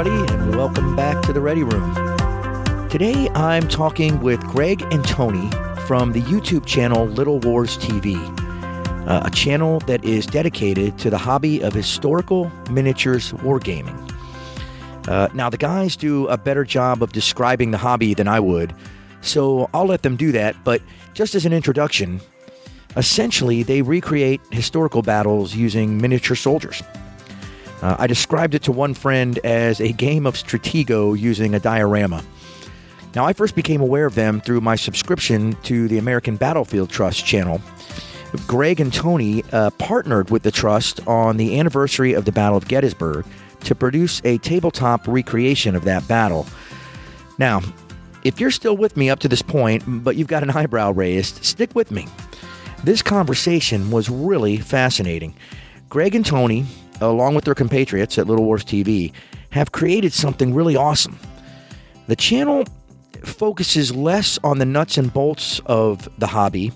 everybody, and welcome back to the Ready Room. Today, I'm talking with Greg and Tony from the YouTube channel Little Wars TV, uh, a channel that is dedicated to the hobby of historical miniatures wargaming. Uh, now, the guys do a better job of describing the hobby than I would, so I'll let them do that. But just as an introduction, essentially, they recreate historical battles using miniature soldiers. Uh, I described it to one friend as a game of Stratego using a diorama. Now, I first became aware of them through my subscription to the American Battlefield Trust channel. Greg and Tony uh, partnered with the Trust on the anniversary of the Battle of Gettysburg to produce a tabletop recreation of that battle. Now, if you're still with me up to this point, but you've got an eyebrow raised, stick with me. This conversation was really fascinating. Greg and Tony along with their compatriots at Little Wars TV, have created something really awesome. The channel focuses less on the nuts and bolts of the hobby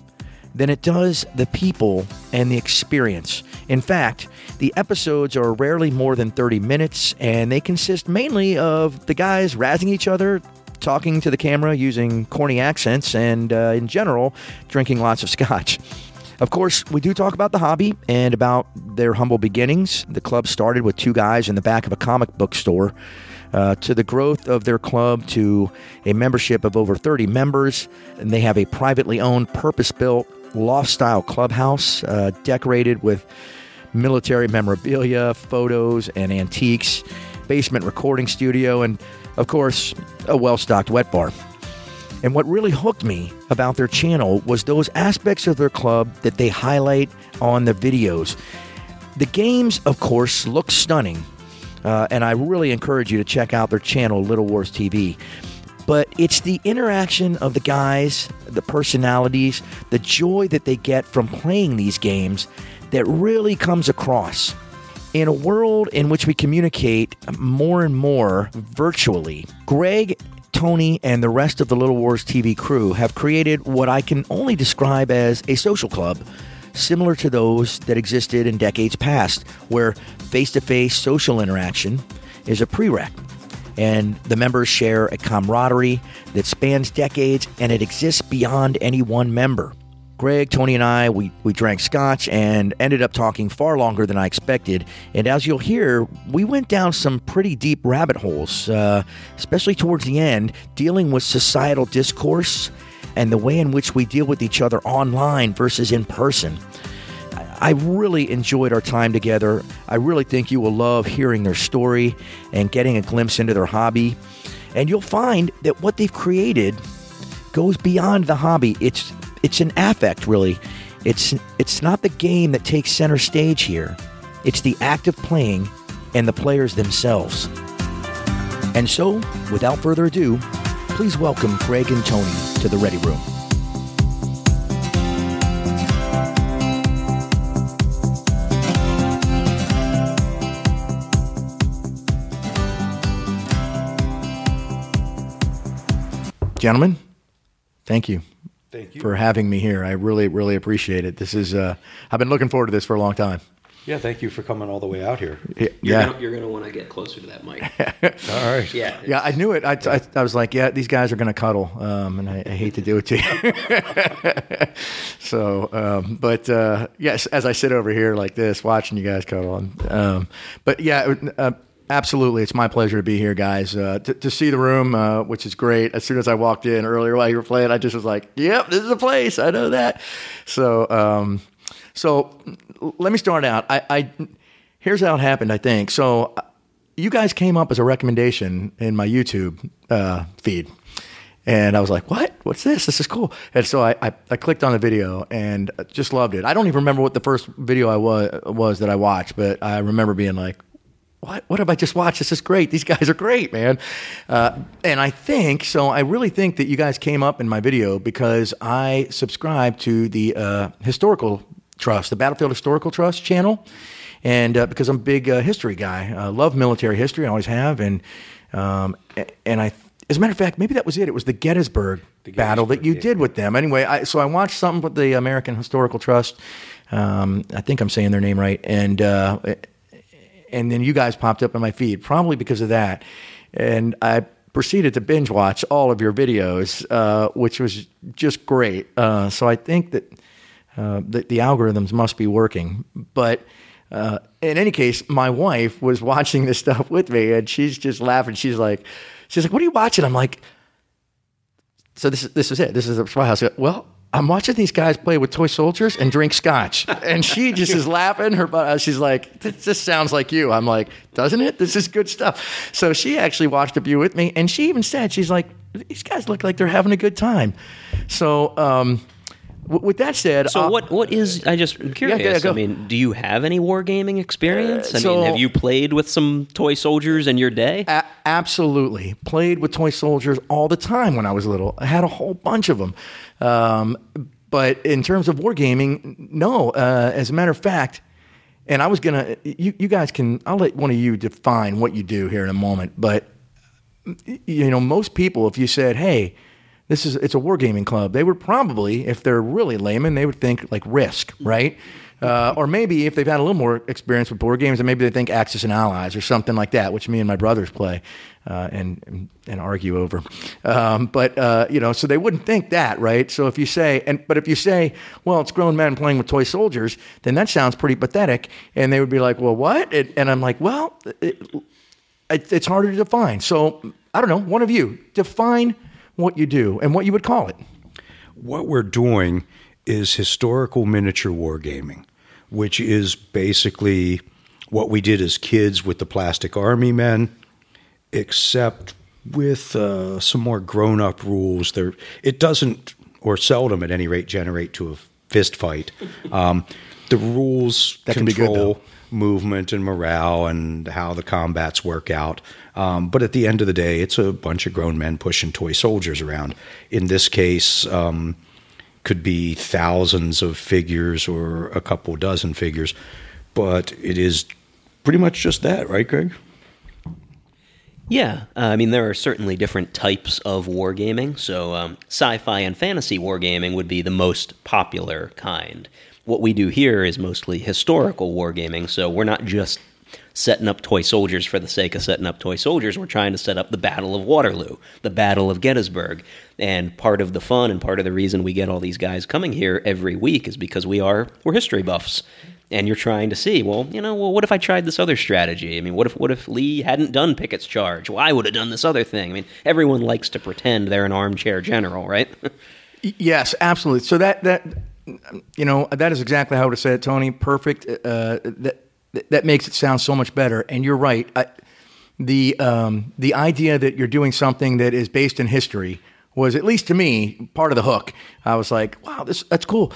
than it does the people and the experience. In fact, the episodes are rarely more than 30 minutes and they consist mainly of the guys razzing each other, talking to the camera using corny accents, and uh, in general, drinking lots of scotch. Of course, we do talk about the hobby and about their humble beginnings. The club started with two guys in the back of a comic book store. Uh, to the growth of their club to a membership of over 30 members. And they have a privately owned, purpose built, loft style clubhouse uh, decorated with military memorabilia, photos, and antiques, basement recording studio, and of course, a well stocked wet bar. And what really hooked me about their channel was those aspects of their club that they highlight on the videos. The games, of course, look stunning, uh, and I really encourage you to check out their channel, Little Wars TV. But it's the interaction of the guys, the personalities, the joy that they get from playing these games that really comes across. In a world in which we communicate more and more virtually, Greg Tony and the rest of the Little Wars TV crew have created what I can only describe as a social club, similar to those that existed in decades past, where face to face social interaction is a prereq. And the members share a camaraderie that spans decades and it exists beyond any one member. Greg, Tony, and I, we, we drank scotch and ended up talking far longer than I expected. And as you'll hear, we went down some pretty deep rabbit holes, uh, especially towards the end, dealing with societal discourse and the way in which we deal with each other online versus in person. I really enjoyed our time together. I really think you will love hearing their story and getting a glimpse into their hobby. And you'll find that what they've created goes beyond the hobby. It's it's an affect, really. It's it's not the game that takes center stage here. It's the act of playing and the players themselves. And so, without further ado, please welcome Greg and Tony to the Ready Room. Gentlemen, thank you Thank you. for having me here. I really, really appreciate it. This is, uh, I've been looking forward to this for a long time. yeah, thank you for coming all the way out here. You're Yeah. gonna, you're gonna want to get closer to that mic. All right. yeah. Yeah, I knew it. I, I, I was like, yeah, these guys are going to cuddle, um, and I, I hate to do it to you. so, um, but uh, yes, as I sit over here like this, watching you guys cuddle, um, but yeah, uh, absolutely, it's my pleasure to be here, guys. Uh, to, to see the room, uh, which is great. As soon as I walked in earlier while you were playing, I just was like, yep, this is a place. I know that. So, um, so let me start out. I, I here's how it happened. I think so. You guys came up as a recommendation in my YouTube uh, feed, and I was like, "What? What's this? This is cool." And so I, I, I clicked on the video and just loved it. I don't even remember what the first video I was was that I watched, but I remember being like, what what have I just watched? This is great. These guys are great, man. Uh, and I think so. I really think that you guys came up in my video because I subscribe to the uh, historical trust, the Battlefield Historical Trust channel, and uh, because I'm a big uh, history guy, I love military history. I always have, and um, and I. As a matter of fact, maybe that was it. It was the Gettysburg, battle that you yeah. did with them. Anyway, I, so I watched something with the American Historical Trust. Um, I think I'm saying their name right, and uh, and then you guys popped up in my feed, probably because of that. And I proceeded to binge watch all of your videos, uh, which was just great. Uh, so I think that uh, the, the, algorithms must be working. But uh, in any case, my wife was watching this stuff with me, and she's just laughing. She's like, she's like, "What are you watching?" I'm like, "So this is this is it. This is the Spy House." Well, I'm watching these guys play with toy soldiers and drink scotch. And she just is laughing. Her, uh, she's like, this, this, sounds like you. I'm like, doesn't it? This is good stuff. So she actually watched a view with me. And she even said, she's like, these guys look like they're having a good time. So, um, with that said, so uh, what? What is? I just I'm curious. Yeah, yeah, I mean, do you have any wargaming experience? Uh, I so, mean, have you played with some toy soldiers in your day? A- absolutely, played with toy soldiers all the time when I was little. I had a whole bunch of them. Um, but in terms of wargaming, no. Uh, as a matter of fact, and I was gonna, you, you guys can. I'll let one of you define what you do here in a moment. But you know, most people, if you said, "Hey," this is it's a wargaming club. They would probably, if they're really layman, they would think like Risk, right? Uh, or maybe if they've had a little more experience with board games, and maybe they think Axis and Allies or something like that, which me and my brothers play uh, and, and, argue over. Um, but uh, you know, so they wouldn't think that, right? So if you say, and but if you say, well, it's grown men playing with toy soldiers, then that sounds pretty pathetic, and they would be like, well, what? It, and I'm like, well, it, it, it's harder to define. So I don't know. One of you define what you do and what you would call it. What we're doing is historical miniature wargaming, which is basically what we did as kids with the plastic army men, except with uh, some more grown up rules. There, it doesn't, or seldom at any rate, generate to a fist fight. Um, the rules that control movement and morale and how the combats work out. Um, but at the end of the day, it's a bunch of grown men pushing toy soldiers around. In this case, um, could be thousands of figures or a couple dozen figures, but it is pretty much just that, right, Greg? Yeah, uh, I mean there are certainly different types of wargaming. So um, sci-fi and fantasy wargaming would be the most popular kind. What we do here is mostly historical wargaming. So we're not just setting up toy soldiers for the sake of setting up toy soldiers. We're trying to set up the Battle of Waterloo, the Battle of Gettysburg. And part of the fun and part of the reason we get all these guys coming here every week is because we are we're history buffs. And you're trying to see, well, you know, well, what if I tried this other strategy? I mean, what if what if Lee hadn't done Pickett's charge? Well, I would have done this other thing. I mean, everyone likes to pretend they're an armchair general, right? yes, absolutely. So that that you know that is exactly how have said it, Tony. Perfect. Uh, that that makes it sound so much better. And you're right. I, the um, the idea that you're doing something that is based in history was, at least to me, part of the hook. I was like, wow, this that's cool.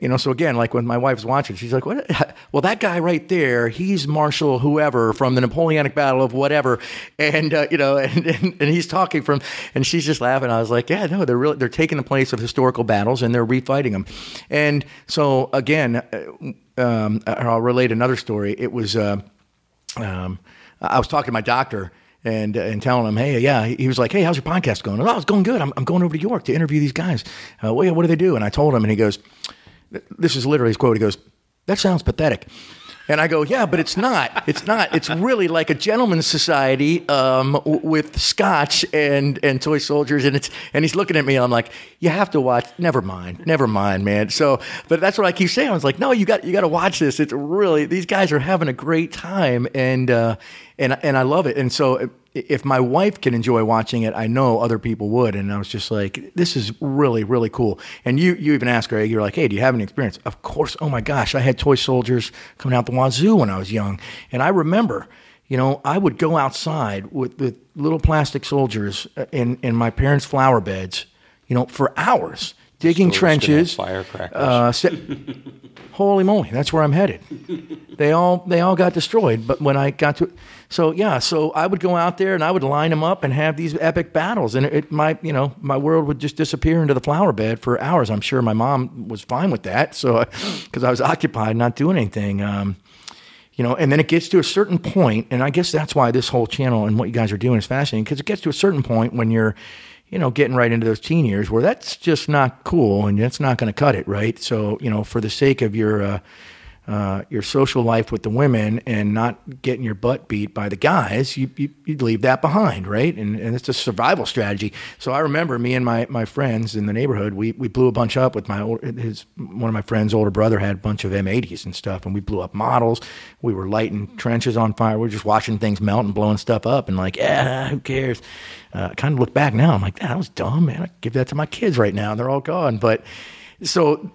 You know, so again, like when my wife's watching, she's like, "What? Well, that guy right there, he's Marshal whoever from the Napoleonic Battle of whatever," and uh, you know, and, and, and he's talking from, and she's just laughing. I was like, "Yeah, no, they're really they're taking the place of historical battles and they're refighting them," and so again, uh, um, I'll relate another story. It was uh, um, I was talking to my doctor and uh, and telling him, hey, yeah, he was like, hey, how's your podcast going? Oh, it's going good. I'm, I'm going over to York to interview these guys. Uh, well, yeah, what do they do? And I told him, and he goes, this is literally his quote. He goes, that sounds pathetic. And I go, yeah, but it's not. It's not. It's really like a gentleman's society um, with scotch and, and toy soldiers. And it's and he's looking at me. And I'm like, you have to watch. Never mind. Never mind, man. So, but that's what I keep saying. I was like, no, you got you got to watch this. It's really these guys are having a great time, and uh, and and I love it. And so if my wife can enjoy watching it, I know other people would. And I was just like, this is really, really cool. And you, you even asked Greg, you're like, hey, do you have any experience? Of course. Oh my gosh, I had toy soldiers coming out the wazoo when I was young. And I remember, you know, I would go outside with, with little plastic soldiers in, in my parents' flower beds, you know, for hours digging trenches, firecrackers. Uh, holy moly, that's where I'm headed. They all they all got destroyed. But when I got to, so yeah, so I would go out there and I would line them up and have these epic battles, and it, it my you know my world would just disappear into the flower bed for hours. I'm sure my mom was fine with that, so because I was occupied, not doing anything. Um, you know, and then it gets to a certain point, and I guess that's why this whole channel and what you guys are doing is fascinating because it gets to a certain point when you're you know, getting right into those teen years where that's just not cool and that's not going to cut it, right? So, you know, for the sake of your uh, uh, your social life with the women and not getting your butt beat by the guys, you, you, would leave that behind, right? And, and it's a survival strategy. So I remember me and my, my friends in the neighborhood, we, we blew a bunch up with my old, his one of my friends' older brother had a bunch of M80s and stuff, and we blew up models. We were lighting trenches on fire. We were just watching things melt and blowing stuff up, and like, yeah, who cares? Uh, kind of look back now, I'm like, that was dumb, man. I give that to my kids right now, and they're all gone. But so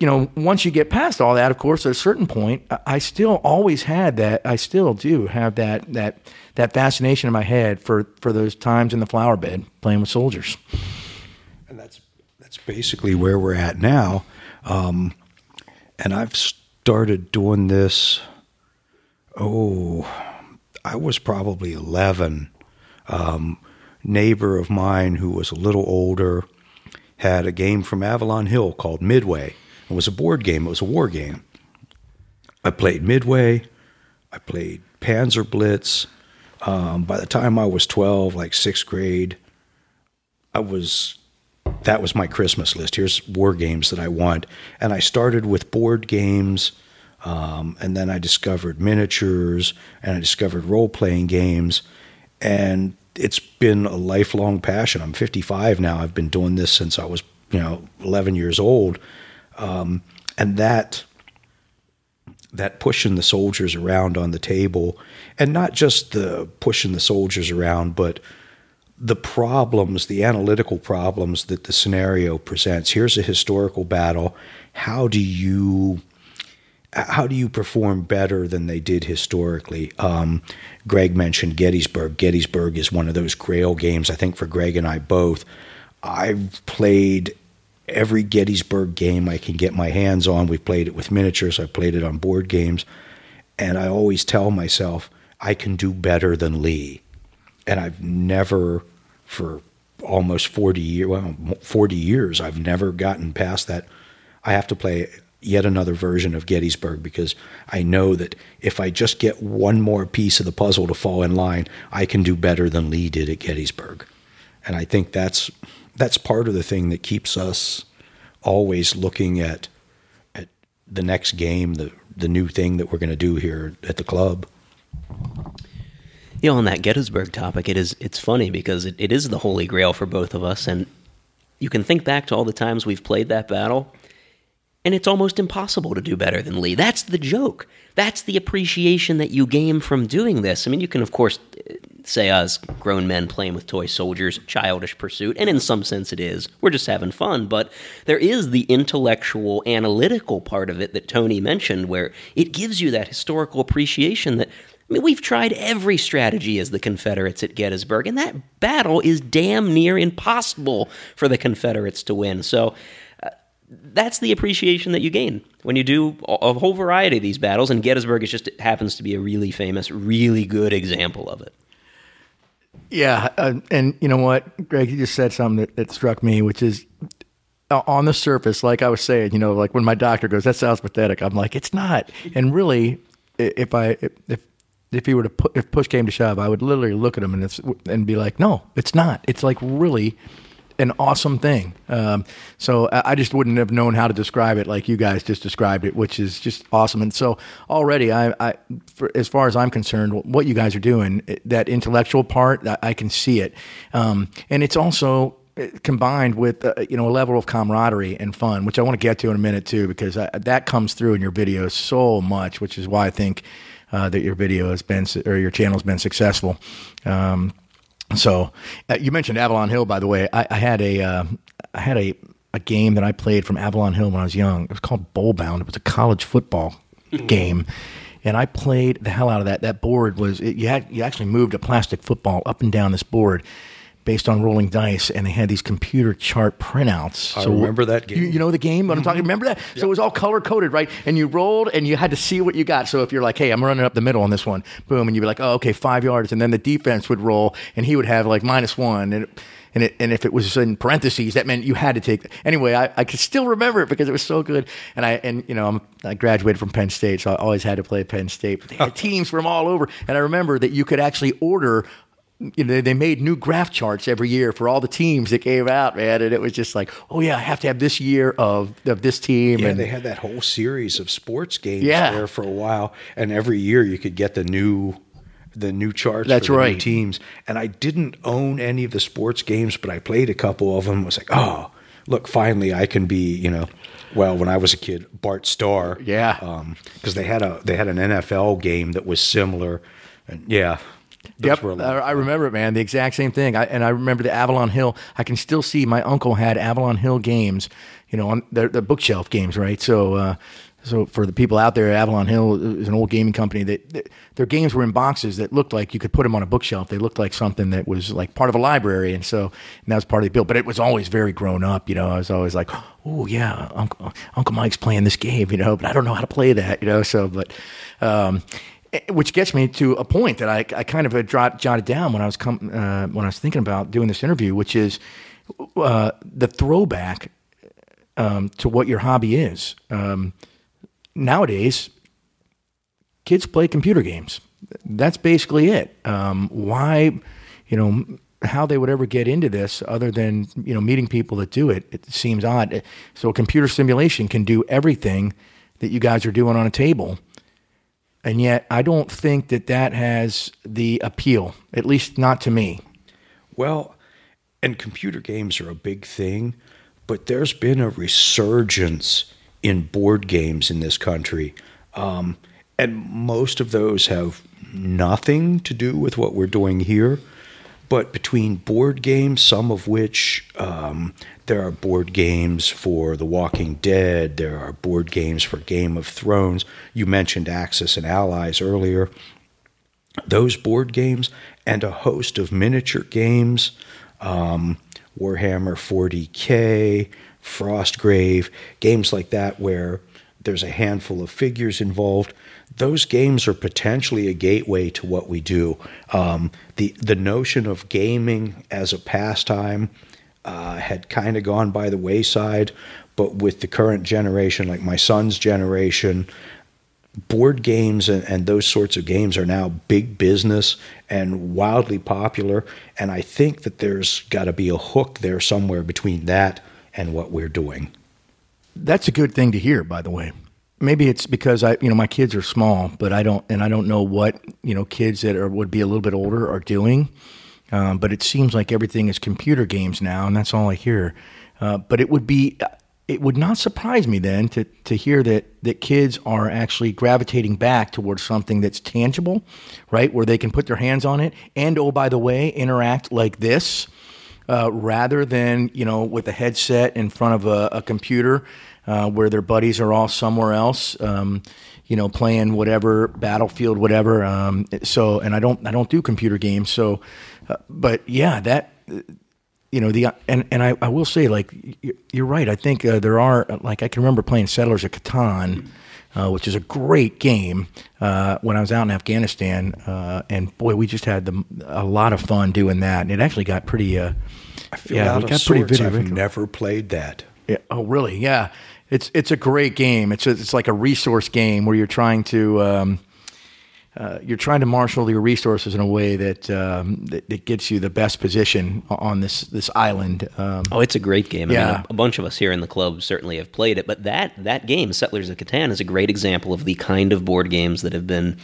you know, once you get past all that, of course, at a certain point, I still always had that. I still do have that that that fascination in my head for for those times in the flower bed playing with soldiers. And that's that's basically where we're at now. Um, and I've started doing this. Oh, I was probably eleven. Um, neighbor of mine who was a little older had a game from Avalon Hill called Midway. It was a board game, it was a war game. I played Midway, I played Panzer Blitz. Um, by the time I was 12, like sixth grade, I was that was my Christmas list. Here's war games that I want. And I started with board games, um, and then I discovered miniatures, and I discovered role playing games. And it's been a lifelong passion. I'm 55 now. I've been doing this since I was, you know, 11 years old, um, and that that pushing the soldiers around on the table, and not just the pushing the soldiers around, but the problems, the analytical problems that the scenario presents. Here's a historical battle. How do you how do you perform better than they did historically? Um, Greg mentioned Gettysburg. Gettysburg is one of those grail games, I think, for Greg and I both. I've played every Gettysburg game I can get my hands on. We've played it with miniatures, I've played it on board games. And I always tell myself, I can do better than Lee. And I've never, for almost 40 years, well, 40 years, I've never gotten past that. I have to play yet another version of Gettysburg because I know that if I just get one more piece of the puzzle to fall in line, I can do better than Lee did at Gettysburg. And I think that's that's part of the thing that keeps us always looking at at the next game, the the new thing that we're going to do here at the club. You know, on that Gettysburg topic, it is it's funny because it, it is the holy grail for both of us, and you can think back to all the times we've played that battle, and it's almost impossible to do better than Lee. That's the joke. That's the appreciation that you gain from doing this. I mean, you can, of course, say us grown men playing with toy soldiers, childish pursuit, and in some sense it is. We're just having fun. But there is the intellectual, analytical part of it that Tony mentioned, where it gives you that historical appreciation that I mean, we've tried every strategy as the Confederates at Gettysburg, and that battle is damn near impossible for the Confederates to win. So that's the appreciation that you gain when you do a whole variety of these battles. And Gettysburg is just happens to be a really famous, really good example of it. Yeah, uh, and you know what, Greg, you just said something that, that struck me, which is uh, on the surface, like I was saying, you know, like when my doctor goes, "That sounds pathetic," I'm like, "It's not." And really, if I if if he were to put, if push came to shove, I would literally look at him and and be like, "No, it's not. It's like really an awesome thing. Um, so I just wouldn't have known how to describe it like you guys just described it, which is just awesome. And so already, I, I for, as far as I'm concerned, what you guys are doing, that intellectual part, I, can see it, um, and it's also uh, combined with uh, you know a level of camaraderie and fun, which I want to get to in a minute too, because I, that comes through in your videos so much, which is why I think. Uh, that your video has been or your channel has been successful. Um, so uh, you mentioned Avalon Hill, by the way. I, I had a uh, I had a a game that I played from Avalon Hill when I was young. It was called Bowl Bound. It was a college football mm-hmm. game, and I played the hell out of that. That board was it, you had you actually moved a plastic football up and down this board, based on rolling dice, and they had these computer chart printouts. I so remember that game. You, you know the game? What I'm talking. Mm-hmm. Remember that? Yep. So it was all color coded, right? And you rolled, and you had to see what you got. So if you're like, "Hey, I'm running up the middle on this one," boom, and you'd be like, "Oh, okay, five yards," and then the defense would roll, and he would have like minus one, and. and, it, and if it was in parentheses, that meant you had to take. Anyway, I, I could still remember it because it was so good. And I and you know I'm, i graduated from Penn State, so I always had to play Penn State. But they had teams from all over, and I remember that you could actually order you know, they made new graph charts every year for all the teams that came out, man, and it was just like, oh yeah, I have to have this year of of this team. Yeah, and they had that whole series of sports games Yeah. there for a while, and every year you could get the new the new charts That's for the new right. teams. And I didn't own any of the sports games, but I played a couple of them. I was like, oh, look, finally I can be, you know, well, when I was a kid, Bart Starr. Yeah. Um, because they had a they had an NFL game that was similar, and yeah. Those Yep, a I, remember it, man. The exact same thing. I, and I remember the Avalon Hill. I can still see my uncle had Avalon Hill games, you know, on the, the bookshelf games, right? So, uh, so for the people out there, Avalon Hill is an old gaming company that, that their games were in boxes that looked like you could put them on a bookshelf. They looked like something that was like part of a library, and so and that was part of the build. But it was always very grown up, you know. I was always like, oh yeah, Uncle Uncle Mike's playing this game, you know, but I don't know how to play that, you know. So, but. Um, which gets me to a point that I, I kind of jotted down when I was com- uh, when I was thinking about doing this interview, which is uh, the throwback um, to what your hobby is. Um, nowadays, kids play computer games. That's basically it. Um, why, you know, how they would ever get into this other than you know meeting people that do it? It seems odd. So a computer simulation can do everything that you guys are doing on a table and yet I don't think that that has the appeal, at least not to me. Well, and computer games are a big thing, but there's been a resurgence in board games in this country. Um, and most of those have nothing to do with what we're doing here. But between board games, some of which um, there are board games for The Walking Dead, there are board games for Game of Thrones. You mentioned Axis and Allies earlier those board games and a host of miniature games um, Warhammer 40k, Frostgrave, games like that where there's a handful of figures involved. Those games are potentially a gateway to what we do. Um, the the notion of gaming as a pastime uh, had kind of gone by the wayside, but with the current generation, like my son's generation, board games and, and those sorts of games are now big business and wildly popular. And I think that there's got to be a hook there somewhere between that and what we're doing. That's a good thing to hear, by the way. Maybe it's because I, you know, my kids are small, but I don't, and I don't know what you know kids that are would be a little bit older are doing. Um, but it seems like everything is computer games now, and that's all I hear. Uh, but it would be, it would not surprise me then to to hear that that kids are actually gravitating back towards something that's tangible, right, where they can put their hands on it, and oh by the way, interact like this uh, rather than you know with a headset in front of a, a computer uh, where their buddies are all somewhere else, um, you know, playing whatever battlefield, whatever. Um, so, and I don't, I don't do computer games. So, uh, but yeah, that you know the and and I, I will say like you're right. I think uh, there are like I can remember playing Settlers of Catan. Uh, which is a great game uh, when I was out in Afghanistan, uh, and boy, we just had the, a lot of fun doing that. And it actually got pretty, uh, I feel Yeah, out we of got pretty sorts. video I've never played that. Yeah. Oh, really? Yeah. It's it's a great game. It's a, it's like a resource game where you're trying to um, uh, you're trying to marshal your resources in a way that, um, that that gets you the best position on this this island. Um, Oh, it's a great game. I Yeah. mean, a, a bunch of us here in the club certainly have played it, but that that game, Settlers of Catan, is a great example of the kind of board games that have been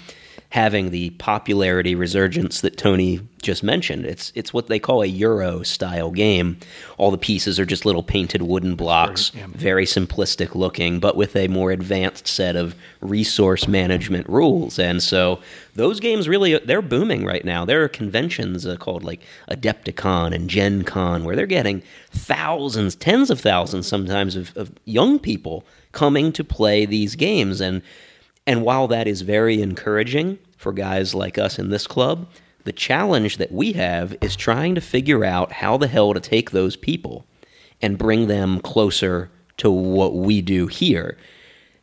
having the popularity resurgence that Tony just mentioned. It's it's what they call a Euro style game. All the pieces are just little painted wooden blocks, very simplistic looking, but with a more advanced set of resource management rules. And so those games really they're booming right now. There are conventions uh, called like Adepticon and Gen Con where they're getting thousands, tens of thousands sometimes of, of young people coming to play these games and and while that is very encouraging for guys like us in this club, the challenge that we have is trying to figure out how the hell to take those people and bring them closer to what we do here.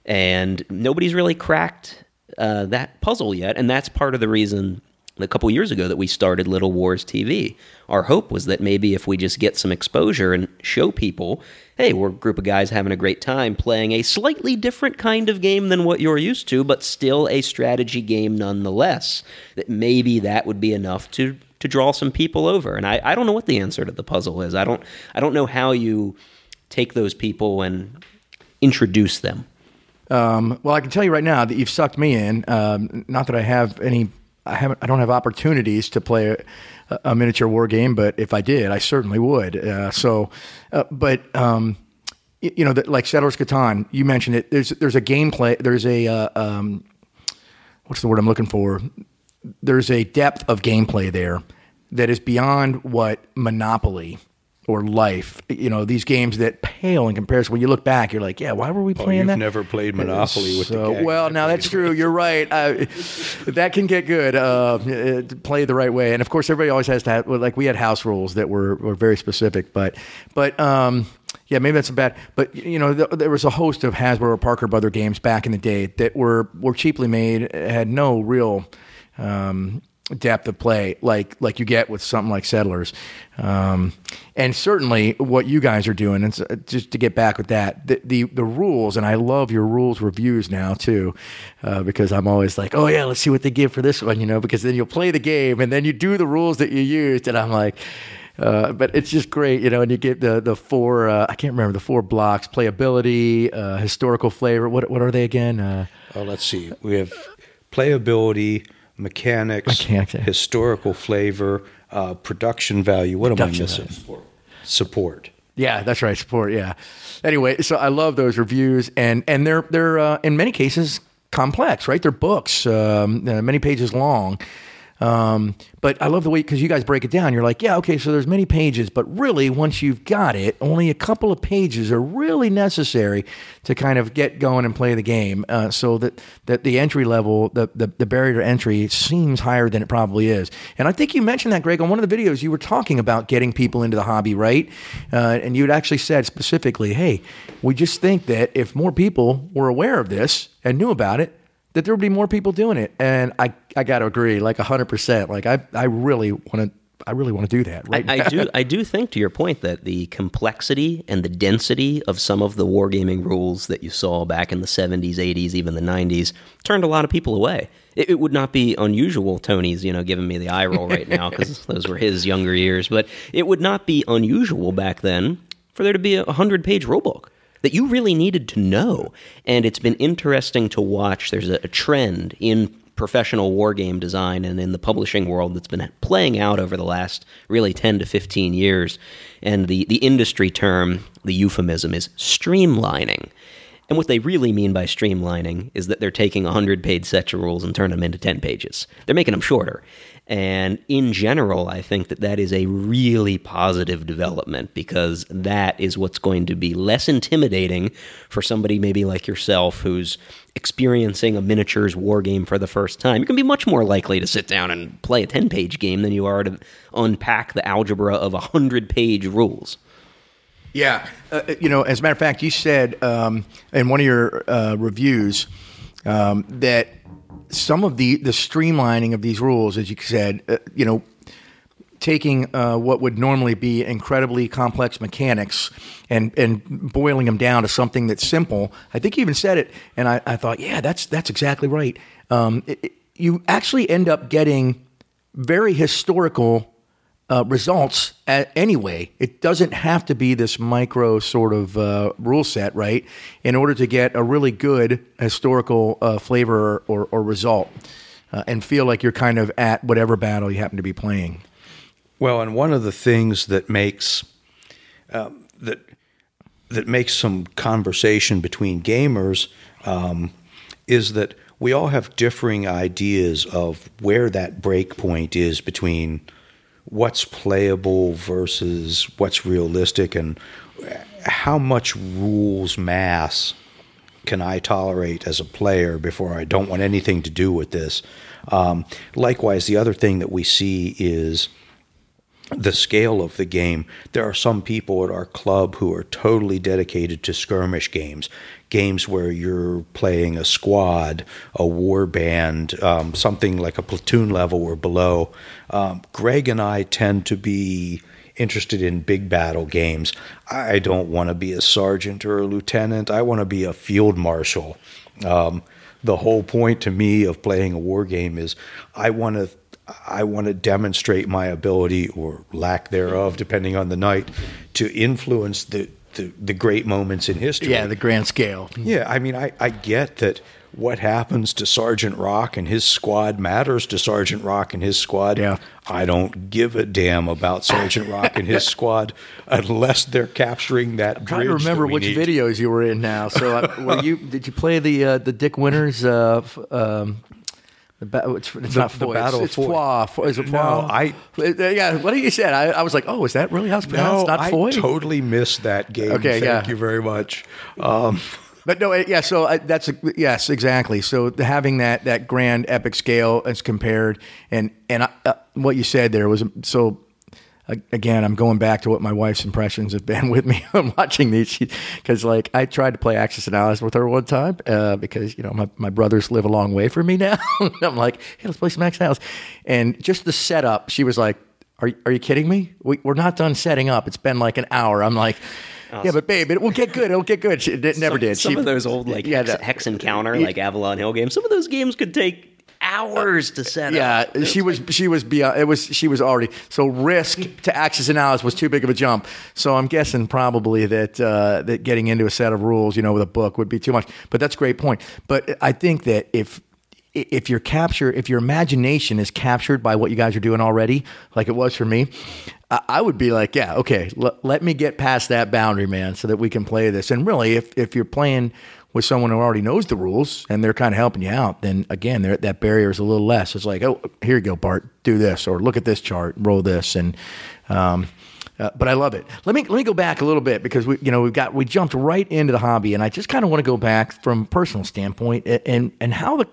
And nobody's really cracked uh, that puzzle yet. And that's part of the reason a couple years ago that we started Little Wars TV. Our hope was that maybe if we just get some exposure and show people, hey, we're a group of guys having a great time playing a slightly different kind of game than what you're used to, but still a strategy game nonetheless, that maybe that would be enough to to draw some people over. And I, I don't know what the answer to the puzzle is. I don't I don't know how you take those people and introduce them. Um, well, I can tell you right now that you've sucked me in. Um, not that I have any, I haven't, I don't have opportunities to play a, miniature war game, but if I did, I certainly would. Uh, so, uh, but um, you know, the, like Settlers Catan, you mentioned it. There's there's a gameplay. There's a uh, um, what's the word I'm looking for? There's a depth of gameplay there that is beyond what Monopoly or Life. You know, these games that pale in comparison. When you look back, you're like, yeah, why were we Oh, playing you've that? never played Monopoly with So, the gag. well, now that's true. You're right. Uh, that can get good. Uh, uh, play the right way, and of course, everybody always has to have. Like we had house rules that were, were very specific, but but um, yeah, maybe that's a bad. But you know, th- there was a host of Hasbro or Parker Brother games back in the day that were were cheaply made, had no real. Um, depth of play like like you get with something like settlers um, and certainly what you guys are doing and s- just to get back with that the the, the rules and i love your rules reviews now too uh, because i'm always like oh yeah let's see what they give for this one you know because then you'll play the game and then you do the rules that you used and i'm like uh, but it's just great, you know, and you get the the four uh, I can't remember the four blocks: playability, uh, historical flavor. What what are they again? Uh, Oh, let's see. We have playability, mechanics, Mechanics, yeah. historical flavor, uh, production value. What am I missing? Support. Yeah, that's right. Support. Yeah. Anyway, so I love those reviews, and and they're they're uh, in many cases complex, right? They're books, um, uh, many pages long. Um, but I love the way because you guys break it down. You're like, yeah, okay, so there's many pages, but really, once you've got it, only a couple of pages are really necessary to kind of get going and play the game. Uh, so that that the entry level, the, the the barrier to entry seems higher than it probably is. And I think you mentioned that, Greg, on one of the videos you were talking about getting people into the hobby, right? Uh, and you had actually said specifically, hey, we just think that if more people were aware of this and knew about it, that there would be more people doing it. And I, I got to agree, like hundred percent. Like I, I really want to, I really want to do that. Right I, I do. I do think, to your point, that the complexity and the density of some of the wargaming rules that you saw back in the '70s, '80s, even the '90s, turned a lot of people away. It, it would not be unusual. Tony's, you know, giving me the eye roll right now because those were his younger years. But it would not be unusual back then for there to be a hundred-page rulebook that you really needed to know. And it's been interesting to watch. There's a, a trend in professional wargame design and in the publishing world that's been playing out over the last really 10 to 15 years. And the, the industry term, the euphemism, is streamlining. And what they really mean by streamlining is that they're taking 100 page sets of rules and turning them into 10 pages. They're making them shorter. And in general, I think that that is a really positive development because that is what's going to be less intimidating for somebody maybe like yourself who's experiencing a miniatures war game for the first time. You're going to be much more likely to sit down and play a 10 page game than you are to unpack the algebra of 100 page rules. Yeah, uh, you know, as a matter of fact, you said um, in one of your uh, reviews um, that some of the the streamlining of these rules, as you said, uh, you know, taking uh, what would normally be incredibly complex mechanics and and boiling them down to something that's simple. I think you even said it, and I, I thought, yeah, that's that's exactly right. Um, it, it- you actually end up getting very historical uh, results a anyway. It doesn't have to be this micro sort of uh, rule set, right? In order to get a really good historical uh, flavor or, or, or result uh, and feel like you're kind of at whatever battle you happen to be playing. Well, and one of the things that makes um, that that makes some conversation between gamers um, is that we all have differing ideas of where that break point is between what's playable versus what's realistic and how much rules mass can I tolerate as a player before I don't want anything to do with this. Um, likewise, the other thing that we see is the scale of the game. There are some people at our club who are totally dedicated to skirmish games, games where you're playing a squad, a war band, um, something like a platoon level or below. Um, Greg and I tend to be interested in big battle games. I don't want to be a sergeant or a lieutenant. I want to be a field marshal. Um, the whole point to me of playing a war game is I want to I want to demonstrate my ability or lack thereof, depending on the night, to influence the, the, the great moments in history. Yeah, the grand scale. Yeah, I mean, I, I get that what happens to Sergeant Rock and his squad matters to Sergeant Rock and his squad. Yeah. I don't give a damn about Sergeant Rock and his squad unless they're capturing that I'm trying to remember which need. videos you were in now. So, uh, were you? Did you play the uh, the Dick Winters? Uh, um, the ba- it's, it's The- not the. Battle it's, it's. Foy. Is it? No, I- Yeah, what you said? I, I was like, oh, is that really how it's No, pronounced? not I totally missed that game. Okay, Thank yeah. you very much. Um, But no, yeah. So uh, that's yes, exactly. So the- having that that grand epic scale as compared, and and I, uh, what you said there was so. Again, I'm going back to what my wife's impressions have been with me on watching these, because like I tried to play Axis and Allies with her one time uh, because you know my, my brothers live a long way from me now. I'm like, hey, let's play some Axis and Allies, and just the setup, she was like, "Are are you kidding me? We, we're not done setting up. It's been like an hour." I'm like. Yeah, but babe, it will get good. It'll get good. She, it never some, did. Some She- of those old like yeah, hex, that- hex and counter, like Avalon Hill games. Some of those games could take hours to set Yeah, up. Yeah, she was she was beyond. It was she was already so risk to Axis and Allies was too big of a jump. So I'm guessing probably that uh, that getting into a set of rules, you know, with a book would be too much. But that's a great point. But I think that if if your capture if your imagination is captured by what you guys are doing already, like it was for me, I, I would be like, yeah, okay, l- let me get past that boundary, man, so that we can play this. And really, if if you're playing with someone who already knows the rules and they're kind of helping you out, then again, that barrier is a little less. It's like, oh, here you go, Bart, do this, or look at this chart, roll this, and. Um, uh, but I love it. Let me let me go back a little bit because we you know we've got we jumped right into the hobby, and I just kind of want to go back from personal standpoint and and, and how the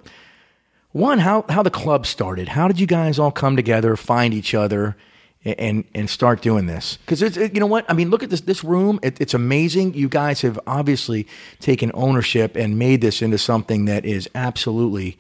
one how how the club started. How did you guys all come together, find each other, and and start doing this? Because it's it, you know what I mean. Look at this this room. It, it's amazing. You guys have obviously taken ownership and made this into something that is absolutely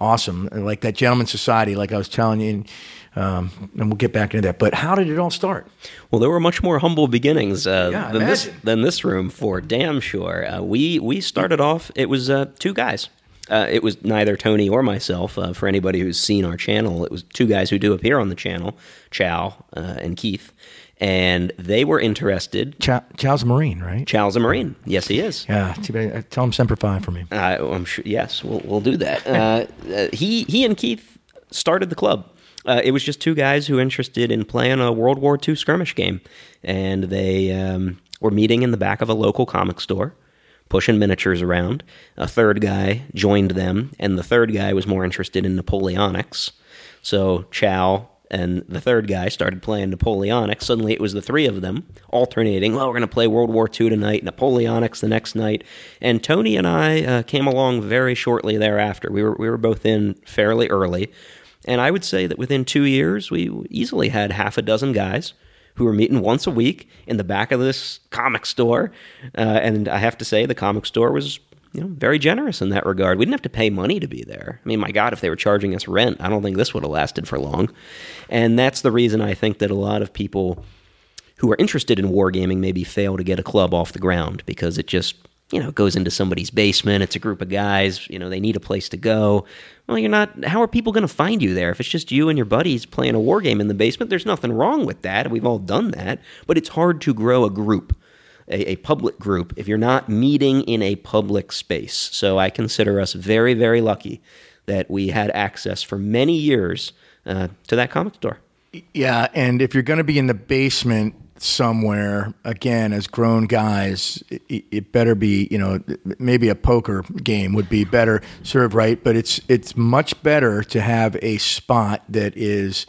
awesome. Like that gentleman society, like I was telling you. And, um, and we'll get back into that. But how did it all start? Well, there were much more humble beginnings uh, Yeah, than this than this room for damn sure. Uh, we we started off. It was uh, two guys. Uh, it was neither Tony or myself. Uh, for anybody who's seen our channel, it was two guys who do appear on the channel, Chow uh, and Keith, and they were interested. Chow, Chow's a Marine, right? Chow's a Marine. Yes, he is. Yeah. Uh, Tell him Semper Fi for me. Uh, I'm sure. Yes, we'll we'll do that. Uh, uh, he he and Keith started the club. Uh, it was just two guys who were interested in playing a World War II skirmish game, and they um, were meeting in the back of a local comic store, pushing miniatures around. A third guy joined them, and the third guy was more interested in Napoleonics. So Chow and the third guy started playing Napoleonics. Suddenly it was the three of them alternating. Well, we're going to play World War II tonight, Napoleonics the next night. And Tony and I uh, came along very shortly thereafter. We were, we were both in fairly early. And I would say that within two years, we easily had half a dozen guys who were meeting once a week in the back of this comic store. Uh, and I have to say, the comic store was you know, very generous in that regard. We didn't have to pay money to be there. I mean, my God, if they were charging us rent, I don't think this would have lasted for long. And that's the reason I think that a lot of people who are interested in wargaming maybe fail to get a club off the ground because it just, you know, goes into somebody's basement. It's a group of guys, you know, they need a place to go. Well, you're not, how are people going to find you there? If it's just you and your buddies playing a war game in the basement, there's nothing wrong with that. We've all done that. But it's hard to grow a group a, a public group if you're not meeting in a public space. So I consider us very, very lucky that we had access for many years uh, to that comic store. Yeah, and if you're going to be in the basement somewhere, again, as grown guys, it, it better be, you know, maybe a poker game would be better served right, but it's it's much better to have a spot that is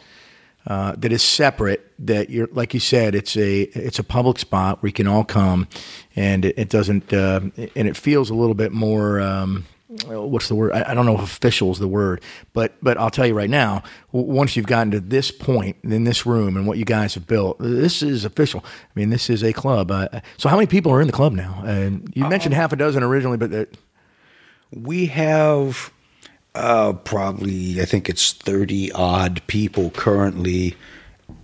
uh, that is separate. That you're like you said, it's a it's a public spot where you can all come, and it, it doesn't uh, and it feels a little bit more. Um, what's the word? I, I don't know if official is the word, but but I'll tell you right now. w- Once you've gotten to this point in this room and what you guys have built, this is official. I mean, this is a club. Uh, so how many people are in the club now? And you mentioned half a dozen originally, but that, We have uh, probably, I think it's 30 odd people currently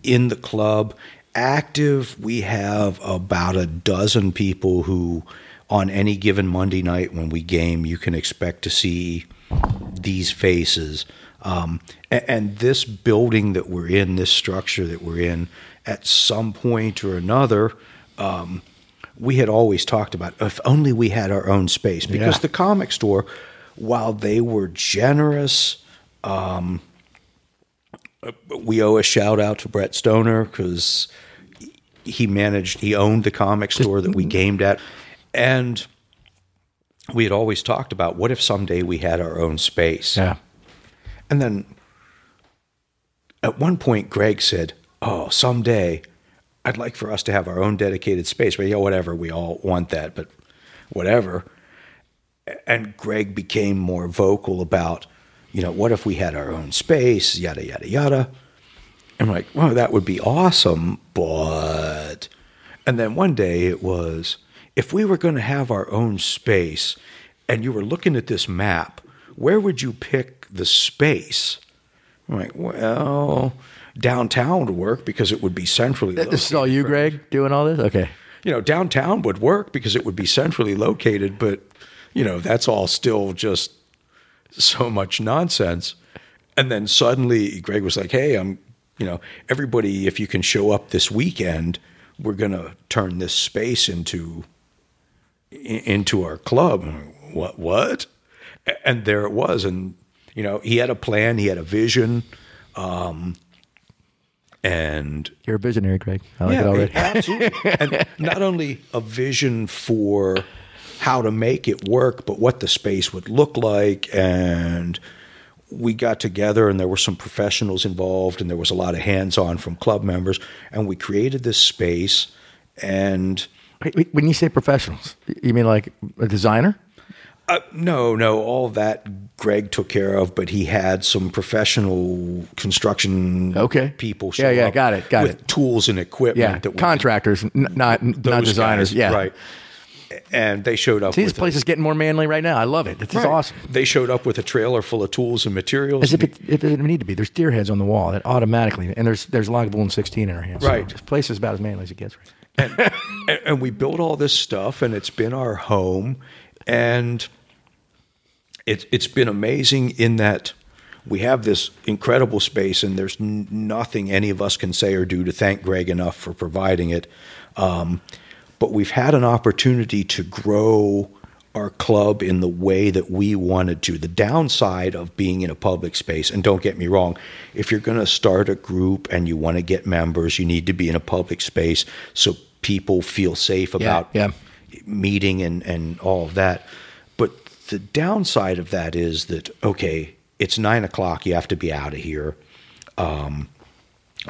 in the club. Active, we have about a dozen people who, on any given Monday night when we game, you can expect to see these faces. Um, and, and this building that we're in, this structure that we're in, at some point or another, um, we had always talked about if only we had our own space because Yeah. the comic store, while they were generous, um, we owe a shout out to Brett Stoner because he managed, he owned the comic store that we gamed at, and we had always talked about what if someday we had our own space. Yeah. And then at one point, Greg said, Oh, someday I'd like for us to have our own dedicated space. But yeah, whatever. We all want that, but whatever. And Greg became more vocal about, you know, what if we had our own space, yada, yada, yada. I'm like, well, that would be awesome, but. And then one day it was, if we were going to have our own space and you were looking at this map, where would you pick the space? I'm like, well, downtown would work because it would be centrally located. This is all you, Greg, doing all this? Okay. You know, downtown would work because it would be centrally located, but, you know, that's all still just so much nonsense. And then suddenly Greg was like, hey, I'm, you know, everybody, if you can show up this weekend, we're going to turn this space into into our club. What? What? And there it was. And you know, he had a plan. He had a vision. Um, and You're a visionary, Greg. I like it already. absolutely. and not only a vision for how to make it work, but what the space would look like. And we got together, and there were some professionals involved, and there was a lot of hands on from club members. And we created this space. And When you say professionals, you mean like a designer? Uh, no, no, all that Greg took care of, but he had some professional construction Okay. people. Yeah, show yeah, up got it, got with it. tools and equipment. Yeah, that contractors, n- not not designers. guys, yeah, right. And they showed up. See, this with place is getting more manly right now. I love it. This is Right. awesome. They showed up with a trailer full of tools and materials. As if it, if it need to be. There's deer heads on the wall that automatically, and there's there's Lagavulin 16 in our hands. Right. So this place is about as manly as it gets. Right? And, and, and we built all this stuff, and it's been our home, and it's it's been amazing in that we have this incredible space, and there's nothing any of us can say or do to thank Greg enough for providing it. Um, but we've had an opportunity to grow our club in the way that we wanted to. The downside of being in a public space, and don't get me wrong, if you're going to start a group and you want to get members, you need to be in a public space so people feel safe about yeah. meeting and, and all of that. But the downside of that is that, okay, it's nine o'clock, you have to be out of here. Um,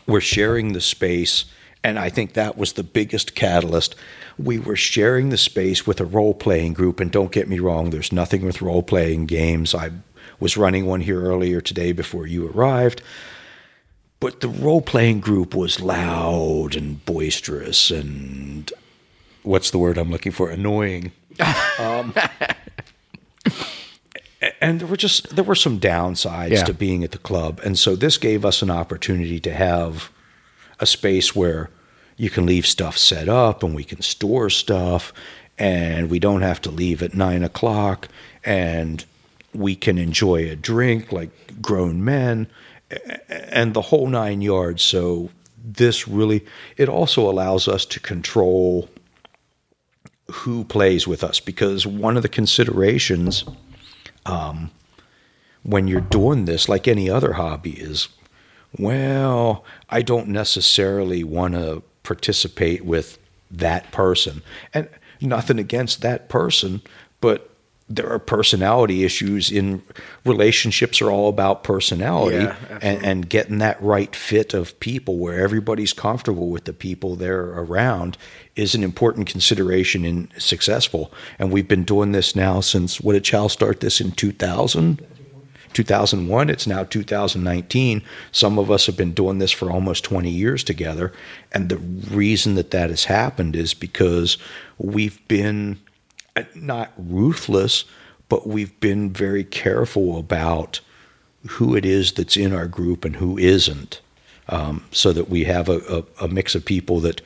we're sharing the space. And I think that was the biggest catalyst. We were sharing the space with a role playing group. And don't get me wrong, there's nothing with role playing games. I was running one here earlier today before you arrived. But the role playing group was loud and boisterous and what's the word I'm looking for? Annoying. um, and there were just there were some downsides Yeah. to being at the club, and so this gave us an opportunity to have a space where you can leave stuff set up and we can store stuff, and we don't have to leave at nine o'clock, and we can enjoy a drink like grown men, and the whole nine yards. So this really it also allows us to control who plays with us because one of the considerations um, when you're doing this, like any other hobby, is well, I don't necessarily want to participate with that person. And nothing against that person, but there are personality issues in relationships are all about personality Yeah, and, and getting that right fit of people where everybody's comfortable with the people they're around is an important consideration in successful. And we've been doing this now since what did Chow start this in 2000? 2001, it's now 2019. Some of us have been doing this for almost 20 years together. And the reason that that has happened is because we've been uh, not ruthless, but we've been very careful about who it is that's in our group and who isn't, um, so that we have a, a, a mix of people that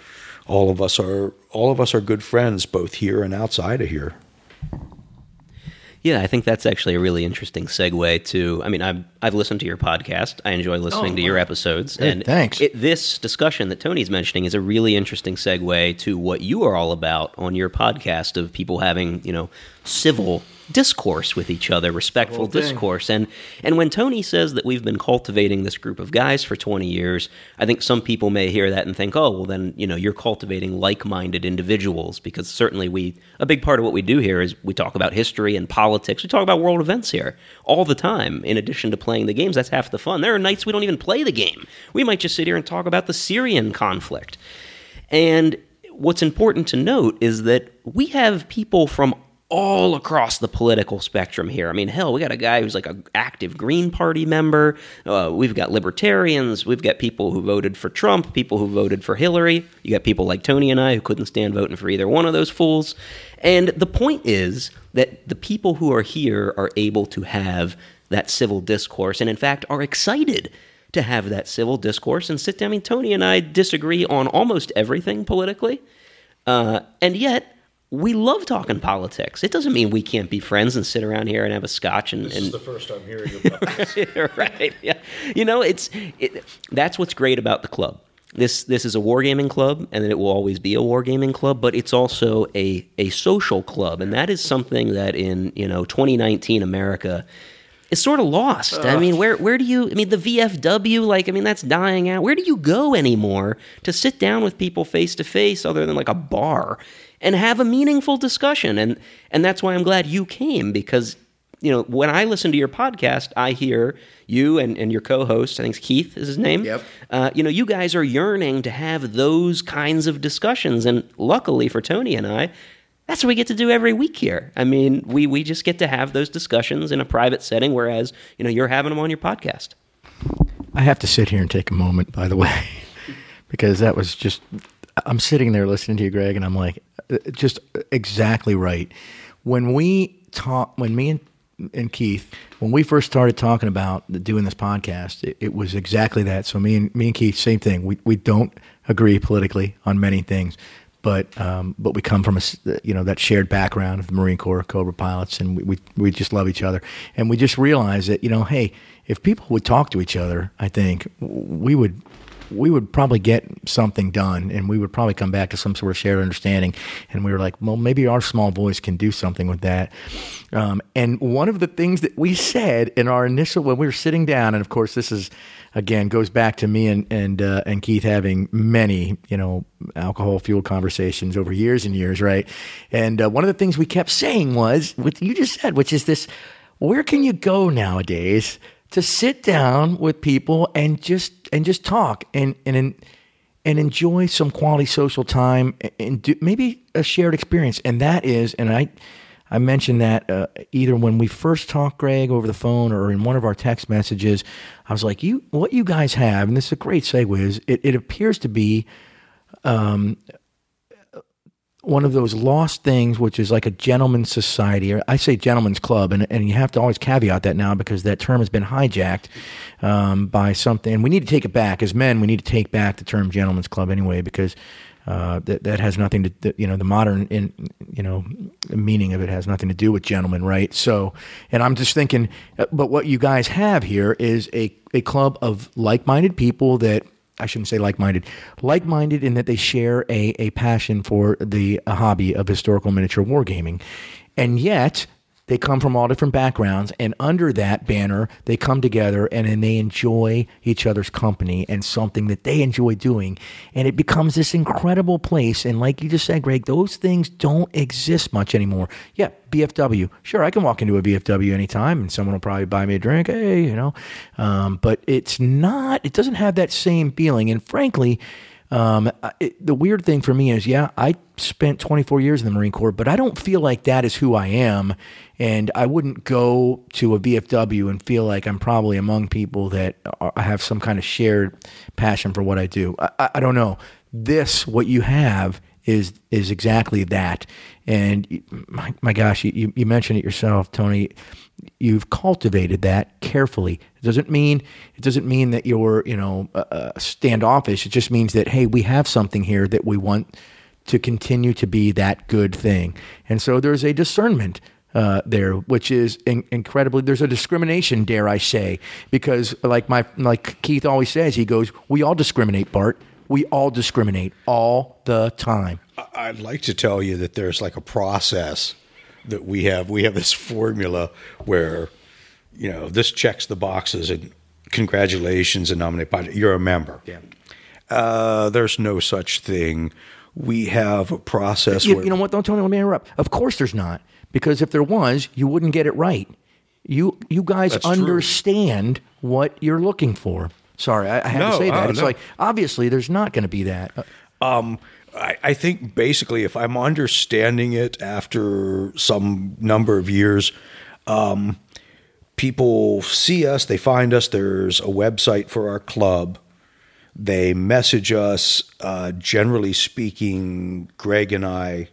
all of us are all of us are good friends, both here and outside of here. Yeah, I think that's actually a really interesting segue to. I mean, I've I've listened to your podcast. I enjoy listening Oh, to your episodes, and thanks. It, this discussion that Tony's mentioning is a really interesting segue to what you are all about on your podcast of people having you know civil discourse with each other, respectful discourse, and and when Tony says that we've been cultivating this group of guys for twenty years, I think some people may hear that and think, oh, well, then you know you're cultivating like-minded individuals because certainly we a big part of what we do here is we talk about history and politics. We talk about world events here all the time. In addition to playing the games, that's half the fun. There are nights we don't even play the game. We might just sit here and talk about the Syrian conflict. And what's important to note is that we have people from all across the political spectrum here. I mean, hell, we got a guy who's like an active Green Party member. Uh, we've got libertarians. We've got people who voted for Trump, people who voted for Hillary. You got people like Tony and I who couldn't stand voting for either one of those fools. And the point is that the people who are here are able to have that civil discourse and, in fact, are excited to have that civil discourse and sit down. I mean, Tony and I disagree on almost everything politically, uh, and yet we love talking politics. It doesn't mean we can't be friends and sit around here and have a scotch and. This and is the first I'm hearing about this. right. Yeah. You know, it's it, that's what's great about the club. This this is a wargaming club, and it will always be a wargaming club. But it's also a a social club, and that is something that in you know 2019 America is sort of lost. I mean, where where do you? I mean, the VFW, like, I mean, that's dying out. Where do you go anymore to sit down with people face to face, other than like a bar, and have a meaningful discussion? And and that's why I'm glad you came because you know, when I listen to your podcast, I hear you and, and your co-host, I think it's Keith is his name. Yep. Uh, you know, you guys are yearning to have those kinds of discussions, and luckily for Tony and I, that's what we get to do every week here. I mean, we we just get to have those discussions in a private setting, whereas you know you're having them on your podcast. I have to sit here and take a moment, by the way, because that was just. I'm sitting there listening to you, Greg, and I'm like, uh, just exactly right. When we talk, when me and, and Keith, when we first started talking about doing this podcast, it, it was exactly that. So me and me and Keith, same thing. We we don't agree politically on many things, but um, but we come from a you know that shared background of the Marine Corps, Cobra pilots, and we, we we just love each other, and we just realize that you know, hey, if people would talk to each other, I think we would we would probably get something done and we would probably come back to some sort of shared understanding. And we were like, well, maybe our small voice can do something with that. Um, and one of the things that we said in our initial, when we were sitting down, and of course, this is, again, goes back to me and, and, uh, and Keith having many, you know, alcohol fueled conversations over years and years, right? And uh, one of the things we kept saying was what you just said, which is this where can you go nowadays to sit down with people and just and just talk and and and enjoy some quality social time and do, maybe a shared experience. And that is and I I mentioned that uh, either when we first talked Greg over the phone or in one of our text messages I was like you what you guys have and this is a great segue is it, it appears to be one of those lost things, which is like a gentleman's society. Or I say gentleman's club, and, and you have to always caveat that now because that term has been hijacked um, by something. And we need to take it back. As men, we need to take back the term gentleman's club anyway because uh, that, that has nothing to, that, you know, the modern, in, you know, meaning of it has nothing to do with gentlemen, right? So, and I'm just thinking, uh, but what you guys have here is a, a club of like minded people that I shouldn't say like-minded, like-minded in that they share a, a passion for the hobby of historical miniature wargaming, and yet they come from all different backgrounds, and under that banner, they come together and then they enjoy each other's company and something that they enjoy doing, and it becomes this incredible place. And like you just said, Greg, those things don't exist much anymore. Yeah, VFW, sure, I can walk into a VFW anytime, and someone will probably buy me a drink. Hey, you know, um, but it's not. It doesn't have that same feeling, and frankly. Um, it, the weird thing for me is, yeah, I spent 24 years in the Marine Corps, but I don't feel like that is who I am. And I wouldn't go to a VFW and feel like I'm probably among people that are, have some kind of shared passion for what I do. I, I, I don't know. This, what you have, is is exactly that. And my, my gosh, you- you, you mentioned it yourself, Tony. You've cultivated that carefully. It doesn't mean it doesn't mean that you're you know uh, standoffish. It just means that hey, we have something here that we want to continue to be that good thing. And so there's a discernment uh, there, which is in- incredibly. There's a discrimination, dare I say, because like my like Keith always says, he goes, "We all discriminate, Bart. We all discriminate all the time." I'd like to tell you that there's like a process that we have. We have this formula where, you know, this checks the boxes and congratulations and nominate. You're a member. Yeah. Uh, there's no such thing. We have a process. You, where, you know what? Don't tell me. Let me interrupt. Of course, there's not, because if there was, you wouldn't get it right. You you guys That's true. understand what you're looking for. Sorry, I, I had to say that. oh, it's no. like obviously there's not going to be that. Uh, Um, I, I think basically, if I'm understanding it after some number of years, um, people see us, they find us. There's a website for our club. They message us. Uh, generally speaking, Greg and I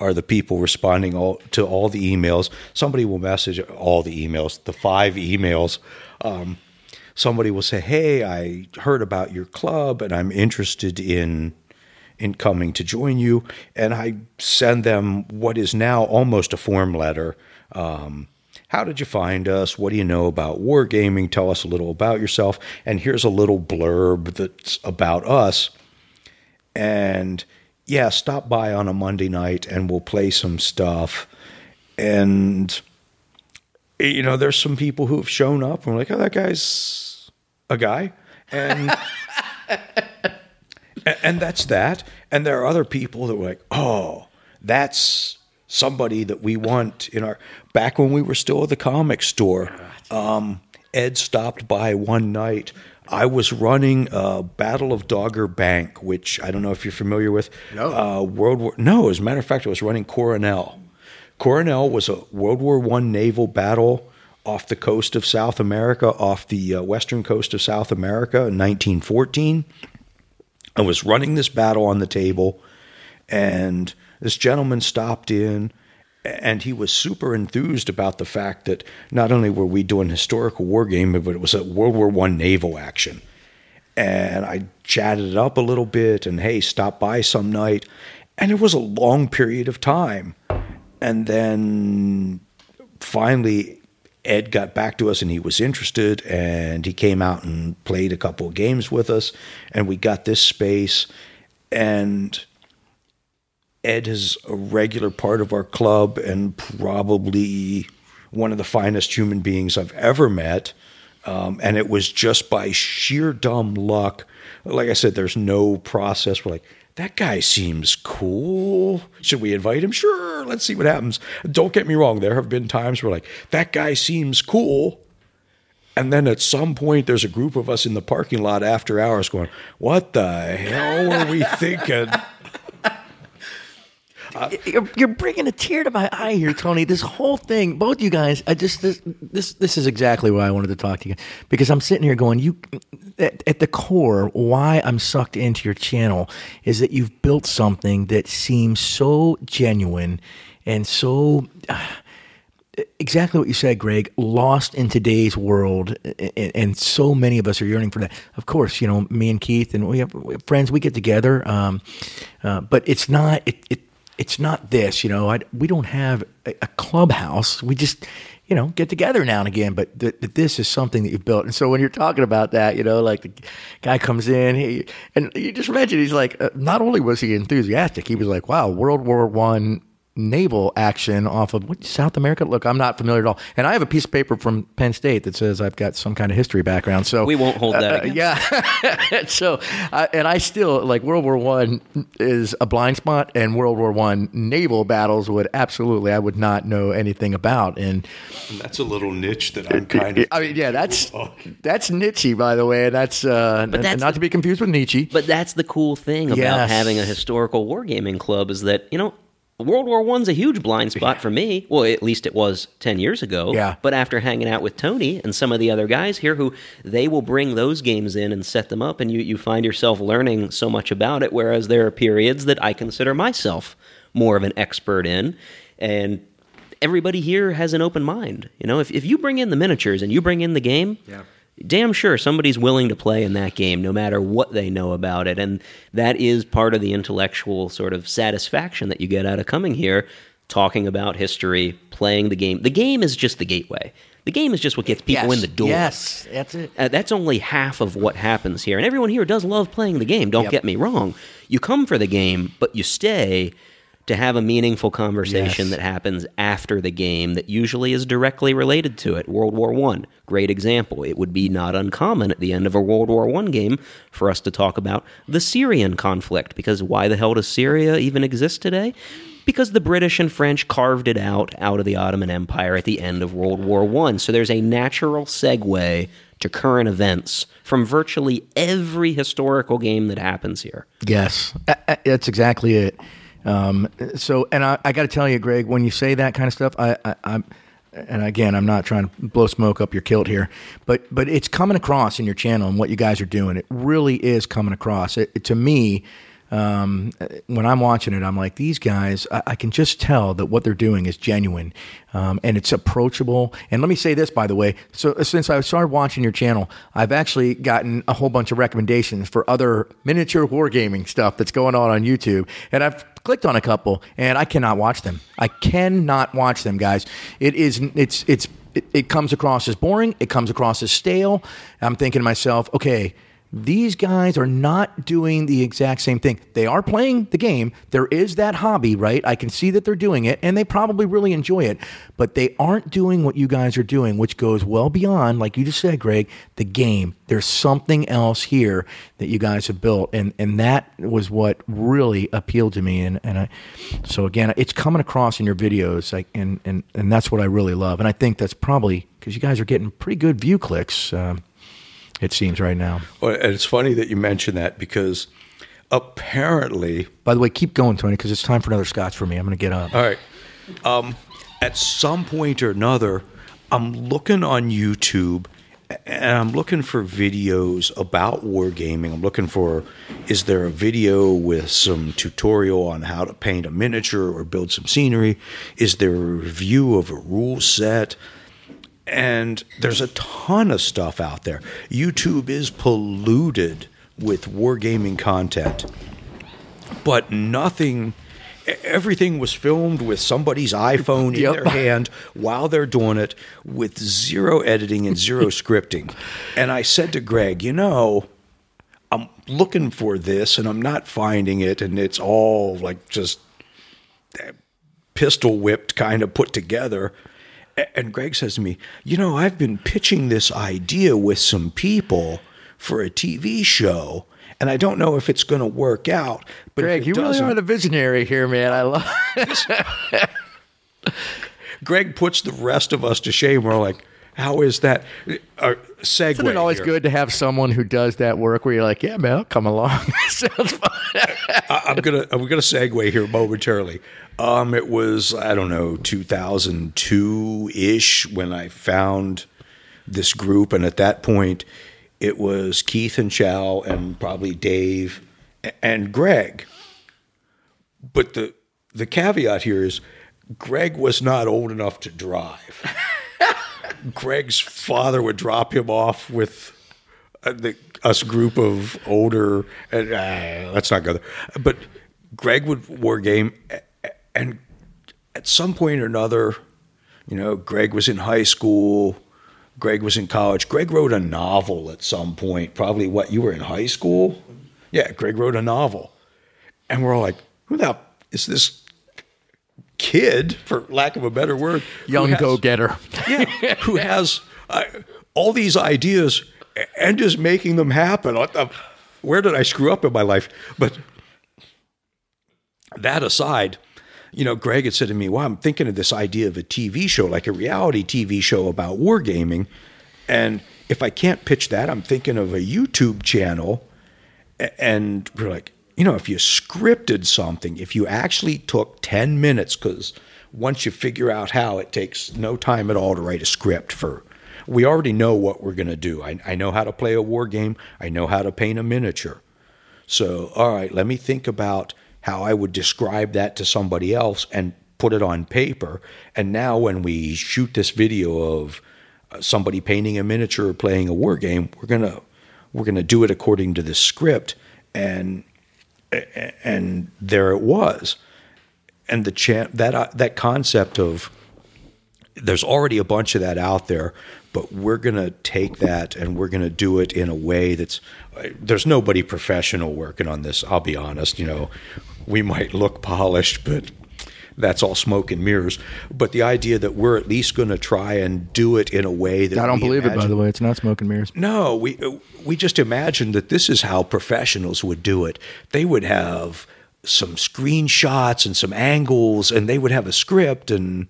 are the people responding all, to all the emails. Somebody will message all the emails, the five emails. Um, somebody will say, "Hey, I heard about your club, and I'm interested in in coming to join you." And I send them what is now almost a form letter. Um, how did you find us? What do you know about wargaming? Tell us a little about yourself. And here's a little blurb that's about us. And yeah, stop by on a Monday night and we'll play some stuff. And you know, there's some people who have shown up and we're like, oh, that guy's a guy. And and that's that. And there are other people that were like, oh, that's somebody that we want in our back when we were still at the comic store. Um, Ed stopped by one night. I was running uh, Battle of Dogger Bank, which I don't know if you're familiar with. No. Uh, World War. No, as a matter of fact, I was running Coronel. Coronel was a World War One naval battle off the coast of South America, off the uh, western coast of South America in 1914. I was running this battle on the table, and this gentleman stopped in, and he was super enthused about the fact that not only were we doing historical wargaming, but it was a World War One naval action. And I chatted it up a little bit, and hey, stop by some night, and it was a long period of time, and then finally Ed got back to us and he was interested and he came out and played a couple of games with us and we got this space and Ed is a regular part of our club and probably one of the finest human beings I've ever met. Um, and it was just by sheer dumb luck. Like I said, there's no process. We're like, that guy seems cool. Should we invite him? Sure. Let's see what happens. Don't get me wrong. There have been times where, like, that guy seems cool. And then at some point, there's a group of us in the parking lot after hours going, What the hell were we thinking? You're, you're bringing a tear to my eye here, Tony. This whole thing, both you guys, I just this this this is exactly why I wanted to talk to you because I'm sitting here going, you at, at the core, why I'm sucked into your channel is that you've built something that seems so genuine and so. exactly what you said, Greg. Lost in today's world, and, and so many of us are yearning for that. Of course, you know me and Keith, and we have, we have friends. We get together, um, uh, but it's not. It, it it's not this. You know, I, we don't have a, a clubhouse. We just you know get together now and again. But th- th- this is something that you've built. And so when you're talking about that, you know, like the guy comes in, he, and you just mentioned he's like, uh, not only was he enthusiastic, he was like, wow, World War One naval action off of what, South America. Look, I'm not familiar at all, and I have a piece of paper from Penn State that says I've got some kind of history background. So We won't hold that Uh, yeah. so, uh, and I still like World War One is a blind spot, and World War One naval battles would absolutely I would not know anything about, and That's a little niche that I'm kind of. I mean, yeah, that's that's Nietzsche, by the way. That's, uh, But that's not the- to be confused with Nietzsche. But that's the cool thing about Yes. having a historical wargaming club is that, you know, World War One's a huge blind spot for me. Well, at least it was 10 years ago. Yeah. But after hanging out with Tony and some of the other guys here who they will bring those games in and set them up and you, you find yourself learning so much about it whereas there are periods that I consider myself more of an expert in and everybody here has an open mind. You know, if if you bring in the miniatures and you bring in the game, Yeah. Damn sure somebody's willing to play in that game no matter what they know about it and that is part of the intellectual sort of satisfaction that you get out of coming here talking about history playing the game. The game is just the gateway. The game is just what gets people Yes, in the door. Yes, that's it. Uh, that's only half of what happens here. And everyone here does love playing the game, don't Yep. get me wrong. You come for the game, but you stay to have a meaningful conversation Yes. that happens after the game that usually is directly related to it. World War One, great example. It would be not uncommon at the end of a World War One game for us to talk about the Syrian conflict, because why the hell does Syria even exist today? Because the British and French carved it out out of the Ottoman Empire at the end of World War One. So there's a natural segue to current events from virtually every historical game that happens here. Yes, that's exactly it. Um, so, and I, I got to tell you, Greg, when you say that kind of stuff, I, I, I'm, and again, I'm not trying to blow smoke up your kilt here, but but it's coming across in your channel and what you guys are doing. It really is coming across. It, it- to me, um, when I'm watching it, I'm like, these guys, I, I can just tell that what they're doing is genuine um, and it's approachable. And let me say this, by the way. So, since I started watching your channel, I've actually gotten a whole bunch of recommendations for other miniature wargaming stuff that's going on on YouTube. And I've clicked on a couple and I cannot watch them. I cannot watch them, guys. It is, it's, it's, it, it comes across as boring. It comes across as stale. I'm thinking to myself, okay, these guys are not doing the exact same thing. They are playing the game. There is that hobby, right? I can see that they're doing it and they probably really enjoy it, but they aren't doing what you guys are doing, which goes well beyond, like you just said, Greg, the game. There's something else here that you guys have built. And, and that was what really appealed to me. And, and I, so again, it's coming across in your videos like, and, and, and that's what I really love. And I think that's probably because you guys are getting pretty good view clicks. Um, it seems right now. Well, and it's funny that you mention that because apparently, By the way, keep going, Tony, because it's time for another scotch for me. I'm going to get up. all right, um, at some point or another, I'm looking on YouTube and I'm looking for videos about wargaming. I'm looking for is there a video with some tutorial on how to paint a miniature or build some scenery? Is there a review of a rule set? And there's a ton of stuff out there. YouTube is polluted with wargaming content, but nothing. Everything was filmed with somebody's iPhone in Yep. their hand while they're doing it with zero editing and zero scripting. And I said to Greg, you know, I'm looking for this and I'm not finding it, and it's all like just eh, pistol whipped kind of put together. And Greg says to me, You know, I've been pitching this idea with some people for a TV show, and I don't know if it's going to work out. But Greg, you really are the visionary here, man. I love. Greg puts the rest of us to shame. We're like, How is that? Uh, segue. Isn't it always here. good to have someone who does that work where you're like, yeah, man, I'll come along. Sounds fun. I- I'm gonna I'm gonna segue here momentarily. Um, it was I don't know 2002 ish when I found this group, and at that point, it was Keith and Chow and probably Dave and Greg. But the the caveat here is Greg was not old enough to drive. Greg's father would drop him off with uh, the us group of older and uh, let's not go there. But Greg would war game, and at some point or another, you know, Greg was in high school. Greg was in college. Greg wrote a novel at some point. Probably what you were in high school. Yeah, Greg wrote a novel, and we're all like, "Who the is this kid?" For lack of a better word, Young go getter. yeah, who has uh, all these ideas and is making them happen. Where did I screw up in my life? But that aside, you know, Greg had said to me, "Well, I'm thinking of this idea of a TV show, like a reality TV show about wargaming, and if I can't pitch that, I'm thinking of a YouTube channel." And we're like, you know, if you scripted something, if you actually took 10 minutes, because once you figure out how, it takes no time at all to write a script for. We already know what we're going to do. I, I know how to play a war game, I know how to paint a miniature. So, all right, let me think about how I would describe that to somebody else and put it on paper. And now, when we shoot this video of uh, somebody painting a miniature or playing a war game, we're gonna we're gonna do it according to the script. And and there it was. And the cha- that uh, that concept of there's already a bunch of that out there, but we're going to take that and we're going to do it in a way that's there's nobody professional working on this. I'll be honest, you know, we might look polished, but that's all smoke and mirrors. But the idea that we're at least going to try and do it in a way that I don't believe it, by the way. It's not smoke and mirrors. no, we uh, we just imagined that this is how professionals would do it. They would have some screenshots and some angles, and they would have a script, and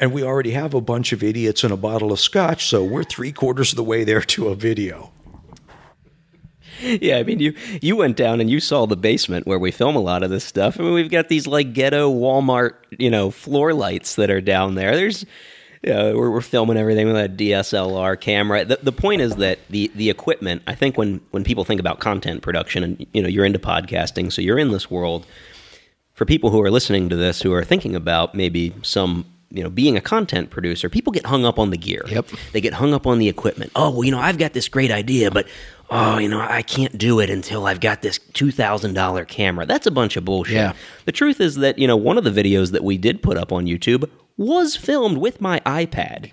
and we already have a bunch of idiots and a bottle of scotch, so we're three quarters of the way there to a video. Yeah, I mean, you you went down and you saw the basement where we film a lot of this stuff. I mean, we've got these like ghetto Walmart, you know, floor lights that are down there. There's, you know, we're, we're filming everything with a DSLR camera. The, the point is that the the equipment. I think when when people think about content production, and you know, you're into podcasting, so you're in this world. For people who are listening to this, who are thinking about maybe some you know being a content producer people get hung up on the gear Yep. they get hung up on the equipment oh well you know i've got this great idea but oh you know i can't do it until i've got this $2000 camera. That's a bunch of bullshit. Yeah. the truth is that you know one of the videos that we did put up on youtube was filmed with my ipad.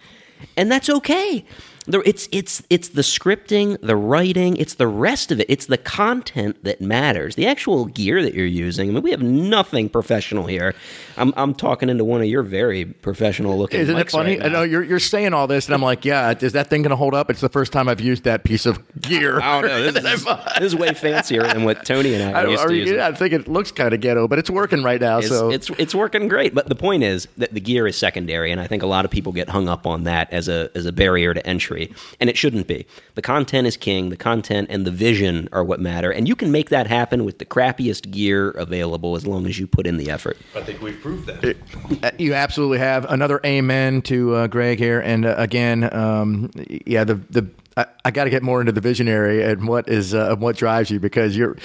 And that's okay it's it's it's the scripting the writing it's the rest of it it's the content that matters the actual gear that you're using i mean we have nothing professional here i'm, I'm talking into one of your very professional looking Isn't it funny? right I know you're you're saying all this, and I'm like, yeah, is that thing going to hold up? It's the first time I've used that piece of gear. I don't know. This is, this is way fancier than what Tony and I, I, used are to use. I think it looks kind of ghetto, but it's working right now. It's, so it's it's working great, but the point is that the gear is secondary, and I think a lot of people get hung up on that as a as a barrier to entry, and it shouldn't be. The content is king. The content and the vision are what matter, and you can make that happen with the crappiest gear available as long as you put in the effort. I think we've proved that. Uh, You absolutely have another amen to uh, Greg here, and uh, again, um, yeah, the the I, I got to get more into the visionary and what is uh, what drives you because you're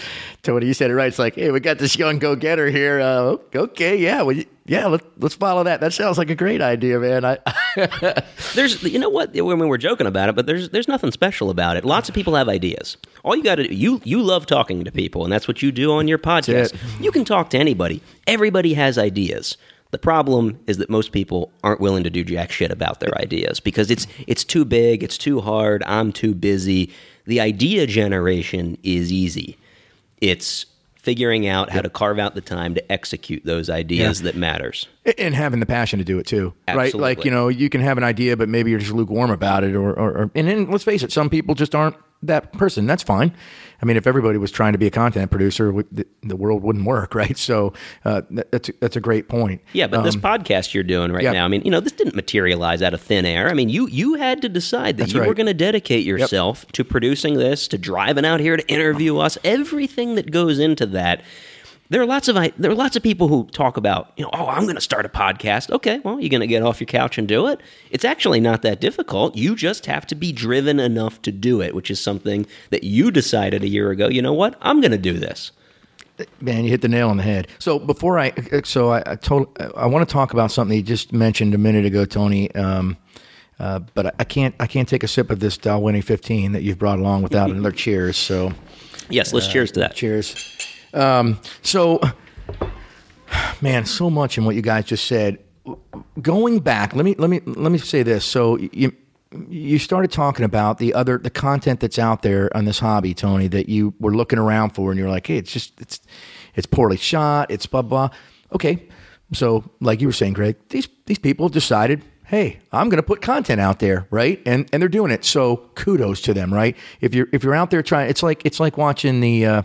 Tony. You said it right. It's like, hey, we got this young go getter here. Uh, okay, yeah, well, yeah, let, let's follow that. That sounds like a great idea, man. I, There's, you know what? I mean, we're joking about it, but there's there's nothing special about it. Lots of people have ideas. All you got to do, you you love talking to people, and that's what you do on your podcast. You can talk to anybody. Everybody has ideas. The problem is that most people aren't willing to do jack shit about their ideas because it's it's too big, it's too hard. I'm too busy. The idea generation is easy. It's figuring out how to carve out the time to execute those ideas that matters. And having the passion to do it too, right? Like you know, you can have an idea, but maybe you're just lukewarm about it, or, or, or and then let's face it, some people just aren't that person. That's fine. I mean, if everybody was trying to be a content producer, we- the, the world wouldn't work, right? So uh, that, that's a, that's a great point. Yeah, but this podcast you're doing right yeah. now, I mean, you know, this didn't materialize out of thin air. I mean, you you had to decide that That's you were going to dedicate yourself to producing this, to driving out here to interview us, everything that goes into that. There are lots of there are lots of people who talk about, you know, oh, I'm going to start a podcast. Okay, well, you're going to get off your couch and do it. It's actually not that difficult. You just have to be driven enough to do it, which is something that you decided a year ago. You know what? I'm going to do this. Man, you hit the nail on the head. So before I, so I, I told, I want to talk about something you just mentioned a minute ago, Tony. Um, uh, but I- can't, I can't take a sip of this Dalwhinnie 15 that you've brought along without another cheers. So Yes, let's cheers to that. cheers. Um, so, man, so much in what you guys just said. Going back, let me let me let me say this. So you you started talking about the other the content that's out there on this hobby, Tony, that you were looking around for, and you're like, hey, it's just it's it's poorly shot, it's blah blah. Okay, so like you were saying, Greg, these these people decided. Hey, I'm going to put content out there, right? And and they're doing it. So kudos to them, right? If you're if you're out there trying, it's like it's like watching the uh,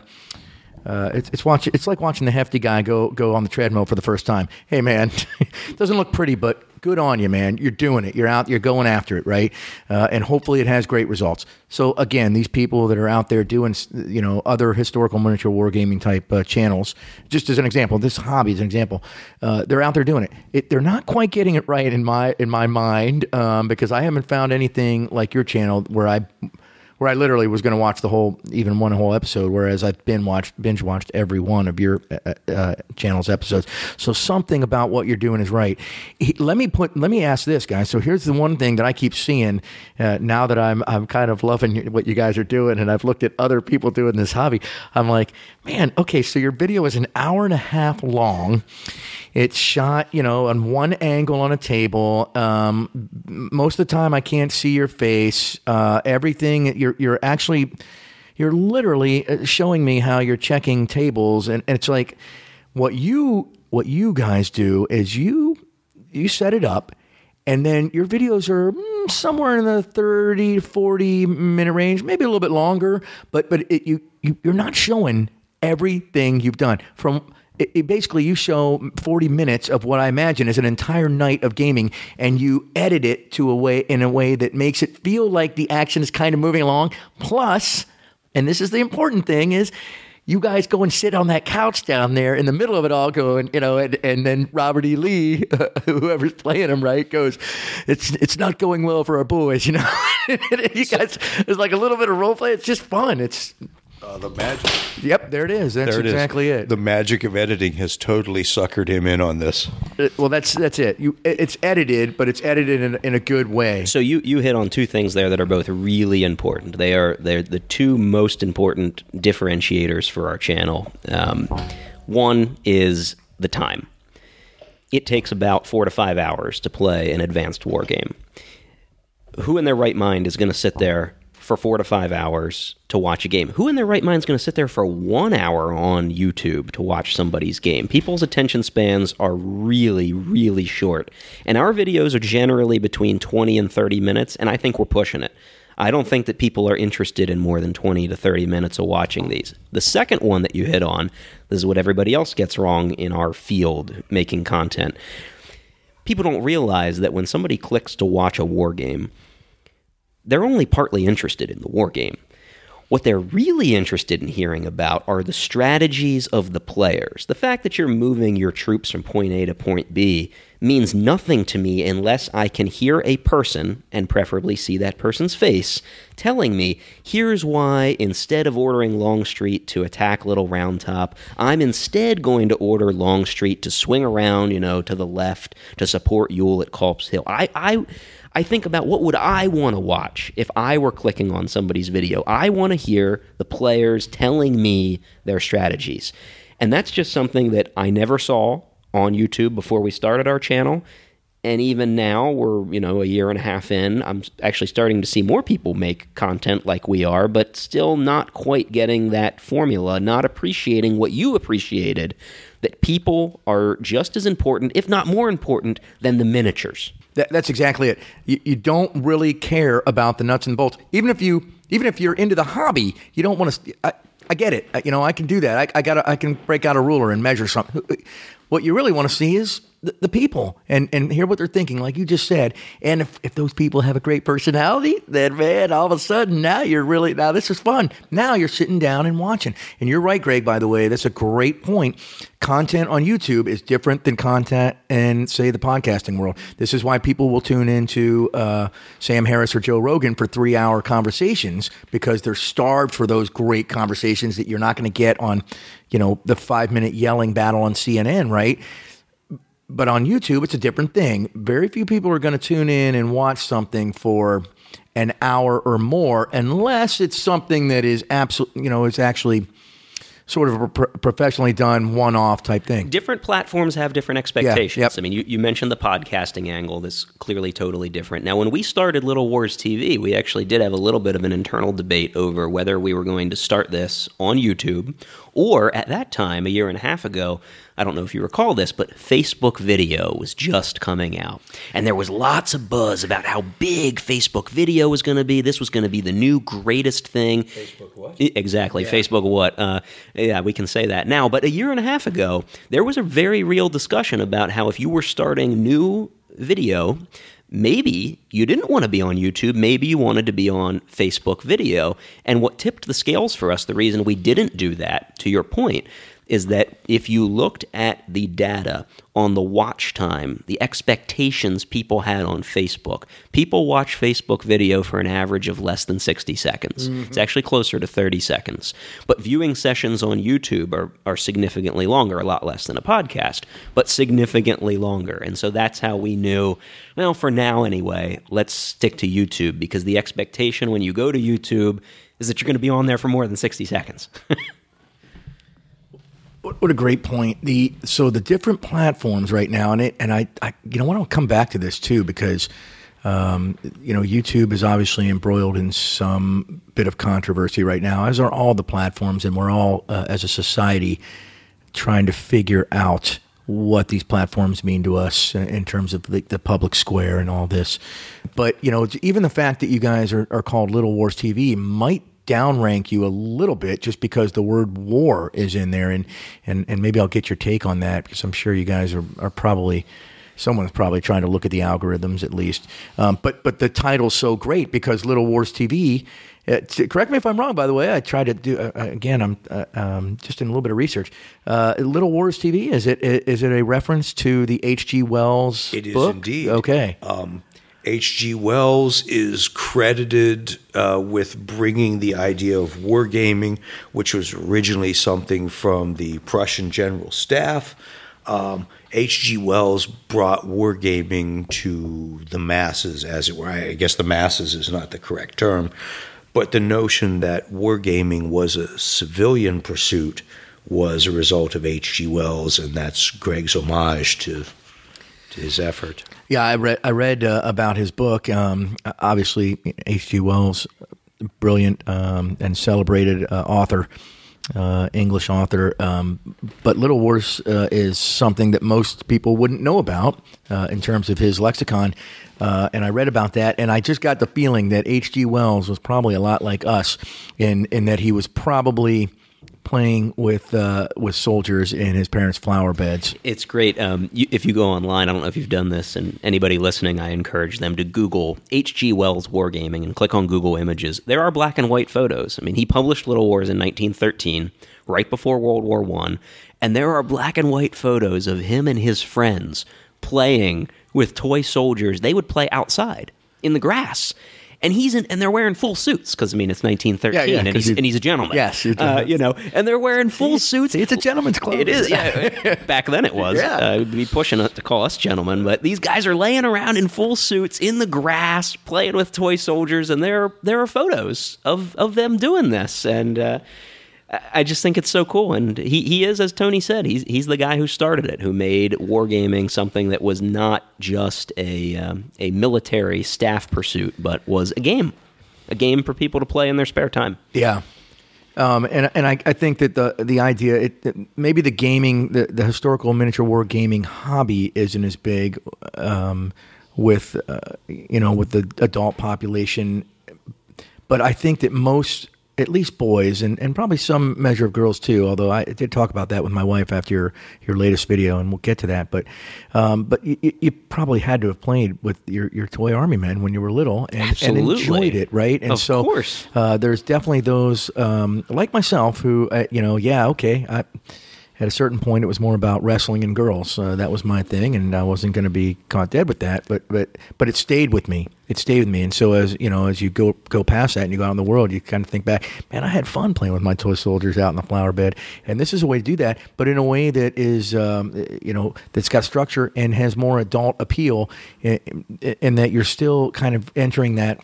uh, it's it's watch it's like watching the hefty guy go go on the treadmill for the first time. Hey man, doesn't look pretty, but good on you, man. You're doing it. You're out. You're going after it, right? Uh, and hopefully it has great results. So again, these people that are out there doing you know other historical miniature wargaming type uh, channels, just as an example, this hobby is an example. Uh, they're out there doing it. it. They're not quite getting it right in my in my mind um, because I haven't found anything like your channel where I where I literally was going to watch the whole, even one whole episode, whereas I've been watched, binge watched every one of your uh, uh, channel's episodes. So something about what you're doing is right. He- let me put, let me ask this, guys. So here's the one thing that I keep seeing uh, now that I'm, I'm kind of loving what you guys are doing, and I've looked at other people doing this hobby. I'm like, man, okay, so your video is an hour and a half long It's shot, you know, on one angle on a table. Um, most of the time, I can't see your face. Uh, everything you're you're actually you're literally uh, showing me how you're checking tables, and, and it's like what you what you guys do is you you set it up and then your videos are mm, somewhere in the 30 40 minute range maybe a little bit longer but but it, you, you you're not showing everything you've done. From it, it basically you show 40 minutes of what i imagine is an entire night of gaming and you edit it to a way in a way that makes it feel like the action is kind of moving along. Plus and this is the important thing is you guys go and sit on that couch down there in the middle of it all going you know and, and then robert e. Lee whoever's playing him right goes it's it's not going well for our boys you know? You guys there's like a little bit of role play. It's just fun. It's Uh, the magic. yep there it is that's There it is. exactly it, The magic of editing has totally suckered him in on this. Uh, well that's that's it you it- it's edited but it's edited in, in a good way So you, you hit on two things there that are both really important. They are they're the two most important differentiators for our channel. Um, one is the time. It takes about four to five hours to play an advanced war game. Who in their right mind is going to sit there for four to five hours to watch a game? Who in their right mind is going to sit there for one hour on YouTube to watch somebody's game? People's attention spans are really, really short. And our videos are generally between 20 and 30 minutes, and I think we're pushing it. I don't think that people are interested in more than 20 to 30 minutes of watching these. The second one that you hit on, this is what everybody else gets wrong in our field making content. People don't realize that when somebody clicks to watch a war game, they're only partly interested in the war game. What they're really interested in hearing about are the strategies of the players. The fact that you're moving your troops from point A to point B means nothing to me unless I can hear a person, and preferably see that person's face, telling me, here's why instead of ordering Longstreet to attack Little Round Top, I'm instead going to order Longstreet to swing around, you know, to the left to support Ewell at Culp's Hill. I, I, I think about what would I want to watch if I were clicking on somebody's video. I want to hear the players telling me their strategies. And that's just something that I never saw on YouTube before we started our channel. And even now, we're, you know, a year and a half in, I'm actually starting to see more people make content like we are, but still not quite getting that formula, not appreciating what you appreciated that people are just as important, if not more important, than the miniatures. That, that's exactly it. You, you don't really care about the nuts and bolts. Even if you, even if you're into the hobby, you don't want to. I, I get it. I- You know, I can do that. I, I got. I can break out a ruler and measure something. What you really want to see is the, the people and and hear what they're thinking, like you just said. And if if those people have a great personality, then man, all of a sudden now you're really now this is fun. Now you're sitting down and watching. And you're right, Greg. By the way, that's a great point. Content on YouTube is different than content in, say, the podcasting world. This is why people will tune into uh, Sam Harris or Joe Rogan for three hour conversations because they're starved for those great conversations that you're not going to get on, you know, the five minute yelling battle on CNN, right? But on YouTube, it's a different thing. Very few people are going to tune in and watch something for an hour or more unless it's something that is absolutely, you know, it's actually sort of a pro- professionally done one off type thing. different platforms have different expectations. yep. I mean, you, you mentioned the podcasting angle. That's clearly totally different. Now, when we started Little Wars TV, we actually did have a little bit of an internal debate over whether we were going to start this on YouTube or at that time, a year and a half ago, I don't know if you recall this, but Facebook video was just coming out. And there was lots of buzz about how big Facebook video was going to be. This was going to be the new greatest thing. Facebook what? Exactly. Facebook what? Uh, yeah, we can say that now. But a year and a half ago, there was a very real discussion about how if you were starting new video, maybe you didn't want to be on YouTube. Maybe you wanted to be on Facebook video. And what tipped the scales for us, the reason we didn't do that, to your point, is that if you looked at the data on the watch time, the expectations people had on Facebook, people watch Facebook video for an average of less than 60 seconds. Mm-hmm. It's actually closer to 30 seconds. But viewing sessions on YouTube are, are significantly longer, a lot less than a podcast, but significantly longer. And so that's how we knew, well, for now anyway, let's stick to YouTube because the expectation when you go to YouTube is that you're going to be on there for more than 60 seconds. What, a great point. The so the different platforms right now, and it, and I, I you know, I want to come back to this too because. Um, you know, YouTube is obviously embroiled in some bit of controversy right now, as are all the platforms, and we're all, uh, as a society, trying to figure out what these platforms mean to us in terms of the, the, public square and all this. But you know, even the fact that you guys are, are called Little Wars TV might downrank you a little bit just because the word war is in there, and and and maybe I'll get your take on that because I'm sure you guys are are probably someone's probably trying to look at the algorithms at least. Um, but but the title's so great because Little Wars TV. Uh, correct me if I'm wrong. By the way, I tried to do uh, uh, again. I'm uh, um, just in a little bit of research. Uh, Little Wars TV is it is it a reference to the H.G. Wells? It is book? indeed. Okay. Um, H.G. Wells is credited uh, with bringing the idea of wargaming, which was originally something from the Prussian General Staff. Um, H.G. Wells brought wargaming to the masses, as it were. I guess the masses is not the correct term, but the notion that wargaming was a civilian pursuit was a result of H.G. Wells, and that's Greg's homage to, to his effort. Yeah, I read I read uh, about his book. Um, obviously, H.G. Wells, brilliant um, and celebrated uh, author uh, English author. Um, but Little Wars uh, is something that most people wouldn't know about uh, in terms of his lexicon. Uh, and I read about that, and I just got the feeling that H.G. Wells was probably a lot like us in, in that he was probably playing with uh, with soldiers in his parents' flower beds. It's great. Um, you, if you go online, I don't know if you've done this, and anybody listening, I encourage them to Google H.G. Wells wargaming and click on Google Images. There are black and white photos. I mean, he published Little Wars in 1913, right before World War One, and there are black and white photos of him and his friends playing with toy soldiers. They would play outside in the grass and he's in, and they're wearing full suits because I mean it's 1913, yeah, yeah, and he's and he's a gentleman. Yes, uh, you know, and they're wearing full suits. See, it's a gentleman's club. It is. Yeah, back then it was. Yeah, uh, would be pushing it to call us gentlemen, but these guys are laying around in full suits in the grass, playing with toy soldiers, and there there are photos of of them doing this, and. Uh, I just think it's so cool, and he, he is, as Tony said, he's he's the guy who started it, who made wargaming something that was not just a um, a military staff pursuit, but was a game, a game for people to play in their spare time. Yeah, um, and and I, I think that the the idea it, maybe the gaming the, the historical miniature war gaming hobby isn't as big um, with uh, you know with the adult population, but I think that most at least boys and, and probably some measure of girls too. Although I did talk about that with my wife after your, your latest video, and we'll get to that. But um, but you, you, probably had to have played with your, your toy army men when you were little and, and enjoyed it, right? And of so course. Uh, there's definitely those um, like myself who uh, you know yeah okay I at a certain point, it was more about wrestling and girls. Uh, that was my thing, and I wasn't going to be caught dead with that. But but but it stayed with me. It stayed with me. And so as you know, as you go go past that and you go out in the world, you kind of think back, man, I had fun playing with my toy soldiers out in the flower bed. And this is a way to do that, but in a way that is um, you know that's got structure and has more adult appeal, and in that you're still kind of entering that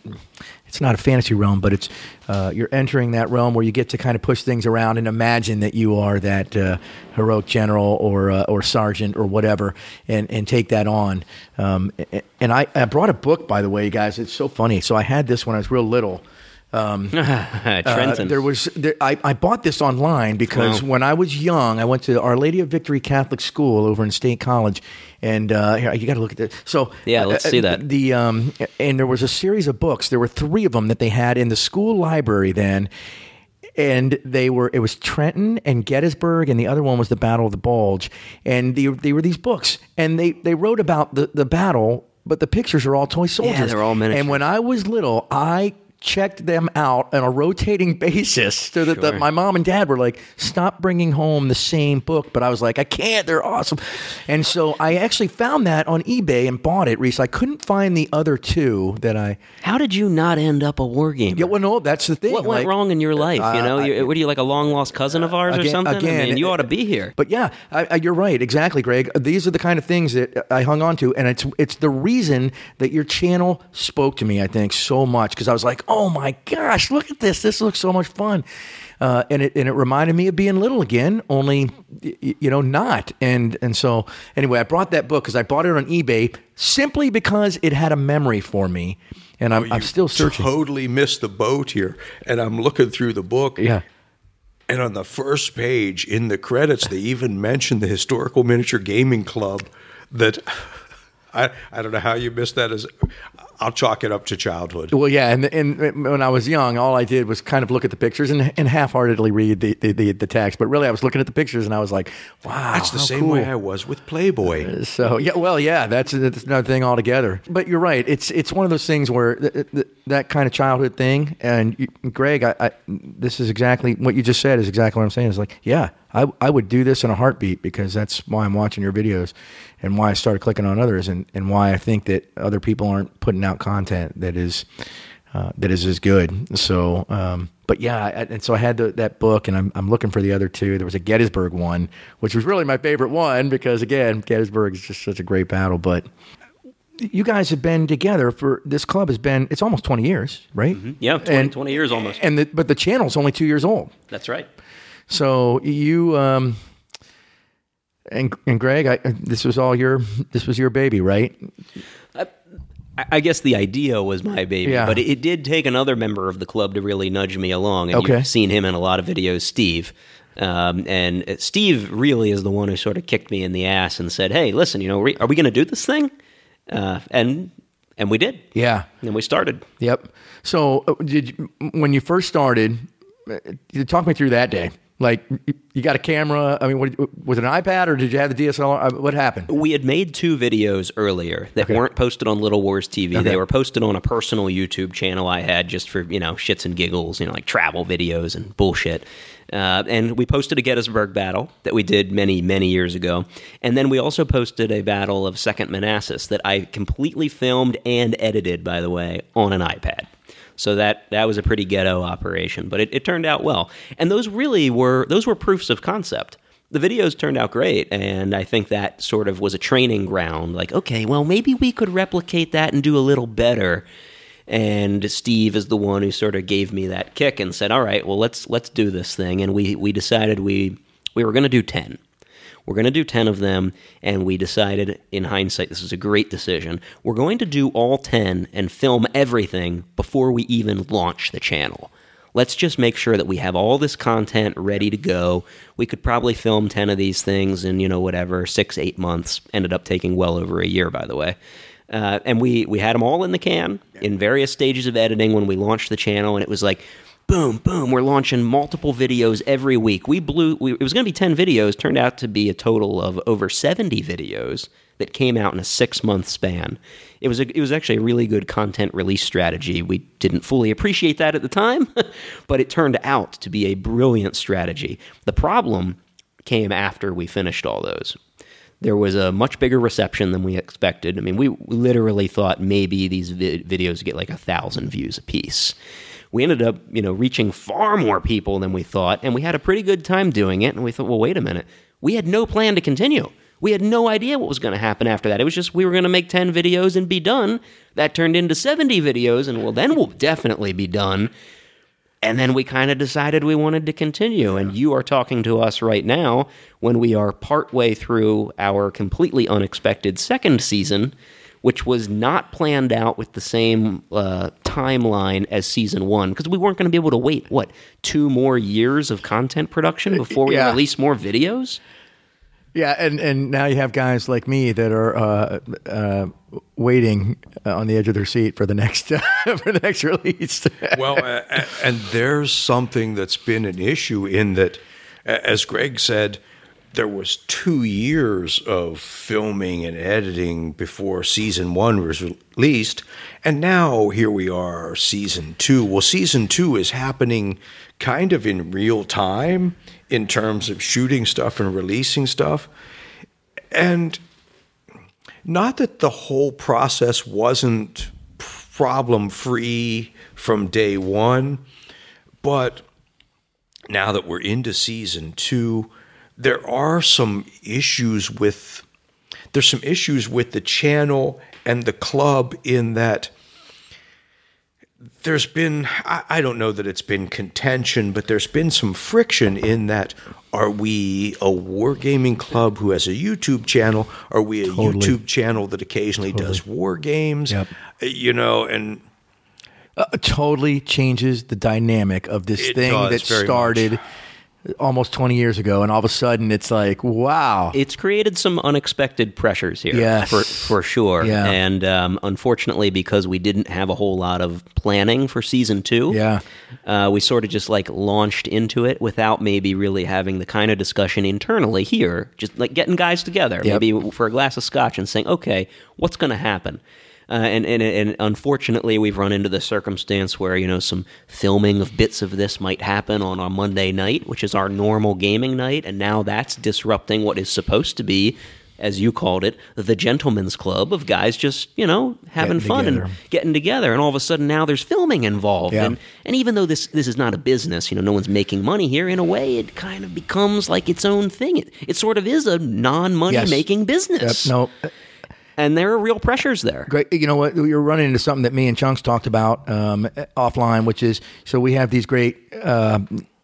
it's not a fantasy realm, but it's uh, you're entering that realm where you get to kind of push things around and imagine that you are that uh, heroic general or uh, or sergeant or whatever, and and take that on. Um, and I, I brought a book, by the way, guys. It's so funny. So I had this when I was real little. Um, uh, there was there, I, I bought this online because wow. when I was young, I went to Our Lady of Victory Catholic School over in State College, and uh, here, you got to look at this. So yeah, let's uh, see that. The um, and there was a series of books. There were three of them that they had in the school library then. And they were it was Trenton and Gettysburg, and the other one was the Battle of the Bulge. And they, they were these books, and they, they wrote about the, the battle but the pictures are all toy soldiers. Yeah, they're all miniature. And when I was little, I checked them out on a rotating basis so that, sure. my mom and dad were like, stop bringing home the same book. But I was like, I can't. They're awesome. And so I actually found that on eBay and bought it, Reese. I couldn't find the other two that I. How did you not end up a war game? Yeah, well, no, that's the thing. What went like, wrong in your life? Uh, you know, I, what are you like a long lost cousin of ours again, or something? Again, I mean, you ought to be here. But yeah, I, you're right. Exactly, Greg. These are the kind of things that I hung on to, and it's it's the reason that your channel spoke to me. I think so much because I was like, "Oh my gosh, look at this! This looks so much fun." Uh, and it and it reminded me of being little again, only you know not. And and so anyway, I brought that book because I bought it on eBay simply because it had a memory for me, and I'm, I'm still searching. Totally missed the boat here, and I'm looking through the book. yeah, And on the first page, in the credits, they even mention the Historical Miniature Gaming Club. That I I don't know how you missed that. As I'll chalk it up to childhood. Well, yeah, and, and when I was young, all I did was kind of look at the pictures and, and half-heartedly read the, the, the, the text. But really, I was looking at the pictures and I was like, "Wow, That's the same cool. way I was with Playboy. Uh, so yeah, well, yeah, that's, that's another thing altogether. But you're right; it's it's one of those things where th- th- that kind of childhood thing. And you, Greg, I, I, this is exactly what you just said. Is exactly what I'm saying. Is like, yeah, I I would do this in a heartbeat because that's why I'm watching your videos, and why I started clicking on others, and and why I think that other people aren't putting out content that is. Uh, that is as good. So, um, but yeah, I, and so I had the, that book, and I'm, I'm looking for the other two. There was a Gettysburg one, which was really my favorite one because again, Gettysburg is just such a great battle. But you guys have been together for this club has been it's almost 20 years, right? Yeah, 20, 20 years almost. And the, but the channel's only two years old. That's right. So you um, and and Greg, I, this was all your this was your baby, right? I- I guess the idea was my baby, Yeah. but it, it did take another member of the club to really nudge me along. And Okay. you've seen him in a lot of videos, Steve. Um, and uh, Steve really is the one who sort of kicked me in the ass and said, "Hey, listen, you know, re- are we going to do this thing?" Uh, and and we did. Yeah. And we started. Yep. So uh, did you, when you first started? uh, Talk me through that day. Like you- got a camera. I mean, what, was it an iPad or did you have the DSLR? What happened? We had made two videos earlier that weren't posted on Little Wars TV. They were posted on a personal YouTube channel I had just for, you know, shits and giggles, you know, like travel videos and bullshit. Uh, and we posted a Gettysburg battle that we did many, many years ago. And then we also posted a battle of Second Manassas that I completely filmed and edited, by the way, on an iPad. So that that was a pretty ghetto operation, but it, it turned out well. And those really were those were proofs of concept. The videos turned out great, and I think that sort of was a training ground. Like, okay, well, maybe we could replicate that and do a little better. And Steve is the one who sort of gave me that kick and said, "All right, well, let's let's do this thing." And we we decided we we were going to do ten. We're going to do 10 of them, and we decided, in hindsight, this was a great decision. We're going to do all 10 and film everything before we even launch the channel. Let's just make sure that we have all this content ready to go. We could probably film 10 of these things in, you know, whatever, six, eight months. Ended up taking well over a year, by the way. Uh, and we, we had them all in the can in various stages of editing when we launched the channel, and it was like, boom, boom, we're launching multiple videos every week. We blew, we, it was going to be 10 videos, turned out to be a total of over 70 videos that came out in a six month span. It was, a, it was actually a really good content release strategy. We didn't fully appreciate that at the time, but it turned out to be a brilliant strategy. The problem came after we finished all those there was a much bigger reception than we expected. I mean, we literally thought maybe these vi- videos get like a thousand views a piece. We ended up, you know, reaching far more people than we thought, and we had a pretty good time doing it. And we thought, well, wait a minute, we had no plan to continue. We had no idea what was going to happen after that. It was just we were going to make 10 videos and be done. That turned into 70 videos, and well, then we'll definitely be done. And then we kind of decided we wanted to continue. And you are talking to us right now when we are partway through our completely unexpected second season, which was not planned out with the same uh, timeline as season one, because we weren't going to be able to wait, what, two more years of content production before we Yeah. release more videos? Yeah, and, and now you have guys like me that are uh, uh, waiting uh, on the edge of their seat for the next for the next release. well, uh, and there's something that's been an issue in that, as Greg said, there was two years of filming and editing before season one was released, and now here we are, season two. Well, season two is happening kind of in real time in terms of shooting stuff and releasing stuff, and not that the whole process wasn't problem free from day one, but now that we're into season two, there are some issues with there's some issues with the channel and the club in that there's been I, I don't know that it's been contention, but there's been some friction in that. Are we a wargaming club who has a YouTube channel? Are we a Totally. YouTube channel that occasionally does war games? Yep. Uh, You know, and uh, totally changes the dynamic of this thing that started almost 20 years ago and all of a sudden it's like wow it's created some unexpected pressures here Yes. for, for sure Yeah. and um, unfortunately because we didn't have a whole lot of planning for season two Yeah. uh, we sort of just like launched into it without maybe really having the kind of discussion internally here just like getting guys together Yep. maybe for a glass of scotch and saying okay what's going to happen uh, and, and and unfortunately, we've run into the circumstance where you know some filming of bits of this might happen on our Monday night, which is our normal gaming night, and now that's disrupting what is supposed to be, as you called it, the gentleman's club of guys just you know having Getting fun together. and getting together, and all of a sudden now there's filming involved, Yeah. and and even though this this is not a business, you know, no one's making money here. In a way, it kind of becomes like its own thing. It it sort of is a non-money Yes. making Yep, business, no and there are real pressures there. Great. You know what? You're running into something that me and Chunks talked about um, offline, which is so we have these great, uh,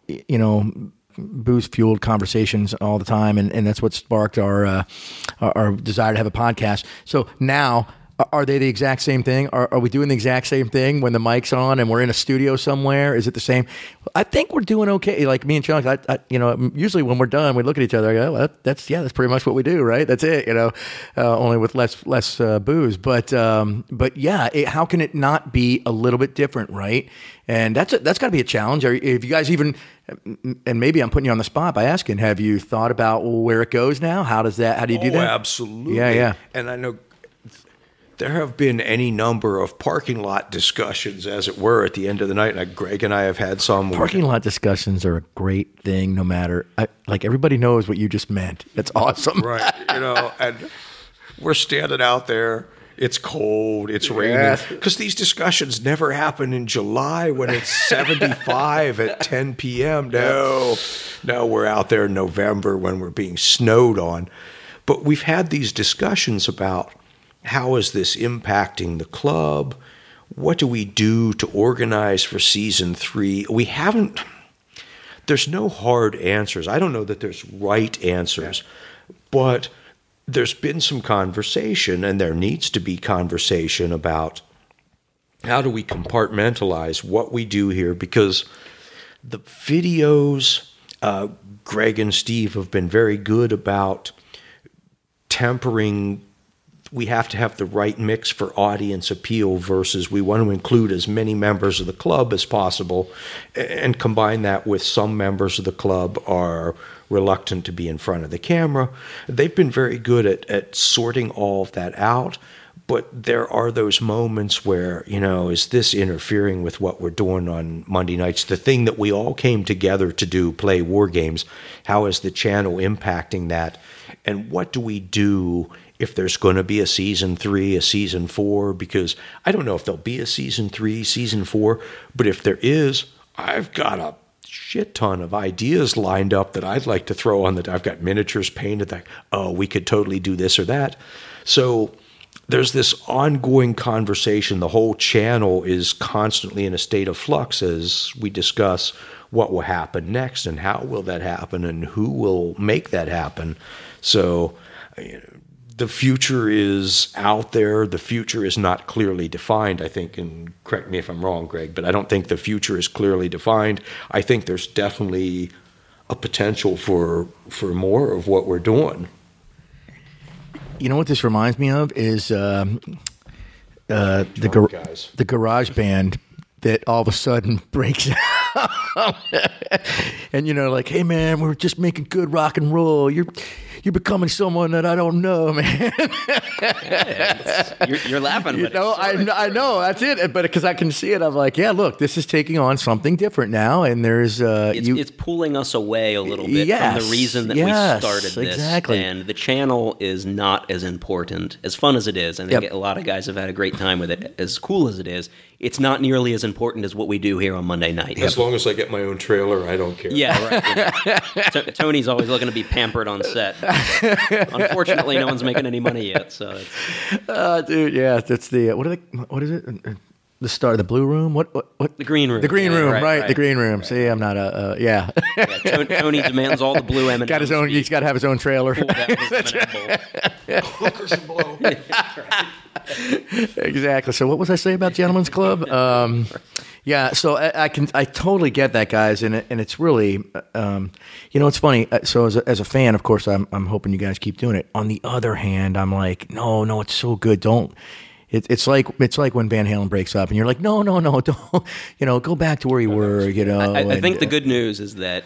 you know, booze fueled conversations all the time, and, and that's what sparked our, uh, our our desire to have a podcast. So now. Are they the exact same thing? Are, are we doing the exact same thing when the mic's on and we're in a studio somewhere? Is it the same? I think we're doing okay. Like me and Chunks, I, I, you know, usually when we're done, we look at each other. I go, well, "That's yeah, that's pretty much what we do, right? That's it." You know, uh, only with less less uh, booze. But um, but yeah, it, how can it not be a little bit different, right? And that's a, that's got to be a challenge. Are, if you guys even, and maybe I'm putting you on the spot by asking, have you thought about where it goes now? How does that? How do you do oh, that? absolutely. Yeah, yeah. And I know there have been any number of parking lot discussions, as it were, at the end of the night. And Greg and I have had some. Parking lot discussions are a great thing, no matter. I, like everybody knows what you just meant. That's awesome. right? You know, and we're standing out there. It's cold. It's raining. Because these discussions never happen in July when it's 75 at 10 p.m. No, no, we're out there in November when we're being snowed on. But we've had these discussions about how is this impacting the club? What do we do to organize for season three? We haven't there's no hard answers. I don't know that there's right answers, but there's been some conversation, and there needs to be conversation about how do we compartmentalize what we do here because the videos, uh, Greg and Steve have been very good about tempering we have to have the right mix for audience appeal versus we want to include as many members of the club as possible and combine that with some members of the club are reluctant to be in front of the camera. They've been very good at, at sorting all of that out. But there are those moments where, you know, is this interfering with what we're doing on Monday nights? The thing that we all came together to do, play war games, how is the channel impacting that? And what do we do if there's going to be a season three, a season four? Because I don't know if there'll be a season three, season four, but if there is, I've got a shit ton of ideas lined up that I'd like to throw on that. I've got miniatures painted that, oh, we could totally do this or that. So there's this ongoing conversation. The whole channel is constantly in a state of flux as we discuss what will happen next and how will that happen and who will make that happen. So the future is out there. The future is not clearly defined, I think, and correct me if I'm wrong, Greg, but I don't think the future is clearly defined. I think there's definitely a potential for for more of what we're doing. You know what this reminds me of is um, uh, the gar- guys. the garage band that all of a sudden breaks out. and you know, like, hey man, we're just making good rock and roll. You're you're becoming someone that I don't know, man. You're, you're laughing, you know, I, I know that's it. But because I can see it, I'm like, yeah, look, this is taking on something different now, and there's uh, it's, you. it's pulling us away a little bit from the reason that yes, we started this. exactly. And the channel is not as important, as fun as it is. and I think Yep. a lot of guys have had a great time with it. As cool as it is, it's not nearly as important as what we do here on Monday night. As long as I get my own trailer, I don't care. Yeah, right. T- Tony's always looking to be pampered on set. Unfortunately, no one's making any money yet. So it's, Uh, dude, yeah, that's the uh, what are they? What is it? Uh, the star, the blue room. What? What? what? The green room. The green Yeah, room, right, right? right, the green room. See, I'm not a. Uh, yeah. Yeah, Tony, Tony demands all the blue M&Ms. got his own. be He's got to have his own trailer. pulled out of his bowl. Hookers and blow. Exactly. So what was I saying about Gentlemen's Club? Um, yeah. So I, I can I totally get that, guys, and it, and it's really, um, you know, it's funny. Uh, So as a, as a fan, of course, I'm I'm hoping you guys keep doing it. On the other hand, I'm like, no, no, it's so good. Don't. It, it's like it's like when Van Halen breaks up, and you're like, no, no, no, don't. You know, go back to where you were. You know. I, I and- think the good news is that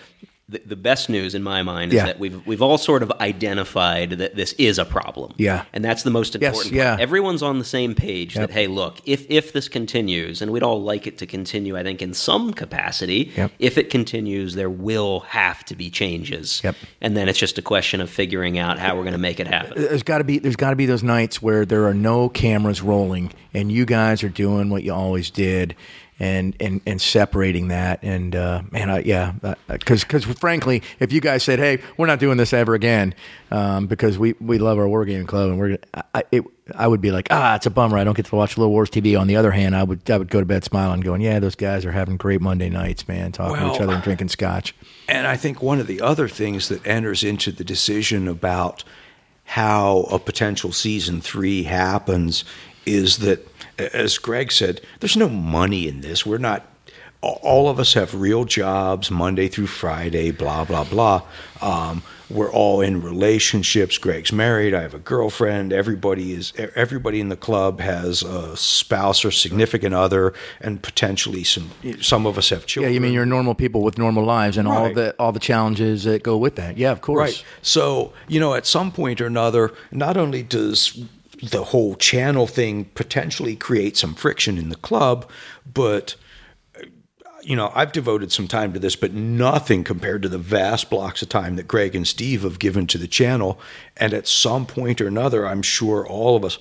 the, the best news in my mind is Yeah. that we've we've all sort of identified that this is a problem. Yeah. and that's the most important Yes, yeah. part. everyone's on the same page. Yep. That hey, look, if if this continues, and we'd all like it to continue, I think in some capacity. Yep. If it continues, there will have to be changes. Yep. and then it's just a question of figuring out how we're going to make it happen. Uh, there's got to be there's got to be those nights where there are no cameras rolling and you guys are doing what you always did and and and separating that. And uh, man I, yeah because because frankly if you guys said hey we're not doing this ever again um, because we we love our wargaming club and we're gonna- I, it, I would be like ah it's a bummer. I don't get to watch Little Wars TV on the other hand I would I would go to bed smiling going yeah those guys are having great Monday nights man talking to each other and drinking scotch. And I think one of the other things that enters into the decision about how a potential season three happens is that, as Greg said, there's no money in this. We're not. All of us have real jobs, Monday through Friday, blah blah blah. Um, we're all in relationships. Greg's married. I have a girlfriend. Everybody is. Everybody in the club has a spouse or significant other, and potentially some. Some of us have children. yeah you mean you're normal people with normal lives and all Right. the all the challenges that go with that yeah of course Right. So, you know, at some point or another, not only does the whole channel thing potentially create some friction in the club, but you know, I've devoted some time to this, but nothing compared to the vast blocks of time that Greg and Steve have given to the channel. And at some point or another, I'm sure all of us,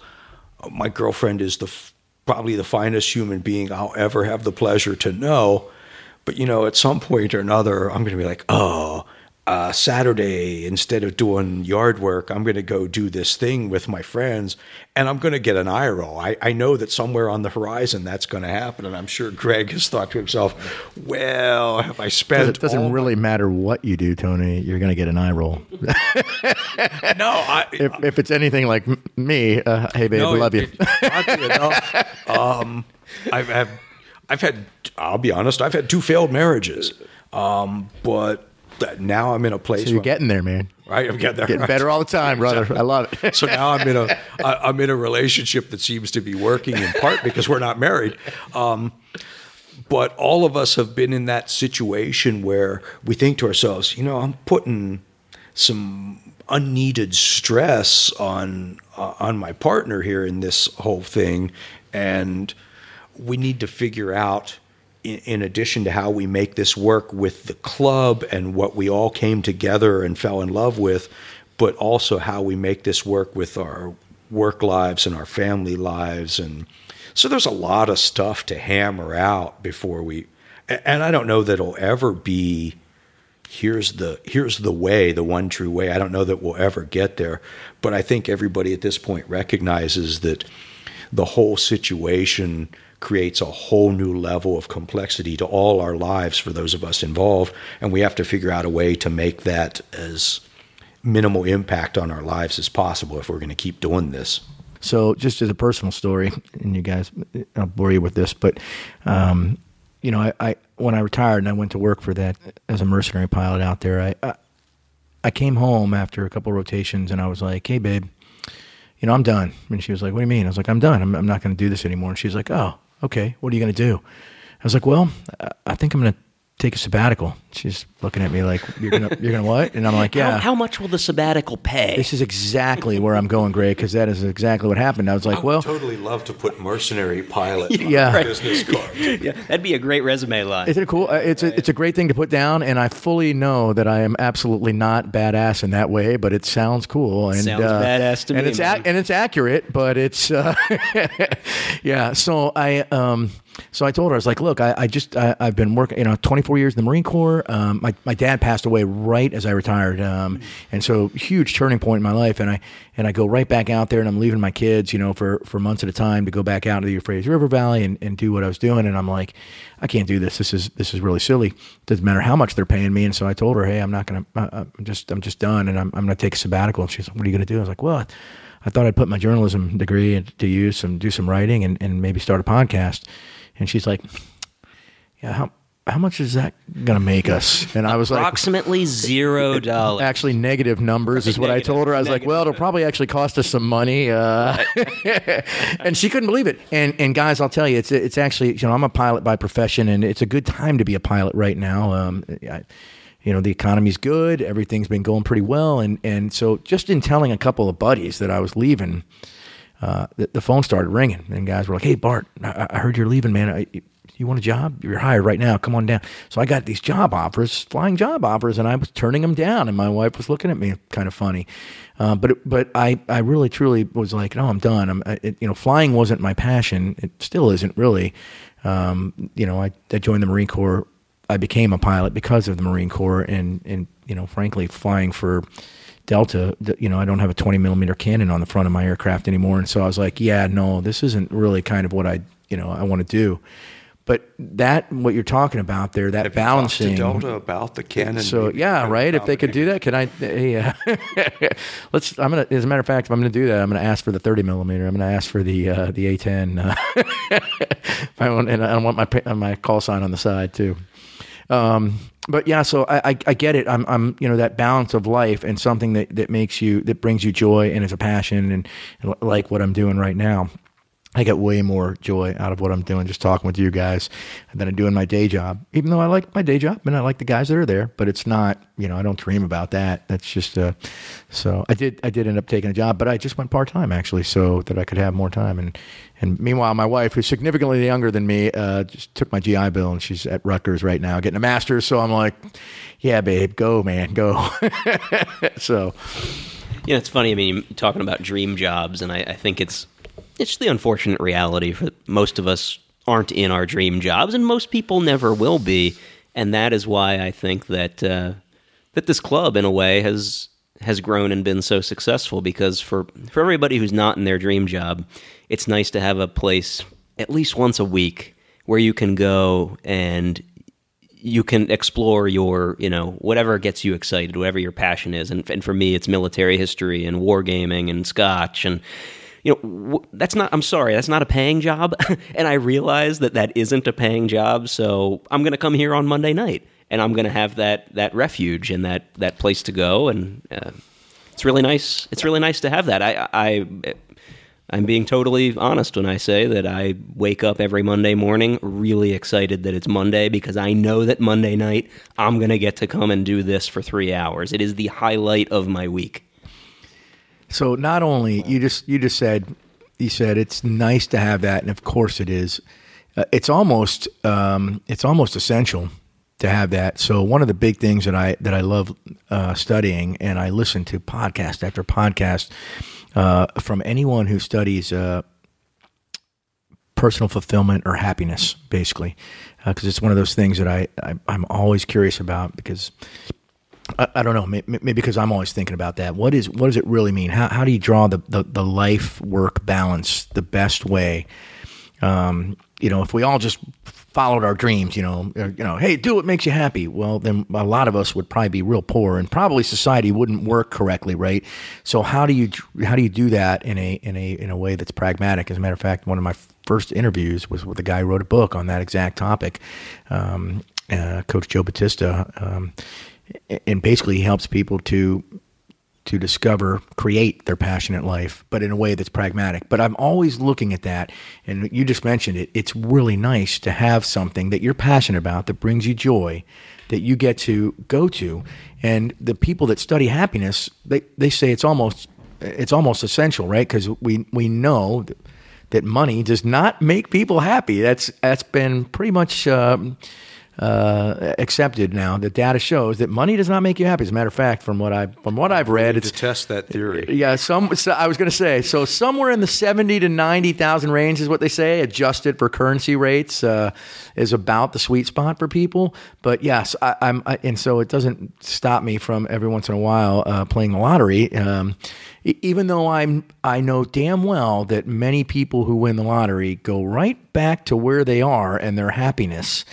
my girlfriend is the probably the finest human being I'll ever have the pleasure to know. But you know, at some point or another, I'm going to be like, oh, uh, Saturday instead of doing yard work, I'm going to go do this thing with my friends, and I'm going to get an eye roll. I, I know that somewhere on the horizon that's going to happen, and I'm sure Greg has thought to himself, well, have I spent? It doesn't all really matter what you do, Tony. You're going to get an eye roll. no, I, if, if it's anything like me, uh, hey babe, No, I love you. it- it- oddly enough, um, I've had, I've had. I'll be honest. I've had two failed marriages, um, but now I'm in a place. so you're getting there, man. right. I'm getting there. Getting better all the time, brother. I love it. so now I'm in a I- I'm in a relationship that seems to be working in part because we're not married. Um, but all of us have been in that situation where we think to ourselves, you know, I'm putting some unneeded stress on uh, on my partner here in this whole thing, and we need to figure out. In, in addition to how we make this work with the club and what we all came together and fell in love with, but also how we make this work with our work lives and our family lives. And so there's a lot of stuff to hammer out before we and I don't know that it'll ever be here's the here's the way the one true way. I don't know that we'll ever get there but I think everybody at this point recognizes that the whole situation creates a whole new level of complexity to all our lives for those of us involved and we have to figure out a way to make that as minimal impact on our lives as possible if we're going to keep doing this. So, just as a personal story, and you guys, I'll bore you with this, but um, you know, I, I when I retired and I went to work for that as a mercenary pilot out there, I I, I came home after a couple rotations and I was like, "Hey, babe, you know, I'm done." And she was like, "What do you mean?" I was like, "I'm done. I'm, I'm not going to do this anymore." And she's like, "Oh, okay. What are you going to do?" I was like, "Well, I- think I'm going to take a sabbatical." She's looking at me like, "You're gonna, you're gonna what?" And I'm like, "Yeah." How, how much will the sabbatical pay? this is exactly where I'm going, Greg, because that is exactly what happened. I was like, well, totally love to put mercenary pilot on Yeah. a Right. business card. yeah, that'd be a great resume line. Isn't it cool? Uh, It's a, it's a great thing to put down, and I fully know that I am absolutely not badass in that way, but it sounds cool. And, Sounds uh, badass to and me, It's man. and it's accurate, but it's uh, yeah. So I um so I told her I was like, look, I, I just I, I've been working, you know, 24 years in the Marine Corps. Um, my my dad passed away right as I retired, um, and so huge turning point in my life. And I and I go right back out there, and I'm leaving my kids, you know, for for months at a time to go back out to the Euphrates River Valley and, and do what I was doing. And I'm like, I can't do this. This is this is really silly. Doesn't matter how much they're paying me. And so I told her, hey, I'm not gonna. Uh, I'm just I'm just done, and I'm I'm gonna take a sabbatical. And she's like, what are you gonna do? I was like, well. I thought I'd put my journalism degree to use and do some writing and, and maybe start a podcast. And she's like, yeah, how, how much is that going to make us? And I was like, Approximately zero dollars. actually negative numbers is what I told her. I was like, well, it'll probably actually cost us some money. Uh, and she couldn't believe it. And and guys, I'll tell you, it's it's actually you know I'm a pilot by profession, and it's a good time to be a pilot right now. Um, I, you know the economy's good, everything's been going pretty well, and and so just in telling a couple of buddies that I was leaving, uh, the, the phone started ringing, and guys were like, "Hey, Bart, I, I heard you're leaving, man. I, you want a job? You're hired right now. Come on down." So I got these job offers, flying job offers, and I was turning them down. And my wife was looking at me kind of funny, uh, but but I I really truly was like, "No, I'm done." I'm it, you know flying wasn't my passion. It still isn't really. Um, you know, I, I joined the Marine Corps. I became a pilot because of the Marine Corps, and and you know, frankly, flying for Delta, you know, I don't have a 20 millimeter cannon on the front of my aircraft anymore. And so I was like, yeah, no, this isn't really kind of what I, you know, I want to do. But that, what you're talking about there, that to balancing. Delta about the cannon? So yeah, right. If they could do that, can I? Yeah. Let's. I'm gonna. As a matter of fact, if I'm gonna do that, I'm gonna ask for the 30 millimeter. I'm gonna ask for the uh, the A10. Uh, I want, and I want my my call sign on the side too. Um, but yeah, so I, I, I get it. I'm, I'm, you know, that balance of life and something that, that makes you, that brings you joy and is a passion and, and like what I'm doing right now. I get way more joy out of what I'm doing just talking with you guys than I do in my day job. Even though I like my day job and I like the guys that are there, but it's not, you know, I don't dream about that. That's just uh so I did I did end up taking a job, but I just went part time actually so that I could have more time and and meanwhile my wife who's significantly younger than me uh just took my GI Bill and she's at Rutgers right now getting a master's, so I'm like, yeah, babe, go man, go. so You know, it's funny. I mean, talking about dream jobs, and I, I think it's it's the unfortunate reality for most of us aren't in our dream jobs, and most people never will be. And that is why I think that uh, that this club, in a way, has has grown and been so successful. Because for for everybody who's not in their dream job, it's nice to have a place at least once a week where you can go and you can explore your, you know, whatever gets you excited, whatever your passion is. And, and for me, it's military history and wargaming and scotch. And, you know, that's not, I'm sorry, that's not a paying job. and I realize that that isn't a paying job. So I'm going to come here on Monday night and I'm going to have that, that refuge and that, that place to go. And uh, it's really nice. It's really nice to have that. I, I, I'm being totally honest when I say that I wake up every Monday morning really excited that it's Monday because I know that Monday night I'm going to get to come and do this for three hours. It is the highlight of my week. So not only you just you just said you said it's nice to have that, and of course it is. Uh, it's almost um, it's almost essential to have that. So one of the big things that I that I love uh, studying, and I listen to podcast after podcast uh, from anyone who studies uh, personal fulfillment or happiness, basically, because it's one of those things that I, I I'm always curious about because I, I don't know, maybe, because I'm always thinking about that. What is what does it really mean? How how do you draw the the, the life work balance the best way? Um, you know, if we all just followed our dreams, you know, or, you know, hey, do what makes you happy. Well, then a lot of us would probably be real poor, and probably society wouldn't work correctly, right? So how do you how do you do that in a in a in a way that's pragmatic? As a matter of fact, one of my first interviews was with a guy who wrote a book on that exact topic, um, uh, Coach Joe Batista, um, and basically helps people to to discover, create their passionate life, but in a way that's pragmatic. But I'm always looking at that, and you just mentioned it. It's really nice to have something that you're passionate about that brings you joy, that you get to go to, and the people that study happiness, they they say it's almost it's almost essential, right? Because we we know that money does not make people happy. That's that's been pretty much. Um, uh, accepted now. The data shows that money does not make you happy. As a matter of fact, from what I from what I've read, to it's test that theory. yeah. Some so I was going to say so somewhere in the seventy to ninety thousand range is what they say, adjusted for currency rates, uh, is about the sweet spot for people. But yes, I, I'm I, and so it doesn't stop me from every once in a while uh, playing the lottery. Um, even though I'm I know damn well that many people who win the lottery go right back to where they are and their happiness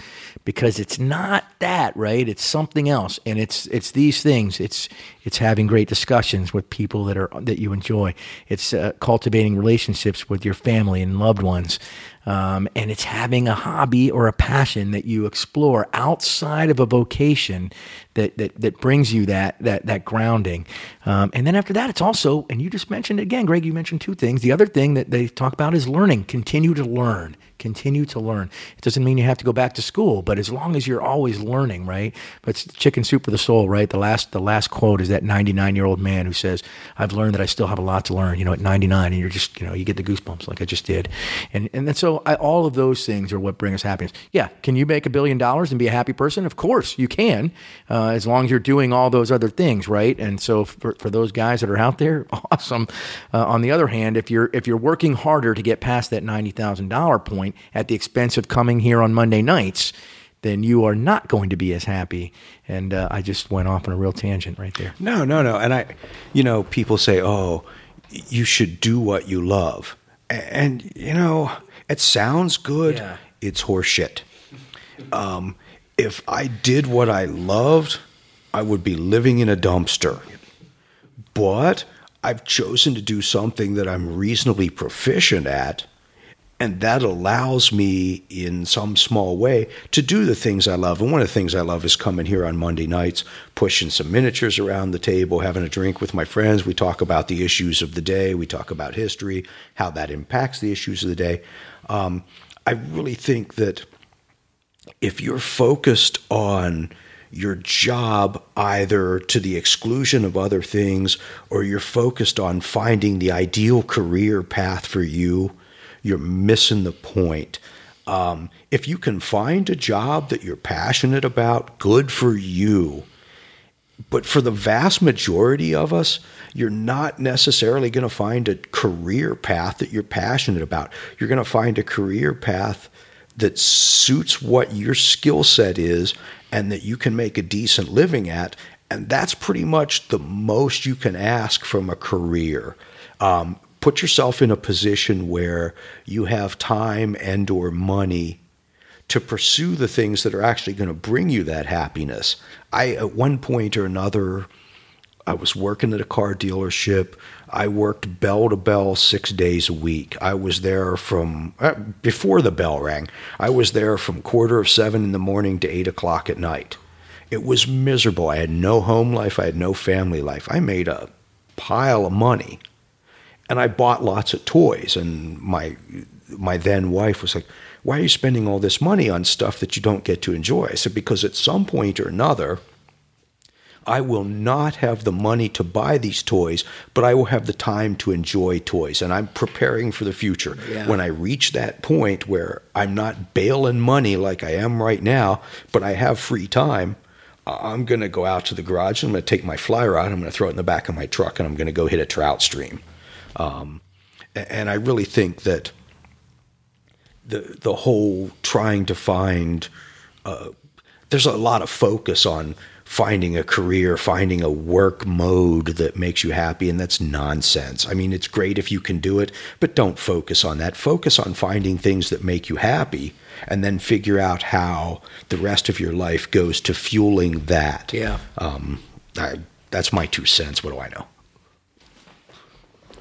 because it's not that right? It's something else. And it's it's these things. It's it's having great discussions with people that are that you enjoy. It's uh, cultivating relationships with your family and loved ones. Um, and it's having a hobby or a passion that you explore outside of a vocation that that, that brings you that that that grounding. Um, and then after that it's also and you just mentioned it again greg you mentioned two things. The other thing that they talk about is learning. Continue to learn continue to learn. It doesn't mean you have to go back to school, but as long as you're always learning, right? But it's chicken soup for the soul, right? The last the last quote is that 99 year old man who says, "I've learned that I still have a lot to learn." You know, at 99, and you're just you know you get the goosebumps like I just did, and and then so I, all of those things are what bring us happiness. Yeah, can you make a billion dollars and be a happy person? Of course you can, uh, as long as you're doing all those other things, right? And so for, for those guys that are out there, awesome. Uh, on the other hand, if you're if you're working harder to get past that ninety thousand dollar point at the expense of coming here on Monday nights, then you are not going to be as happy. And uh, I just went off on a real tangent right there. No, no, no. And I, you know, people say, oh, you should do what you love. And, you know, it sounds good. Yeah. It's horseshit. Um, if I did what I loved, I would be living in a dumpster. But I've chosen to do something that I'm reasonably proficient at. And that allows me, in some small way, to do the things I love. And one of the things I love is coming here on Monday nights, pushing some miniatures around the table, having a drink with my friends. We talk about the issues of the day, we talk about history, how that impacts the issues of the day. Um, I really think that if you're focused on your job either to the exclusion of other things or you're focused on finding the ideal career path for you, you're missing the point. Um, if you can find a job that you're passionate about, good for you. But for the vast majority of us, you're not necessarily going to find a career path that you're passionate about. You're going to find a career path that suits what your skill set is and that you can make a decent living at. And that's pretty much the most you can ask from a career. Um, put yourself in a position where you have time and or money to pursue the things that are actually going to bring you that happiness. I at one point or another I was working at a car dealership. I worked bell to bell 6 days a week. I was there from uh, before the bell rang. I was there from quarter of 7 in the morning to 8 o'clock at night. It was miserable. I had no home life, I had no family life. I made a pile of money and I bought lots of toys. And my my then wife was like, "Why are you spending all this money on stuff that you don't get to enjoy?" I said, "Because at some point or another." I will not have the money to buy these toys, but I will have the time to enjoy toys. And I'm preparing for the future. Yeah. When I reach that point where I'm not bailing money like I am right now, but I have free time, I'm going to go out to the garage and I'm going to take my fly rod, I'm going to throw it in the back of my truck, and I'm going to go hit a trout stream. Um, and I really think that the the whole trying to find uh, there's a lot of focus on finding a career, finding a work mode that makes you happy, and that's nonsense. I mean, it's great if you can do it, but don't focus on that. Focus on finding things that make you happy, and then figure out how the rest of your life goes to fueling that. Yeah. Um, I, that's my two cents. What do I know?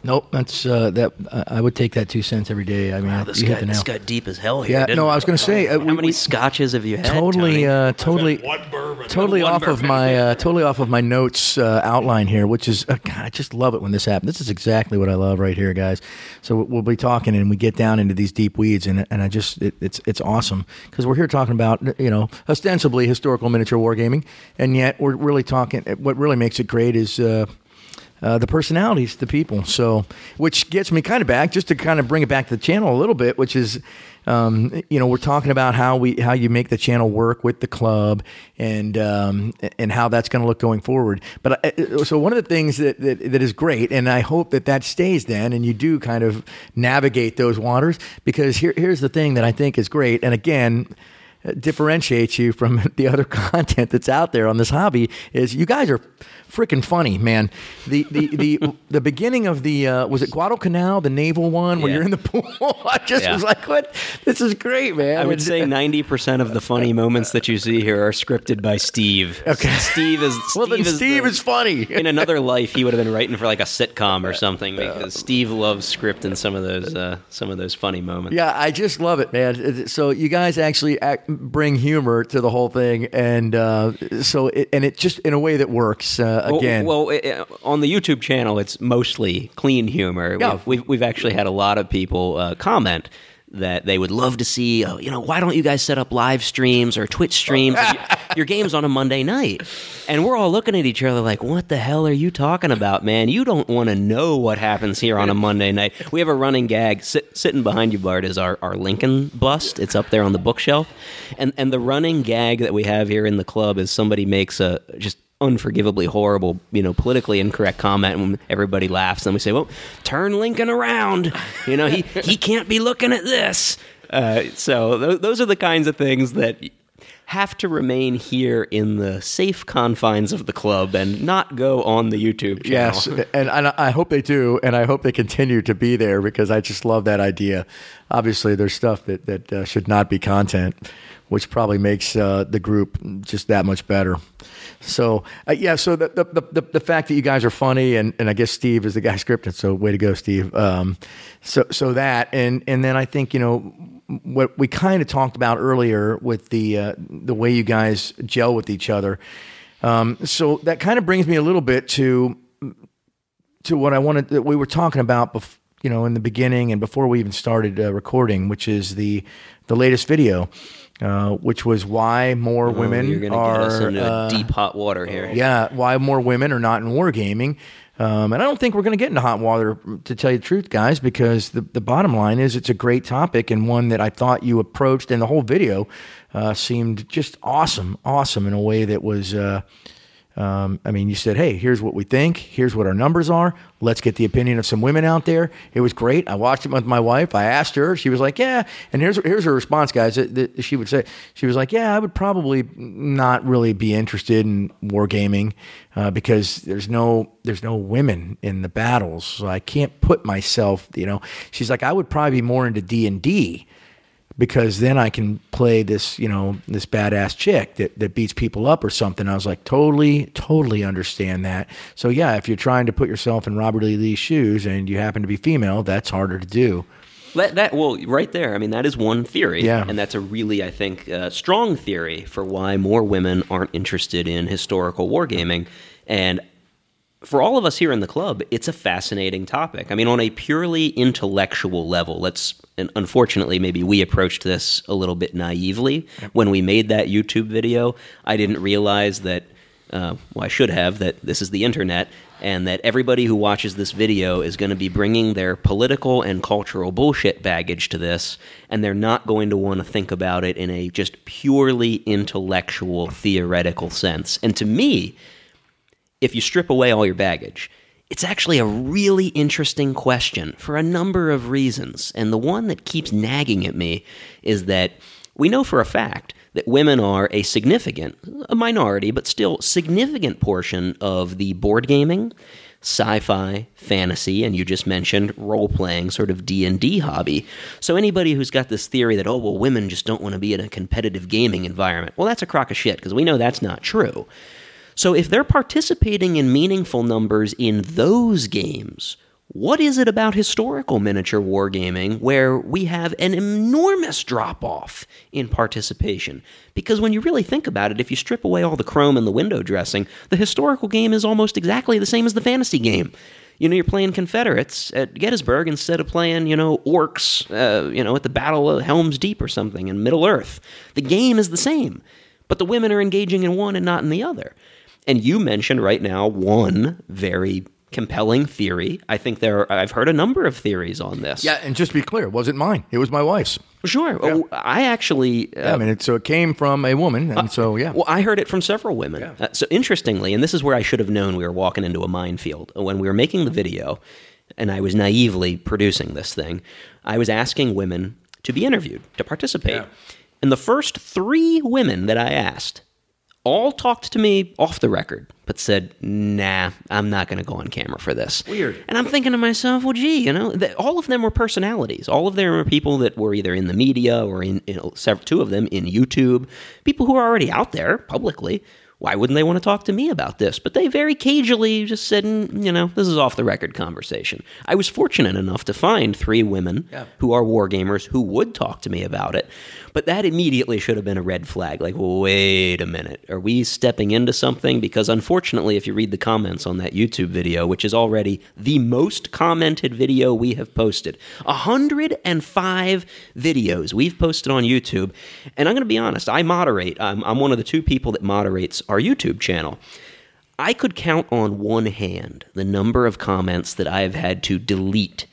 Nope, that's uh, that. Uh, I would take that two cents every day. I mean, Wow, this you got, hit the this nail. got deep as hell here. Yeah, didn't no. I was going to say uh, How we- many we- scotches have you had? totally, Tony? uh, totally, one totally One off of my, uh, totally off of my notes uh, outline here, which is, uh, God, I just love it when this happens. This is exactly what I love right here, guys. So we'll be talking, and we get down into these deep weeds, and and I just, it, it's it's awesome because we're here talking about, you know, ostensibly historical miniature wargaming, and yet we're really talking. What really makes it great is. Uh, uh, the personalities, the people. So, which gets me kind of back, just to kind of bring it back to the channel a little bit, which is, um, you know, we're talking about how we how you make the channel work with the club and um, and how that's going to look going forward. But uh, so one of the things that, that that is great, and I hope that that stays then, and you do kind of navigate those waters because here here's the thing that I think is great, and again differentiates you from the other content that's out there on this hobby is you guys are freaking funny, man. The the the the beginning of the uh, was it Guadalcanal, the naval one, where Yeah. you're in the pool. I just Yeah. was like, what? This is great, man. I would say ninety percent of the funny moments that you see here are scripted by Steve. Okay. Steve is well, then Steve is Steve the- is funny. in another life, he would have been writing for like a sitcom or something because Steve loves scripting some of those uh, some of those funny moments. Yeah, I just love it, man. So you guys actually act, bring humor to the whole thing, and uh, so it, and it just in a way that works. Uh, again, well, it- uh, on the YouTube channel, it's mostly clean humor. Yeah. We've, we've, we've actually had a lot of people uh, comment that they would love to see. Oh, you know, why don't you guys set up live streams or Twitch streams? your, games on a Monday night, and we're all looking at each other like, "What the hell are you talking about, man? You don't want to know what happens here on a Monday night." We have a running gag sit, sitting behind you, Bart, is our, our Lincoln bust. It's up there on the bookshelf, and and the running gag that we have here in the club is somebody makes a just unforgivably horrible, you know, politically incorrect comment and everybody laughs and we say, "Well, turn Lincoln around." You know, he he can't be looking at this. Uh, so th- those are the kinds of things that have to remain here in the safe confines of the club and not go on the YouTube channel. Yes, and, and I hope they do, and I hope they continue to be there because I just love that idea. Obviously, there's stuff that that uh, should not be content, which probably makes uh, the group just that much better. So uh, yeah, so the, the the the fact that you guys are funny, and, and I guess Steve is the guy scripted, so way to go, Steve. Um, so so that, and and then I think you know what we kind of talked about earlier with the uh, the way you guys gel with each other. Um, so that kind of brings me a little bit to to what I wanted that we were talking about, bef- you know, in the beginning and before we even started uh, recording, which is the the latest video, uh, which was why more women Oh, You're going to are get us into uh, deep hot water here. yeah, why more women are not in wargaming. Um, and I don't think we're going to get into hot water, to tell you the truth, guys, because the, the bottom line is it's a great topic and one that I thought you approached, and the whole video uh, seemed just awesome, awesome in a way that was. Um, I mean, you said, "Hey, here's what we think. Here's what our numbers are. Let's get the opinion of some women out there." It was great. I watched it with my wife. I asked her. She was like, "Yeah." And here's here's her response, guys. That- that She would say, "She was like, yeah, I would probably not really be interested in wargaming uh, because there's no there's no women in the battles, so I can't put myself. You know." She's like, "I would probably be more into D and D." because then I can play this, you know, this badass chick that, that beats people up or something. I was like, totally, totally understand that. So yeah, if you're trying to put yourself in Robert E. Lee's shoes and you happen to be female, that's harder to do. That, that well, right there. I mean, that is one theory, Yeah. and that's a really, I think, uh, strong theory for why more women aren't interested in historical wargaming. And for all of us here in the club, it's a fascinating topic. I mean, on a purely intellectual level, let's and unfortunately maybe we approached this a little bit naively when we made that YouTube video. I didn't realize that. Uh, well, I should have that this is the internet, and that everybody who watches this video is going to be bringing their political and cultural bullshit baggage to this, and they're not going to want to think about it in a just purely intellectual, theoretical sense. And to me, if you strip away all your baggage, it's actually a really interesting question for a number of reasons. And the one that keeps nagging at me is that we know for a fact that women are a significant, a minority, but still significant portion of the board gaming, sci-fi, fantasy, and you just mentioned role-playing sort of D&D hobby. So anybody who's got this theory that oh well women just don't want to be in a competitive gaming environment. Well, that's a crock of shit because we know that's not true. So if they're participating in meaningful numbers in those games, what is it about historical miniature wargaming where we have an enormous drop off in participation? Because when you really think about it, if you strip away all the chrome and the window dressing, the historical game is almost exactly the same as the fantasy game. You know, you're playing Confederates at Gettysburg instead of playing, you know, orcs, uh, you know, at the Battle of Helm's Deep or something in Middle Earth. The game is the same, but the women are engaging in one and not in the other. And you mentioned right now one very compelling theory. I think there. Are, I've heard a number of theories on this. Yeah, and just to be clear, it wasn't mine. It was my wife's. Sure. Oh, I actually. Uh, Yeah, I mean, it, so it came from a woman, and so yeah. Well, I heard it from several women. Uh, so interestingly, and this is where I should have known we were walking into a minefield. When we were making the video, and I was naively producing this thing, I was asking women to be interviewed, to participate. And the first three women that I asked all talked to me off the record, but said, "Nah, I'm not going to go on camera for this." Weird. And I'm thinking to myself, "Well, gee, you know, th- all of them were personalities. All of them were people that were either in the media or in, in several, two of them in YouTube, people who are already out there publicly." Why wouldn't they want to talk to me about this? But they very cagely just said, "Mm, you know, this is off the record conversation. I was fortunate enough to find three women who are wargamers who would talk to me about it. But that immediately should have been a red flag. Like, wait a minute. Are we stepping into something? Because unfortunately, if you read the comments on that YouTube video, which is already the most commented video we have posted, 105 videos we've posted on YouTube. And I'm going to be honest, I moderate. I'm, I'm one of the two people that moderates our YouTube channel. I could count on one hand the number of comments that I have had to delete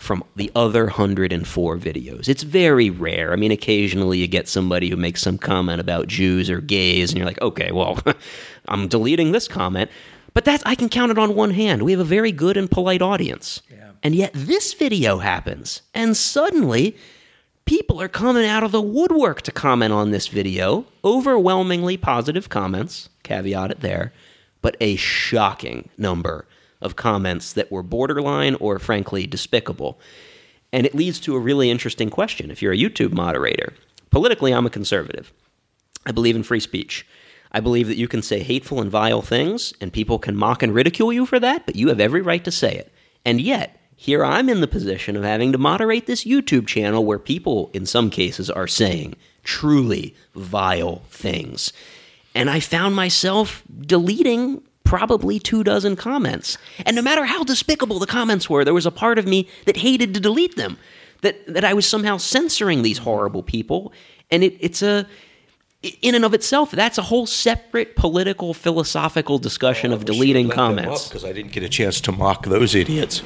from the other 104 videos. It's very rare. I mean, occasionally you get somebody who makes some comment about Jews or gays, and you're like, okay, well, I'm deleting this comment. But that's I can count it on one hand. We have a very good and polite audience. And yet this video happens, and suddenly people are coming out of the woodwork to comment on this video. Overwhelmingly positive comments, caveat it there, but a shocking number of comments that were borderline or frankly despicable. And it leads to a really interesting question if you're a YouTube moderator. Politically, I'm a conservative. I believe in free speech. I believe that you can say hateful and vile things, and people can mock and ridicule you for that, but you have every right to say it. And yet, here I'm in the position of having to moderate this YouTube channel where people, in some cases, are saying truly vile things. And I found myself deleting probably two dozen comments. And no matter how despicable the comments were, there was a part of me that hated to delete them. That, that I was somehow censoring these horrible people. And it, it's a in and of itself, that's a whole separate political, philosophical discussion oh, of deleting comments. because I didn't get a chance to mock those idiots.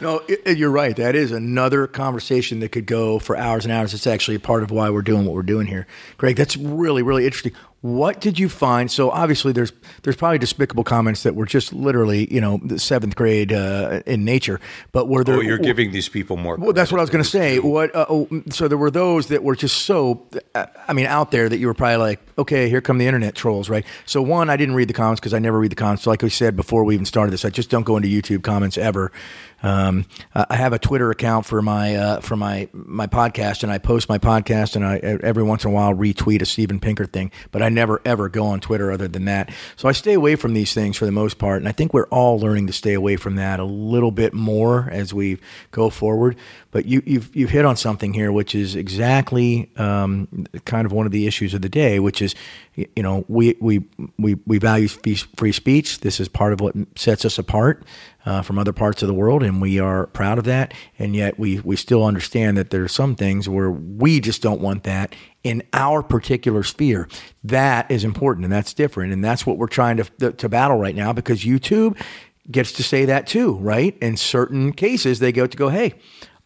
No, i i- you're right. That is another conversation that could go for hours and hours. It's actually a part of why we're doing what we're doing here. Greg, that's really, really interesting. What did you find? So obviously, there's there's probably despicable comments that were just literally, you know, the seventh grade uh, in nature. But were there? Oh, you're giving these people more. Well, that's what I was going to say. What? Uh, oh, so there were those that were just so, uh, I mean, out there that you were probably like, okay, here come the internet trolls, right? So one, I didn't read the comments because I never read the comments. So like we said before we even started this, I just don't go into YouTube comments ever. Um, I have a Twitter account for my uh, for my my podcast, and I post my podcast, and I every once in a while retweet a Steven Pinker thing, but I never ever go on Twitter other than that. So I stay away from these things for the most part, and I think we're all learning to stay away from that a little bit more as we go forward. But you, you've you've hit on something here, which is exactly um, kind of one of the issues of the day, which is you know we we we we value free speech. This is part of what sets us apart uh, from other parts of the world, and we are proud of that. And yet, we we still understand that there are some things where we just don't want that in our particular sphere. That is important, and that's different, and that's what we're trying to to battle right now because YouTube gets to say that too, right? In certain cases, they go to go, hey,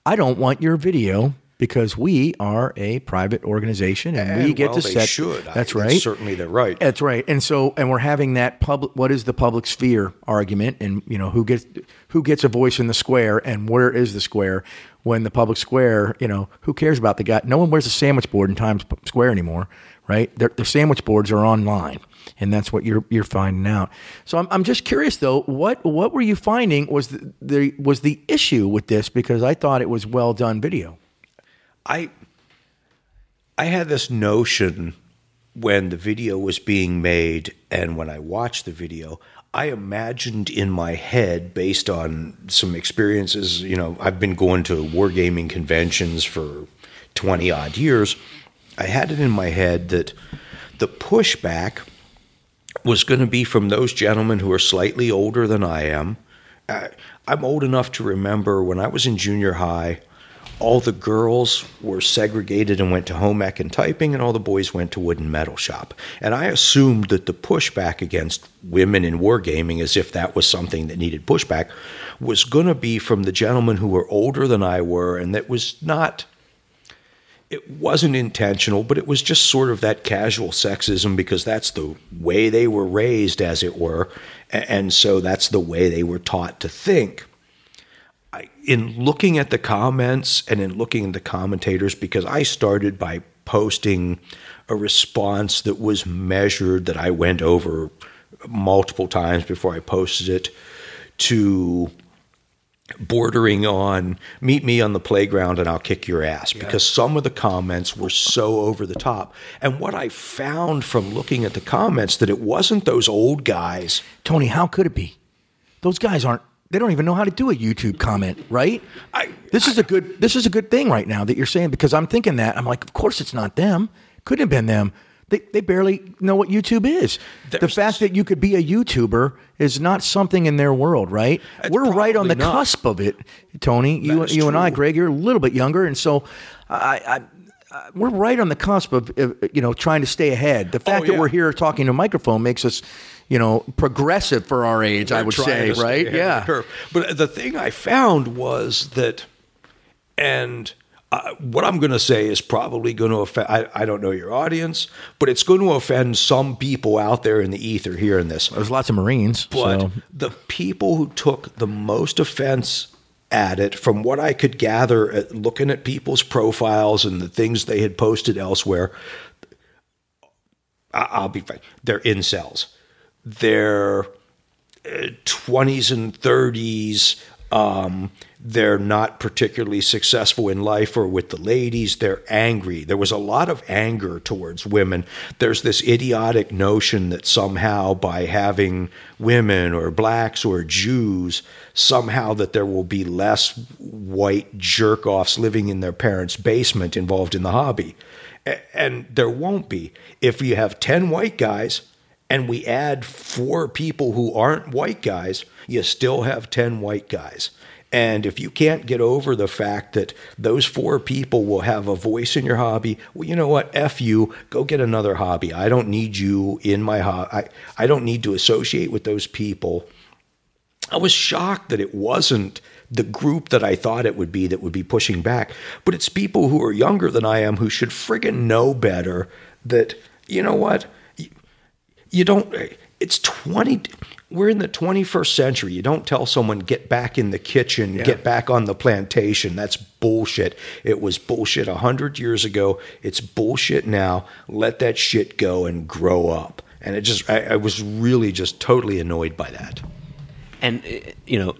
I don't want your video. Because we are a private organization and, we get well, to set. should. That's it's right. certainly they're right. That's right. And so, and we're having that public. What is the public sphere argument? And you know, who gets who gets a voice in the square, and where is the square? When the public square, you know, who cares about the guy? No one wears a sandwich board in Times Square anymore, right? Their, the sandwich boards are online, and that's what you're you're finding out. So I'm, I'm just curious though, what what were you finding was the, the was the issue with this? Because I thought it was well done video. I I had this notion when the video was being made and when I watched the video, I imagined in my head based on some experiences, you know, I've been going to wargaming conventions for 20 odd years. I had it in my head that the pushback was going to be from those gentlemen who are slightly older than I am. Uh, I'm old enough to remember when I was in junior high, all the girls were segregated and went to home ec and typing, and all the boys went to wood and metal shop. And I assumed that the pushback against women in wargaming, as if that was something that needed pushback, was going to be from the gentlemen who were older than I were, and that was not. It wasn't intentional, but it was just sort of that casual sexism because that's the way they were raised, as it were. And so that's the way they were taught to think in looking at the comments and in looking at the commentators, because I started by posting a response that was measured, that I went over multiple times before I posted it, to bordering on meet me on the playground and I'll kick your ass yeah. because some of the comments were so over the top. And what I found from looking at the comments that it wasn't those old guys. Tony, how could it be? Those guys aren't they don't even know how to do a YouTube comment, right? I, this is a good this is a good thing right now that you're saying because I'm thinking that I'm like, of course it's not them. Couldn't have been them. They, they barely know what YouTube is. The fact that you could be a YouTuber is not something in their world, right? We're right on the not. cusp of it, Tony. you you and I, Greg, you're a little bit younger, and so I, I we're right on the cusp of, of, you know trying to stay ahead. The fact oh, yeah. that we're here talking to a microphone makes us you know, progressive for our age, They're I would say, right? Yeah. But the thing I found was that, and uh, what I'm going to say is probably going to offend, I, I, don't know your audience, but it's going to offend some people out there in the ether hearing this. There's lots of Marines. But so. the people who took the most offense at it, from what I could gather at looking at people's profiles and the things they had posted elsewhere, I, will be fine. They're incels their 20s uh, and 30s. Um, they're not particularly successful in life or with the ladies. They're angry. There was a lot of anger towards women. There's this idiotic notion that somehow by having women or blacks or Jews, somehow that there will be less white jerk offs living in their parents' basement involved in the hobby. And there won't be. If you have 10 white guys, and we add four people who aren't white guys, you still have 10 white guys. And if you can't get over the fact that those four people will have a voice in your hobby, well, you know what? F you, go get another hobby. I don't need you in my hobby. I, I don't need to associate with those people. I was shocked that it wasn't the group that I thought it would be that would be pushing back, but it's people who are younger than I am who should friggin' know better that, you know what? You don't it's 20 we're in the 21st century. You don't tell someone get back in the kitchen yeah. get back on the plantation. That's bullshit. It was bullshit 100 years ago. It's bullshit now. Let that shit go and grow up. And it just I, I was really just totally annoyed by that. And uh, you know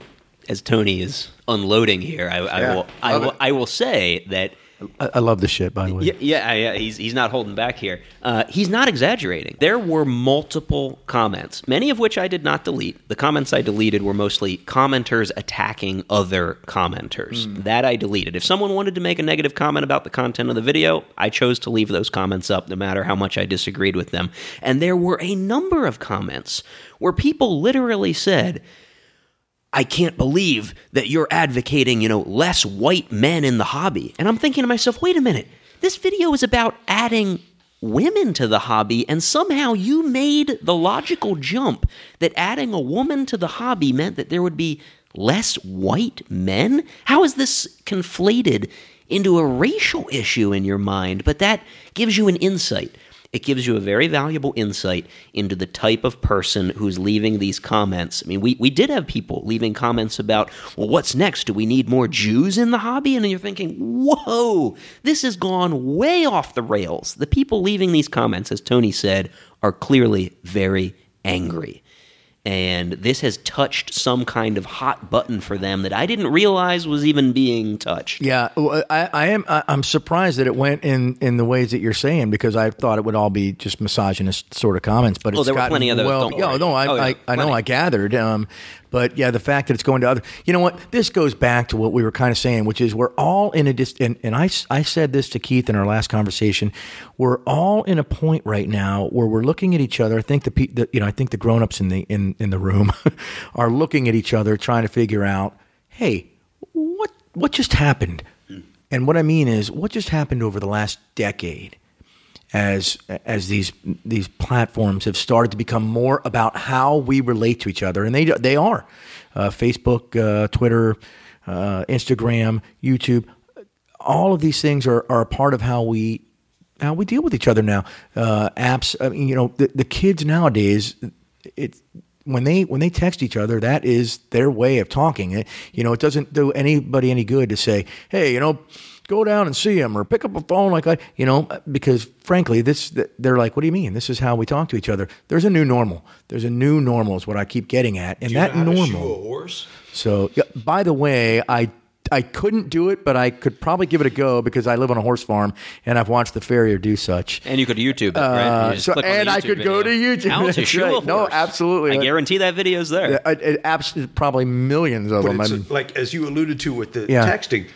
as tony is unloading here i, I will I will, I will say that I, love the shit, by the way. Yeah, yeah, yeah he's he's not holding back here. Uh, he's not exaggerating. There were multiple comments, many of which I did not delete. The comments I deleted were mostly commenters attacking other commenters. Mm. That I deleted. If someone wanted to make a negative comment about the content of the video, I chose to leave those comments up, no matter how much I disagreed with them. And there were a number of comments where people literally said I can't believe that you're advocating, you know, less white men in the hobby. And I'm thinking to myself, wait a minute. This video is about adding women to the hobby, and somehow you made the logical jump that adding a woman to the hobby meant that there would be less white men? How is this conflated into a racial issue in your mind? But that gives you an insight it gives you a very valuable insight into the type of person who's leaving these comments. I mean, we, we did have people leaving comments about, well, what's next? Do we need more Jews in the hobby? And you're thinking, whoa, this has gone way off the rails. The people leaving these comments, as Tony said, are clearly very angry and this has touched some kind of hot button for them that I didn't realize was even being touched. Yeah, I, I am. I'm surprised that it went in in the ways that you're saying because I thought it would all be just misogynist sort of comments. But well, it's there were plenty of those. Well, yeah, no, I, oh, yeah, I, I, know, I gathered. Um, but yeah, the fact that it's going to other, you know what? This goes back to what we were kind of saying, which is we're all in a dis, and, and I, I said this to Keith in our last conversation. We're all in a point right now where we're looking at each other. I think the, the you know, I think the grown-ups in the, in, in the room are looking at each other, trying to figure out, Hey, what, what just happened? And what I mean is, what just happened over the last decade, as as these these platforms have started to become more about how we relate to each other, and they they are, uh, Facebook, uh, Twitter, uh, Instagram, YouTube, all of these things are are a part of how we how we deal with each other now. Uh, apps, I mean, you know, the, the kids nowadays, it when they when they text each other, that is their way of talking. It, you know, it doesn't do anybody any good to say, "Hey, you know." Go down and see him, or pick up a phone like I, you know, because frankly, this they're like, what do you mean? This is how we talk to each other. There's a new normal. There's a new normal is what I keep getting at, and that normal. So, yeah, by the way, I I couldn't do it, but I could probably give it a go because I live on a horse farm and I've watched the farrier do such. And you could YouTube it, right? Uh, so, and I could video. go to YouTube. How to shoe right. No, absolutely. I guarantee that video's there. It, it, it, probably millions of but them. I mean, like as you alluded to with the Yeah. texting,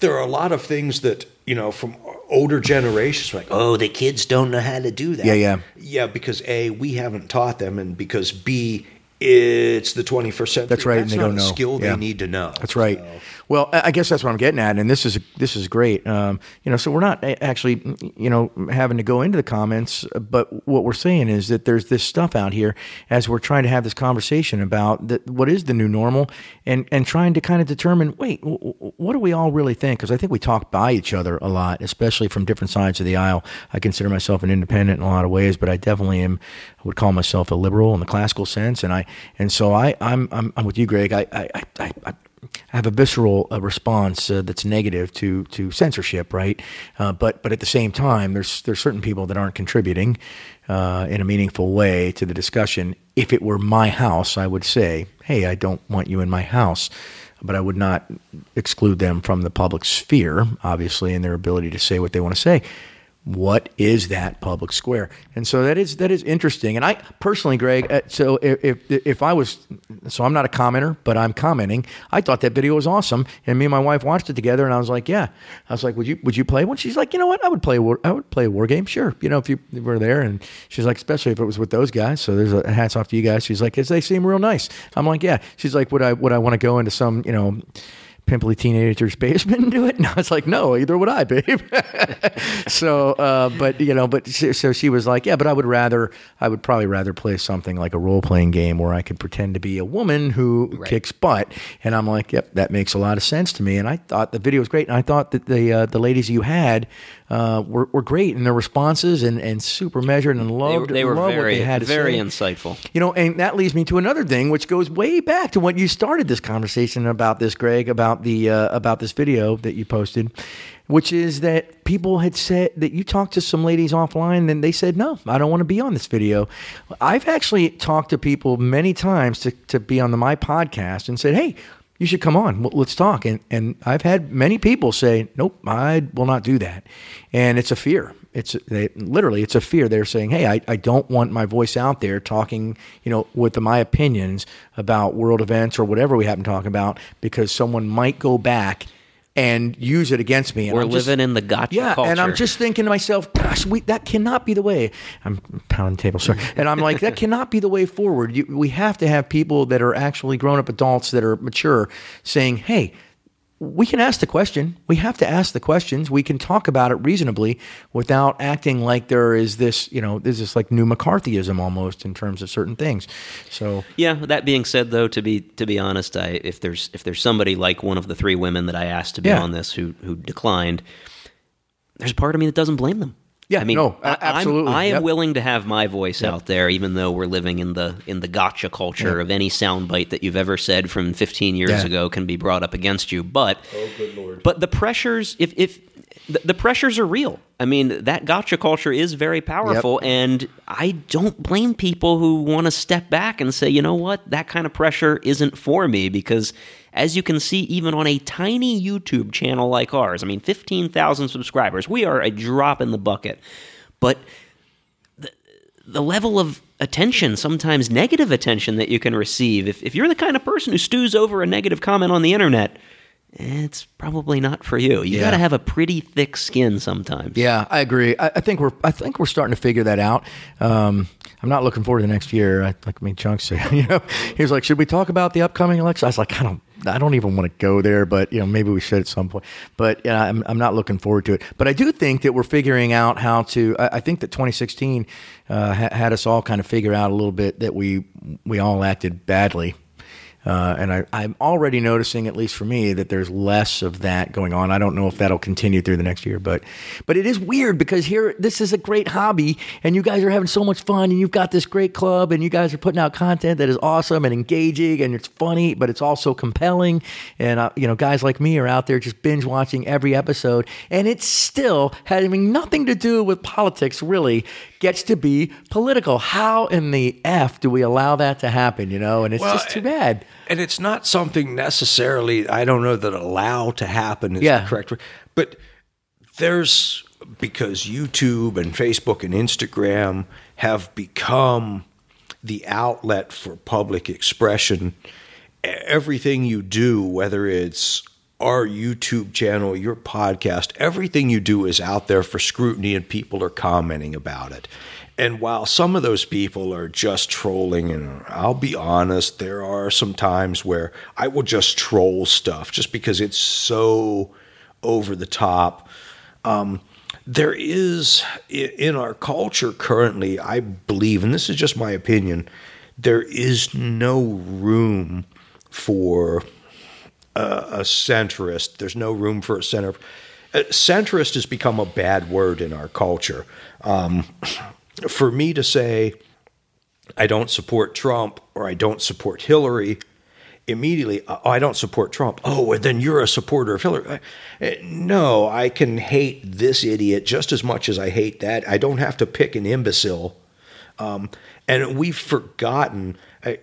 there are a lot of things that you know from older generations like oh the kids don't know how to do that Yeah, yeah. yeah because a we haven't taught them and because b it's the 21st century That's right, and that's they not don't a know. skill Yeah. they need to know That's right. So- Well, I guess that's what I'm getting at, and this is this is great. Um, you know, so we're not actually, you know, having to go into the comments, but what we're saying is that there's this stuff out here as we're trying to have this conversation about the, what is the new normal, and and trying to kind of determine, wait, w- what do we all really think? Because I think we talk by each other a lot, especially from different sides of the aisle. I consider myself an independent in a lot of ways, but I definitely am. I would call myself a liberal in the classical sense, and I and so I I'm I'm, I'm with you, Greg. I. I, I I have a visceral uh, response uh, that's negative to to censorship, right? Uh, but but at the same time, there's there's certain people that aren't contributing uh, in a meaningful way to the discussion. If it were my house, I would say, "Hey, I don't want you in my house," but I would not exclude them from the public sphere, obviously, and their ability to say what they want to say what is that public square? And so that is that is interesting. And I personally, Greg, uh, so if if, I was, so I'm not a commenter, but I'm commenting. I thought that video was awesome, and me and my wife watched it together, and I was like, yeah, I was like, would you would you play one? She's like, you know what, I would play a war, I would play a war game, sure. You know, if you were there, and she's like, especially if it was with those guys. So there's a hats off to you guys. She's like, they seem real nice. I'm like, yeah. She's like, would I would I want to go into some, you know pimply teenager's basement and do it? No, it's like, no, either would I, babe. so, uh, but you know, but she, so she was like, yeah, but I would rather, I would probably rather play something like a role playing game where I could pretend to be a woman who kicks butt. And I'm like, yep, that makes a lot of sense to me. And I thought the video was great. And I thought that the, uh, the ladies you had, uh, were, were great in their responses and, and super measured and They, loved, they were loved very, they had very say. insightful. You know, and that leads me to another thing, which goes way back to when you started this conversation about this, Greg, about the uh, about this video that you posted, which is that people had said that you talked to some ladies offline, and they said, "No, I don't want to be on this video." I've actually talked to people many times to to be on the my podcast and said, "Hey." You should come on. Let's talk. And and I've had many people say, "Nope, I will not do that," and it's a fear. It's they, literally it's a fear. They're saying, "Hey, I, I don't want my voice out there talking, you know, with my opinions about world events or whatever we happen to talk about, because someone might go back and use it against me." And We're I'm just- living in the gotcha yeah, culture. and I'm just thinking to myself, gosh, we, that cannot be the way. I'm pounding the table, sorry. And I'm like, that cannot be the way forward. You, we have to have people that are actually grown up adults that are mature saying, hey, we can ask the question. We have to ask the questions. We can talk about it reasonably without acting like there is this, you know, there's this like new McCarthyism almost in terms of certain things. So, Yeah. That being said, though, to be to be honest, I if there's if there's somebody like one of the three women that I asked to be Yeah. on this who who declined, there's a part of me that doesn't blame them. Yeah, I mean, no, a- I- I'm- absolutely. I am Yep. willing to have my voice out there, even though we're living in the in the gotcha culture of any soundbite that you've ever said from 15 years Yeah. ago can be brought up against you. But oh, good lord! But the pressures, if if the, the pressures are real. I mean, that gotcha culture is very powerful, and I don't blame people who want to step back and say, you know what, that kind of pressure isn't for me because. As you can see, even on a tiny YouTube channel like ours, I mean, 15,000 subscribers, we are a drop in the bucket. But the level of attention, sometimes negative attention that you can receive. If, if you're the kind of person who stews over a negative comment on the internet, it's probably not for you. You Yeah. got to have a pretty thick skin sometimes. Yeah, I agree. I, I think we're I think we're starting to figure that out. Um, I'm not looking forward to the next year. I, like me, Chunk said, you know, he was like, "Should we talk about the upcoming election?" I was like, "I don't, I don't even want to go there, but you know, maybe we should at some point. But yeah, I'm I'm not looking forward to it. But I do think that we're figuring out how to. I, I think that 2016 uh, ha- had us all kind of figure out a little bit that we we all acted badly uh, and I, I'm already noticing, at least for me, that there's less of that going on. I don't know if that'll continue through the next year, but but it is weird because here this is a great hobby, and you guys are having so much fun, and you've got this great club, and you guys are putting out content that is awesome and engaging, and it's funny, but it's also compelling. And uh, you know, guys like me are out there just binge watching every episode, and it's still having nothing to do with politics, really gets to be political. How in the F do we allow that to happen, you know? And it's well, just too bad. And it's not something necessarily, I don't know that allow to happen is yeah. the correct word. But there's, because YouTube and Facebook and Instagram have become the outlet for public expression, everything you do, whether it's our YouTube channel, your podcast, everything you do is out there for scrutiny and people are commenting about it. And while some of those people are just trolling, and I'll be honest, there are some times where I will just troll stuff just because it's so over the top. Um, there is in our culture currently, I believe, and this is just my opinion, there is no room for a, a centrist. There's no room for a center. A centrist has become a bad word in our culture. Um, for me to say I don't support Trump or I don't support Hillary, immediately, oh, I don't support Trump. Oh, well, then you're a supporter of Hillary. Uh, no, I can hate this idiot just as much as I hate that. I don't have to pick an imbecile. Um, and we've forgotten. I,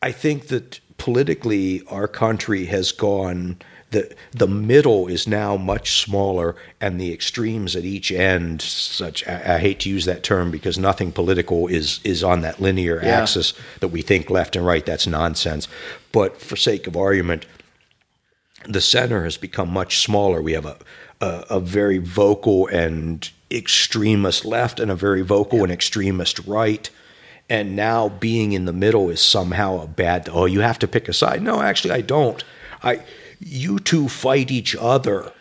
I think that politically, our country has gone the the middle is now much smaller, and the extremes at each end. Such I, I hate to use that term because nothing political is is on that linear yeah. axis that we think left and right. That's nonsense. But for sake of argument, the center has become much smaller. We have a a, a very vocal and extremist left, and a very vocal yeah. and extremist right and now being in the middle is somehow a bad oh you have to pick a side no actually i don't i you two fight each other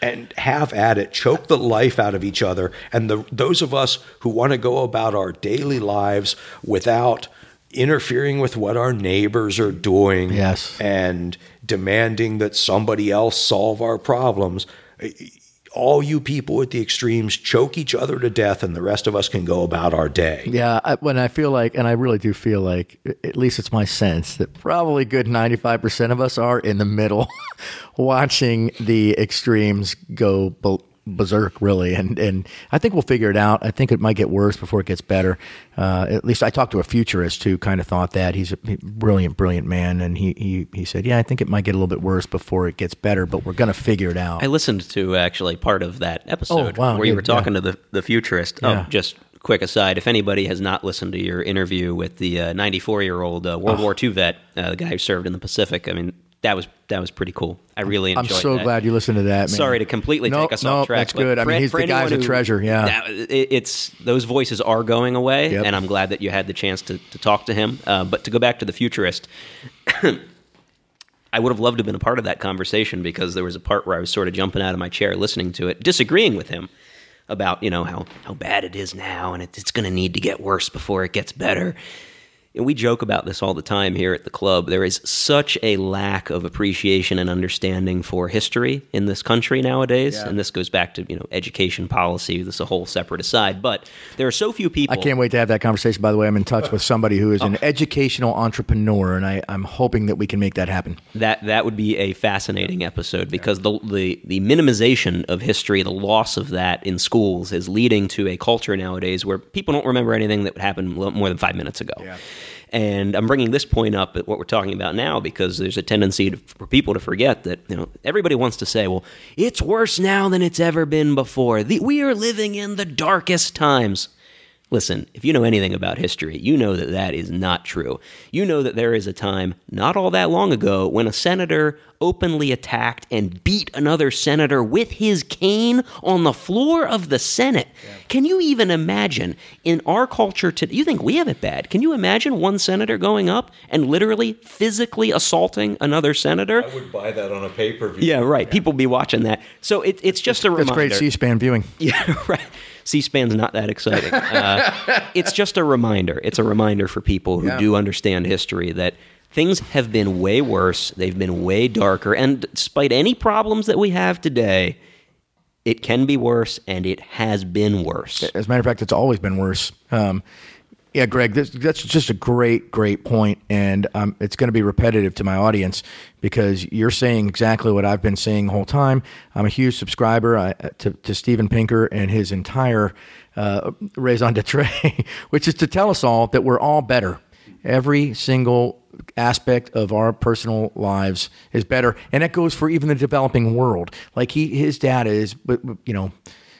and have at it choke the life out of each other and the, those of us who want to go about our daily lives without interfering with what our neighbors are doing yes. and demanding that somebody else solve our problems all you people at the extremes choke each other to death and the rest of us can go about our day. Yeah, I, when I feel like, and I really do feel like, at least it's my sense, that probably good 95% of us are in the middle watching the extremes go berserk really and and I think we'll figure it out I think it might get worse before it gets better uh, at least I talked to a futurist who kind of thought that he's a brilliant brilliant man and he, he he said yeah I think it might get a little bit worse before it gets better but we're going to figure it out I listened to actually part of that episode oh, wow, where you were talking yeah. to the the futurist oh, yeah. just quick aside if anybody has not listened to your interview with the 94 uh, year old uh, World oh. War II vet uh, the guy who served in the Pacific I mean that was that was pretty cool. I really enjoyed. I'm so that. glad you listened to that. Man. Sorry to completely nope, take us nope, off track. That's good. I mean, he's the guy's a treasure. Yeah, that, it, it's those voices are going away, yep. and I'm glad that you had the chance to, to talk to him. Uh, but to go back to the futurist. I would have loved to have been a part of that conversation because there was a part where I was sort of jumping out of my chair listening to it, disagreeing with him about you know how how bad it is now and it, it's going to need to get worse before it gets better and we joke about this all the time here at the club. There is such a lack of appreciation and understanding for history in this country nowadays, yeah. and this goes back to you know education policy. This is a whole separate aside, but there are so few people. I can't wait to have that conversation. By the way, I'm in touch with somebody who is an oh. educational entrepreneur, and I, I'm hoping that we can make that happen. That that would be a fascinating episode because the the the minimization of history, the loss of that in schools, is leading to a culture nowadays where people don't remember anything that happened more than five minutes ago. Yeah. And I'm bringing this point up at what we're talking about now because there's a tendency to, for people to forget that you know everybody wants to say, "Well, it's worse now than it's ever been before. The, we are living in the darkest times." Listen, if you know anything about history, you know that that is not true. You know that there is a time not all that long ago when a senator openly attacked and beat another senator with his cane on the floor of the Senate. Can you even imagine in our culture today? You think we have it bad. Can you imagine one senator going up and literally physically assaulting another senator? I would buy that on a pay per view. Yeah, right. People be watching that. So it, it's just a That's reminder. great C-SPAN viewing. Yeah, right. C-SPAN's not that exciting. Uh, it's just a reminder. It's a reminder for people who Yeah. do understand history that things have been way worse. They've been way darker, and despite any problems that we have today, it can be worse, and it has been worse. As a matter of fact, it's always been worse. Um, yeah, Greg, this, that's just a great, great point, and um, it's going to be repetitive to my audience because you're saying exactly what I've been saying the whole time. I'm a huge subscriber I, to, to Steven Pinker and his entire uh, raison d'etre, which is to tell us all that we're all better. Every single aspect of our personal lives is better, and that goes for even the developing world. Like he, his data is, you know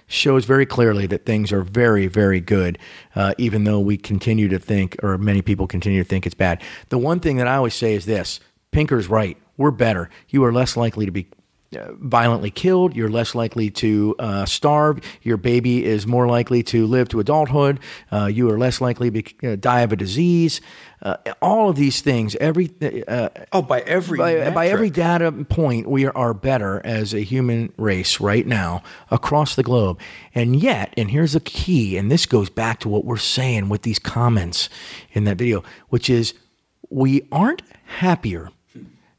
shows very clearly that things are very, very good, uh, even though we continue to think, or many people continue to think it's bad. The one thing that I always say is this Pinker's right. We're better. You are less likely to be violently killed. You're less likely to uh, starve. Your baby is more likely to live to adulthood. Uh, you are less likely to be, uh, die of a disease. Uh, all of these things, every uh, Oh, by every by, by every data point, we are better as a human race right now across the globe. And yet, and here's the key, and this goes back to what we're saying with these comments in that video, which is we aren't happier.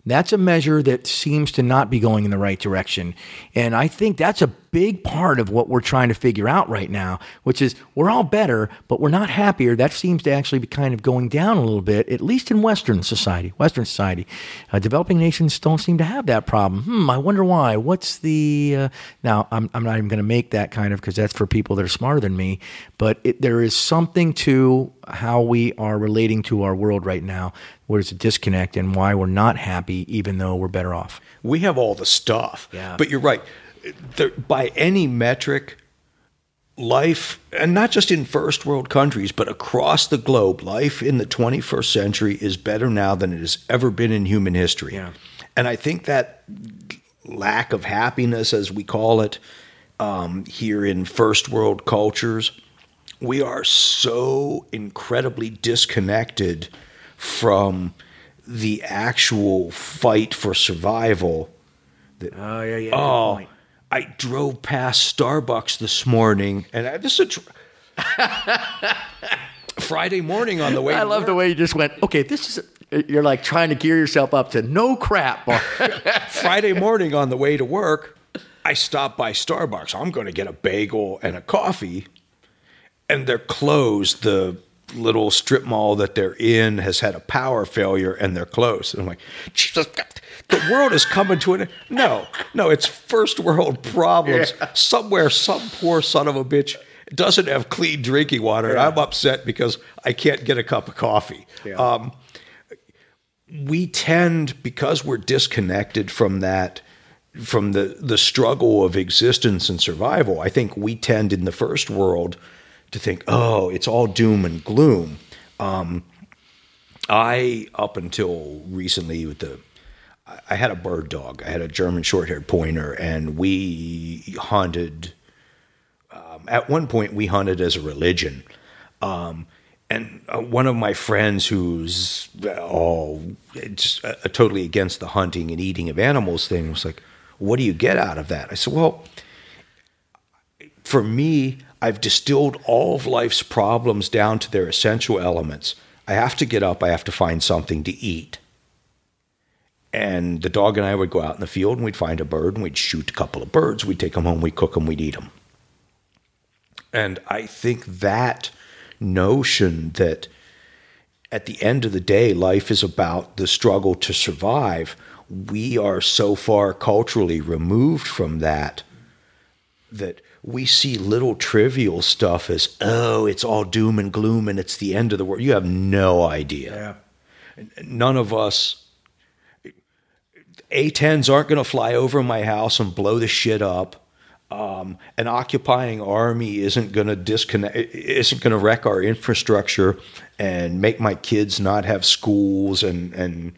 That's a measure that seems to not be going in the right direction. And I think that's a big part of what we're trying to figure out right now, which is we're all better, but we're not happier. That seems to actually be kind of going down a little bit, at least in Western society. Western society. Uh, developing nations don't seem to have that problem. Hmm, I wonder why. What's the. Uh, now, I'm, I'm not even going to make that kind of because that's for people that are smarter than me, but it, there is something to how we are relating to our world right now where there's a disconnect and why we're not happy, even though we're better off. We have all the stuff. Yeah. But you're right. There, by any metric, life, and not just in first world countries, but across the globe, life in the 21st century is better now than it has ever been in human history. Yeah. And I think that lack of happiness, as we call it, um, here in first world cultures, we are so incredibly disconnected from the actual fight for survival that Oh, yeah, yeah. oh i drove past starbucks this morning and I, this is a tr- friday morning on the way I love the way you just went, okay, this is, you're like trying to gear yourself up to no crap. friday morning on the way to work i stopped by starbucks. I'm going to get a bagel and a coffee and they're closed. The little strip mall that they're in has had a power failure and they're closed. And i'm like jesus the world is coming to an end. no no it's first world problems. Somewhere some poor son of a bitch doesn't have clean drinking water. And i'm upset because i can't get a cup of coffee. Um, we tend because we're disconnected from that from the the struggle of existence and survival i think we tend in the first world to think oh it's all doom and gloom. Um, i up until recently with the I- had a bird dog. I had a german short-haired pointer and we hunted um, at one point we hunted as a religion. Um, and uh, one of my friends who's all just uh, totally against the hunting and eating of animals thing was like what do you get out of that? I said well for me i've distilled all of life's problems down to their essential elements. I have to get up. I have to find something to eat and the dog and i would go out in the field and we'd find a bird and we'd shoot a couple of birds we'd take them home we'd cook them we'd eat them and I think that notion that at the end of the day, life is about the struggle to survive, we are so far culturally removed from that that we see little trivial stuff as, oh, it's all doom and gloom and it's the end of the world. You have no idea. None of us. A 10s aren't going to fly over my house and blow the shit up. Um, an occupying army isn't going to disconnect, isn't going to wreck our infrastructure and make my kids not have schools and, and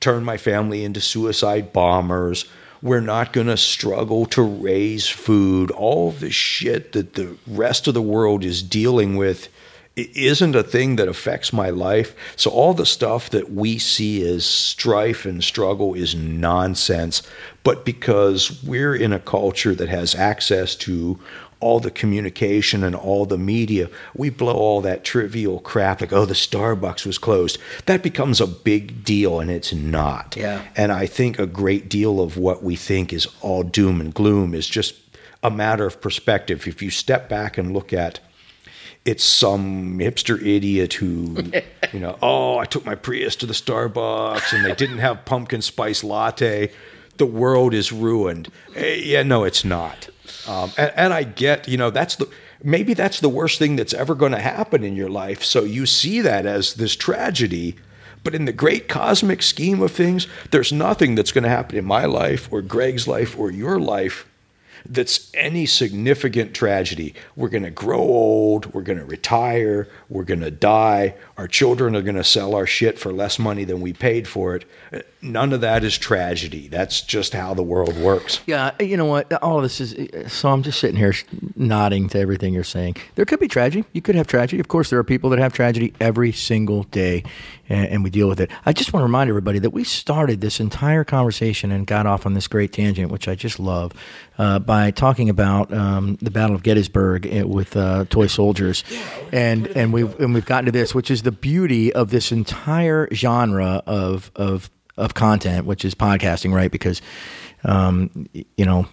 turn my family into suicide bombers. We're not going to struggle to raise food. All the shit that the rest of the world is dealing with isn't a thing that affects my life. So all the stuff that we see as strife and struggle is nonsense. But because we're in a culture that has access to all the communication and all the media, we blow all that trivial crap like, oh, the Starbucks was closed. That becomes a big deal, and it's not. Yeah. And I think a great deal of what we think is all doom and gloom is just a matter of perspective. If you step back and look at it's some hipster idiot who, you know, oh, I took my Prius to the Starbucks and they didn't have pumpkin spice latte. The world is ruined. Eh, yeah, no, it's not. Um, and, and I get, you know, that's the maybe that's the worst thing that's ever going to happen in your life. So you see that as this tragedy. But in the great cosmic scheme of things, there's nothing that's going to happen in my life or Greg's life or your life that's any significant tragedy. We're going to grow old, we're going to retire, we're going to die, our children are going to sell our shit for less money than we paid for it. None of that is tragedy. That's just how the world works. Yeah, you know what? All of this is so. I'm just sitting here nodding to everything you're saying. There could be tragedy. You could have tragedy. Of course, there are people that have tragedy every single day, and, and we deal with it. I just want to remind everybody that we started this entire conversation and got off on this great tangent, which I just love, uh, by talking about um, the Battle of Gettysburg eh, with uh, toy soldiers, and and we've and we've gotten to this, which is the beauty of this entire genre of of of content, which is podcasting, right? Because, um, you know,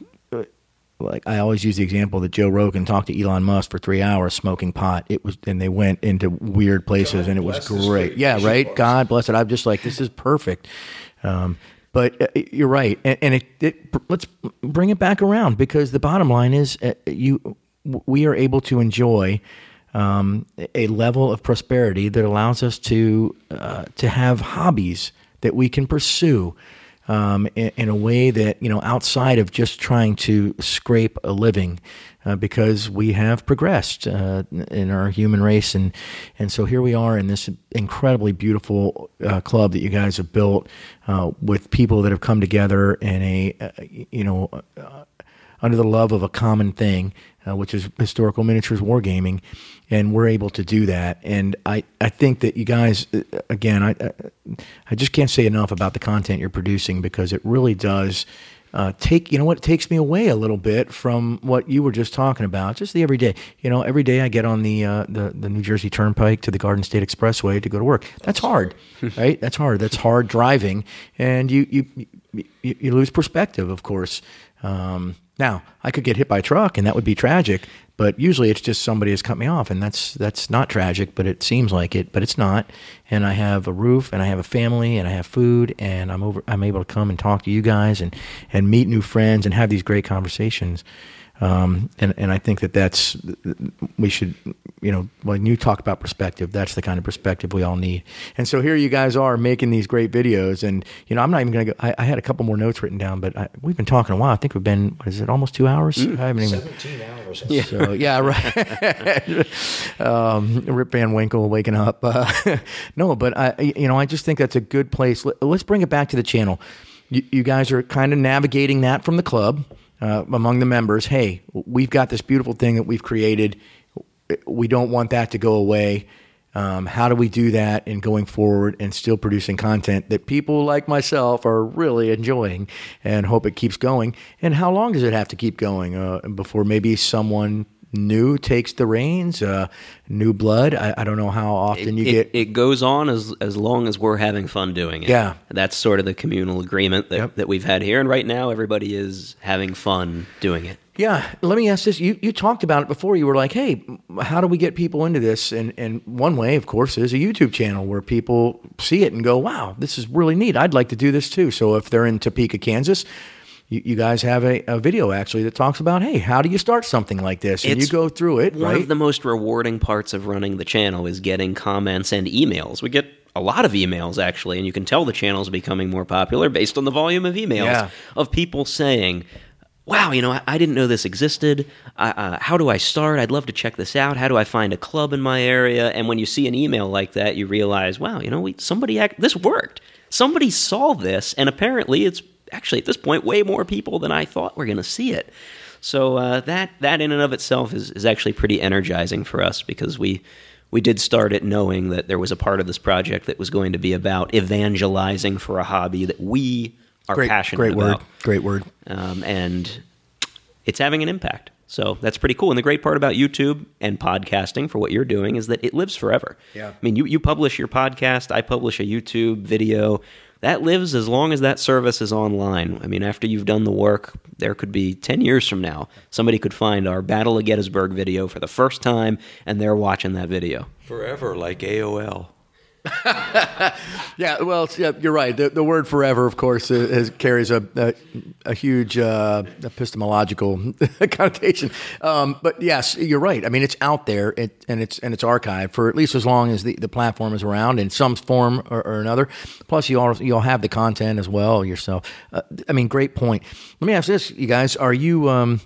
like I always use the example that Joe Rogan talked to Elon Musk for three hours smoking pot. It was, and they went into weird places, God and it was great. Yeah, right. God bless it. I'm just like, this is perfect. Um, but uh, you're right, and, and it, it, let's bring it back around because the bottom line is, uh, you, we are able to enjoy um, a level of prosperity that allows us to uh, to have hobbies that we can pursue um, in, in, a way that you know outside of just trying to scrape a living, uh, because we have progressed uh, in our human race, and and so here we are in this incredibly beautiful uh, club that you guys have built uh, with people that have come together in a uh, you know uh, under the love of a common thing, which is historical miniatures wargaming and we're able to do that. And I, I think that you guys, uh, again, I, I just can't say enough about the content you're producing because it really does uh, take, you know what, it takes me away a little bit from what you were just talking about, just the everyday. You know, every day I get on the, uh, the, the New Jersey Turnpike to the Garden State Expressway to go to work. That's hard, right? That's hard. That's hard driving. And you, you, you, you lose perspective, of course. Um, now, I could get hit by a truck and that would be tragic, but usually it's just somebody has cut me off and that's that's not tragic, but it seems like it, but it's not. And I have a roof and I have a family and I have food and I'm over I'm able to come and talk to you guys and and meet new friends and have these great conversations. Um, and, and I think that that's, we should, you know, when you talk about perspective, that's the kind of perspective we all need. And so here you guys are making these great videos. And, you know, I'm not even going to go, I, I, had a couple more notes written down, but I, we've been talking a while. I think we've been, what is it, almost two hours? Mm, I haven't even. 17 hours. Yeah. So, yeah, right. um, Rip Van Winkle waking up. Uh, no, but I, you know, I just think that's a good place. Let, us bring it back to the channel. You, you guys are kind of navigating that from the club uh, among the members, hey, we've got this beautiful thing that we've created. We don't want that to go away. Um, how do we do that in going forward and still producing content that people like myself are really enjoying and hope it keeps going? And how long does it have to keep going uh, before maybe someone new takes the reins, uh, new blood. I, I, don't know how often it, you it, get. It goes on as as long as we're having fun doing it. Yeah, that's sort of the communal agreement that yep. that we've had here, and right now everybody is having fun doing it. Yeah, let me ask this. You you talked about it before. You were like, "Hey, how do we get people into this?" And and one way, of course, is a YouTube channel where people see it and go, "Wow, this is really neat. I'd like to do this too." So if they're in Topeka, Kansas, you, you guys have a, a, video actually that talks about, hey, how do you start something like this? And it's you go through it. One right? of the most rewarding parts of running the channel is getting comments and emails. We get a lot of emails actually, and you can tell the channel is becoming more popular based on the volume of emails yeah. of people saying, wow, you know, I, I didn't know this existed. I, uh, how do I start? I'd love to check this out. How do I find a club in my area? And when you see an email like that, you realize, wow, you know, we, somebody act, this worked. Somebody saw this, and apparently, it's actually at this point way more people than I thought were going to see it. So uh, that that in and of itself is, is actually pretty energizing for us because we we did start it knowing that there was a part of this project that was going to be about evangelizing for a hobby that we are Great, passionate great word. about Great word. um, and it's having an impact. So that's pretty cool. And the great part about YouTube and podcasting for what you're doing is that it lives forever. Yeah. I mean, you, you publish your podcast, I publish a YouTube video. That lives as long as that service is online. I mean, after you've done the work, there could be 10 years from now, somebody could find our Battle of Gettysburg video for the first time and they're watching that video. Forever, like AOL. Yeah, well, yeah, you're right. The, the word "forever," of course, is, carries a a, a huge uh, epistemological connotation. Um, but yes, you're right. I mean, it's out there, it, and it's and it's archived for at least as long as the, the platform is around in some form or, or another. Plus, you all you'll have the content as well yourself. Uh, I mean, great point. Let me ask this, you guys: Are you? Um,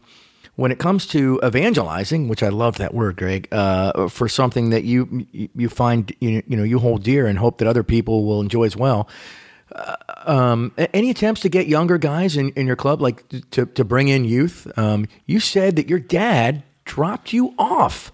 when it comes to evangelizing, which I love that word, Greg, uh, for something that you you find you, you know you hold dear and hope that other people will enjoy as well. Uh, um, any attempts to get younger guys in, in your club, like to to bring in youth? Um, you said that your dad dropped you off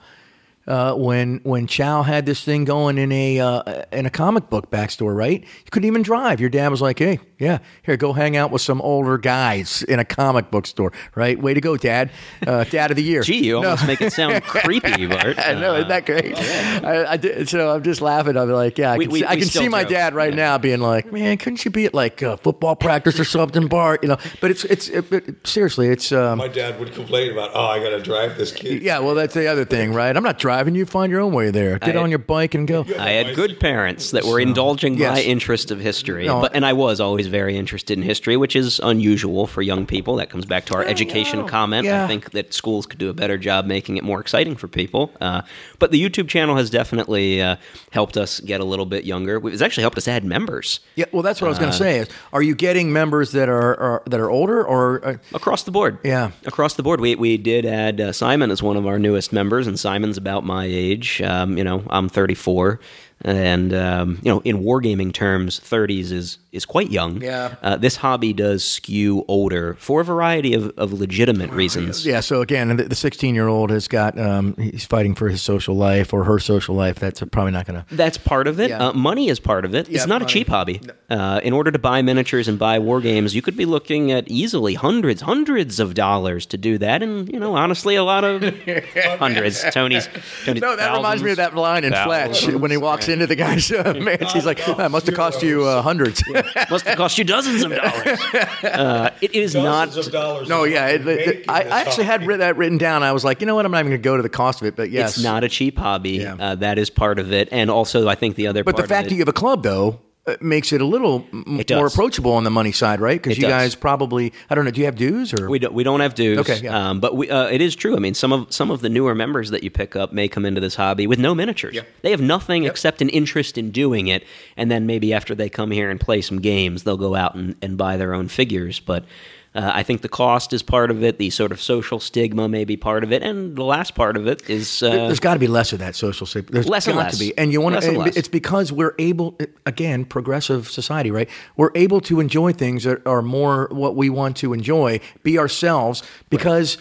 uh, when when Chow had this thing going in a uh, in a comic book backstore, right? You couldn't even drive. Your dad was like, "Hey, yeah, here, go hang out with some older guys in a comic book store, right? Way to go, Dad! Uh, Dad of the year." Gee, you almost make it sound creepy, Bart. I know, isn't that great? I, I did, so I'm just laughing. I'm like, yeah, I We- can, we- see, I can see my joke. dad right now being like, man, couldn't you be at like uh, football practice or something, Bart? You know, but it's it's it, it- seriously, it's um, My dad would complain about, oh, I got to drive this kid. yeah. Well, that's the other thing, right? I'm not driving. You find your own way there. Get I- on your bike and go. I had good parents that were indulging my interest of history, No, but and I was always very interested in history, which is unusual for young people. That comes back to our education comment. Yeah. I think that schools could do a better job making it more exciting for people. Uh, but the YouTube channel has definitely uh, helped us get a little bit younger. It's actually helped us add members Yeah, well, that's what I was Uh, going to say. Is are you getting members that are, are that are older or uh, across the board. Yeah. across the board. We we did add uh, Simon as one of our newest members, and Simon's about my age. Um, you know, I'm 34, and um, you know, in wargaming terms, 30s is is quite young. Yeah. Uh, this hobby does skew older for a variety of, of legitimate reasons. yeah? So again, the 16 year old has got um, he's fighting for his social life or her social life. That's probably not going to. That's part of it. Yeah. Uh, money is part of it. Yeah, it's not money. a cheap hobby. Uh, in order to buy miniatures and buy war games, you could be looking at easily hundreds, hundreds of dollars to do that, and you know, honestly, a lot of hundreds. Tony's, Tony's No, that reminds me of that line in. Fletch when he walks into the guy's uh, mansion. He's like, "That must have cost you uh, hundreds. Must have cost you dozens of dollars. Uh, it is not. Dozens of dollars. no, yeah, it, Making it- I, this I actually had hobby. writ- that written down. I was like, you know what? I'm not even going to go to the cost of it, but yes, It's not a cheap hobby. Yeah. Uh, that is part of it, and also I think the other. But the part fact of that you have a club, though, makes it a little m- It more approachable on the money side, right? Because you does. guys probably, I don't know, do you have dues or? We don't, we don't have dues. Okay, yeah. Um, but we, uh, it is true. I mean, some of some of the newer members that you pick up may come into this hobby with no miniatures. Yeah. They have nothing except an interest in doing it, and then maybe after they come here and play some games, they'll go out and, and buy their own figures. But uh, I think the cost is part of it. The sort of social stigma may be part of it, and the last part of it is uh, There's got to be less of that social stigma. There's Less got and less. to be, and you want to. It's because we're able, again, progressive society, right? We're able to enjoy things that are more what we want to enjoy, be ourselves, because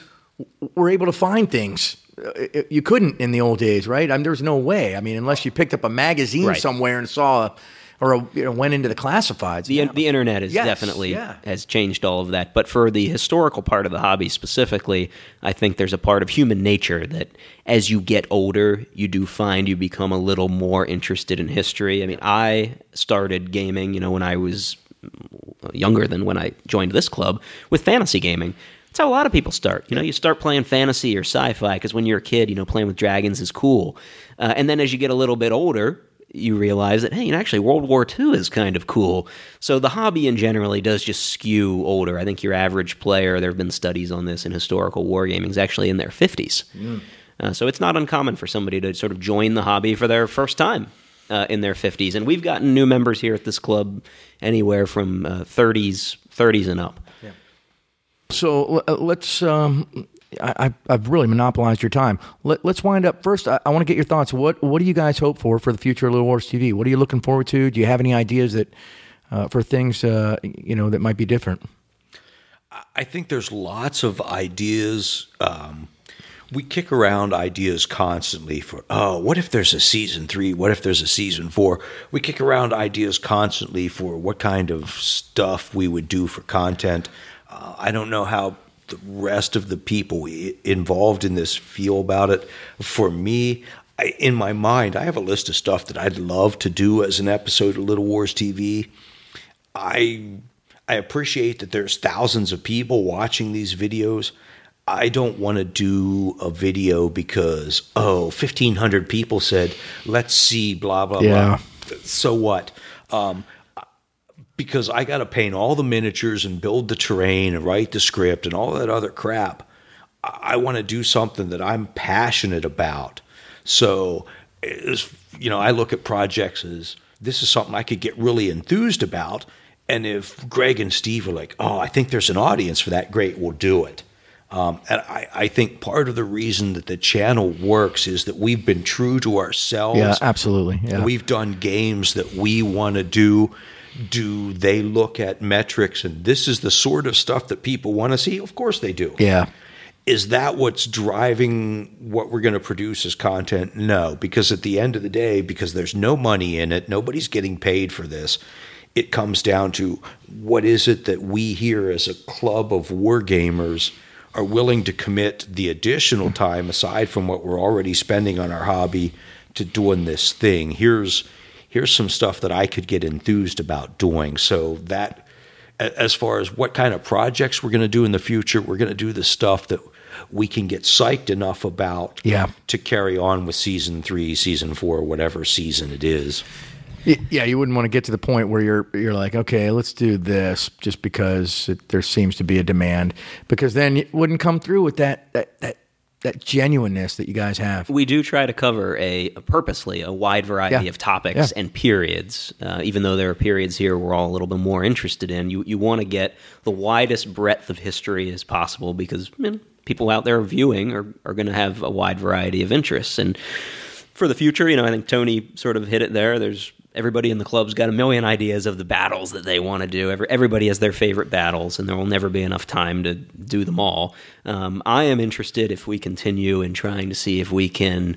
we're able to find things. uh, You couldn't in the old days, right? I mean, there's no way. I mean, unless you picked up a magazine Right. somewhere and saw, a, or you know, went into the classifieds. the the internet is Yes, definitely yeah. has changed all of that. But for the historical part of the hobby specifically, I think there's a part of human nature that as you get older, you do find you become a little more interested in history. I mean, I started gaming, you know, when I was younger than when I joined this club with fantasy gaming. That's how a lot of people start. You know, you start playing fantasy or sci-fi because when you're a kid, you know, playing with dragons is cool. Uh, and then as you get a little bit older, you realize that hey, you know, actually World War II is kind of cool. So the hobby in generally does just skew older. I think your average player, there have been studies on this in historical wargaming, is actually in their 50s. Uh, so it's not uncommon for somebody to sort of join the hobby for their first time uh, in their 50s. And we've gotten new members here at this club anywhere from uh, 30s, 30s and up. Yeah. So uh, let's. Um, I, I've really monopolized your time. Let, us wind up first. I, I want to get your thoughts. What What do you guys hope for for the future of Little Wars TV? What are you looking forward to? Do you have any ideas that uh, for things uh, you know that might be different? I think there's lots of ideas. Um, we kick around ideas constantly for oh what if there's a season three what if there's a season four we kick around ideas constantly for what kind of stuff we would do for content uh, i don't know how the rest of the people involved in this feel about it for me I, in my mind i have a list of stuff that i'd love to do as an episode of little wars tv i i appreciate that there's thousands of people watching these videos I don't want to do a video because, oh, 1,500 people said, let's see, blah, blah, yeah. blah. So what? Um, because I got to paint all the miniatures and build the terrain and write the script and all that other crap. I want to do something that I'm passionate about. So, you know, I look at projects as this is something I could get really enthused about. And if Greg and Steve are like, oh, I think there's an audience for that, great, we'll do it. Um, and I, I, think part of the reason that the channel works is that we've been true to ourselves. Yeah, absolutely. Yeah. We've done games that we want to do. Do they look at metrics and this is the sort of stuff that people want to see? Of course they do. Yeah. Is that what's driving what we're going to produce as content? No, because at the end of the day, because there's no money in it, nobody's getting paid for this. It comes down to what is it that we here as a club of war gamers – are willing to commit the additional time aside from what we're already spending on our hobby to doing this thing. Here's here's some stuff that I could get enthused about doing. So that as far as what kind of projects we're going to do in the future, we're going to do the stuff that we can get psyched enough about yeah. to carry on with season 3, season 4, whatever season it is. Yeah, you wouldn't want to get to the point where you're you're like, okay, let's do this just because it, there seems to be a demand, because then it wouldn't come through with that that that that genuineness that you guys have. We do try to cover a, a purposely a wide variety yeah. of topics yeah. and periods. Uh, even though there are periods here we're all a little bit more interested in, you you want to get the widest breadth of history as possible because you know, people out there viewing are are going to have a wide variety of interests and. For the future, you know, I think Tony sort of hit it there. There's everybody in the club's got a million ideas of the battles that they want to do. Every, everybody has their favorite battles, and there will never be enough time to do them all. Um, I am interested if we continue in trying to see if we can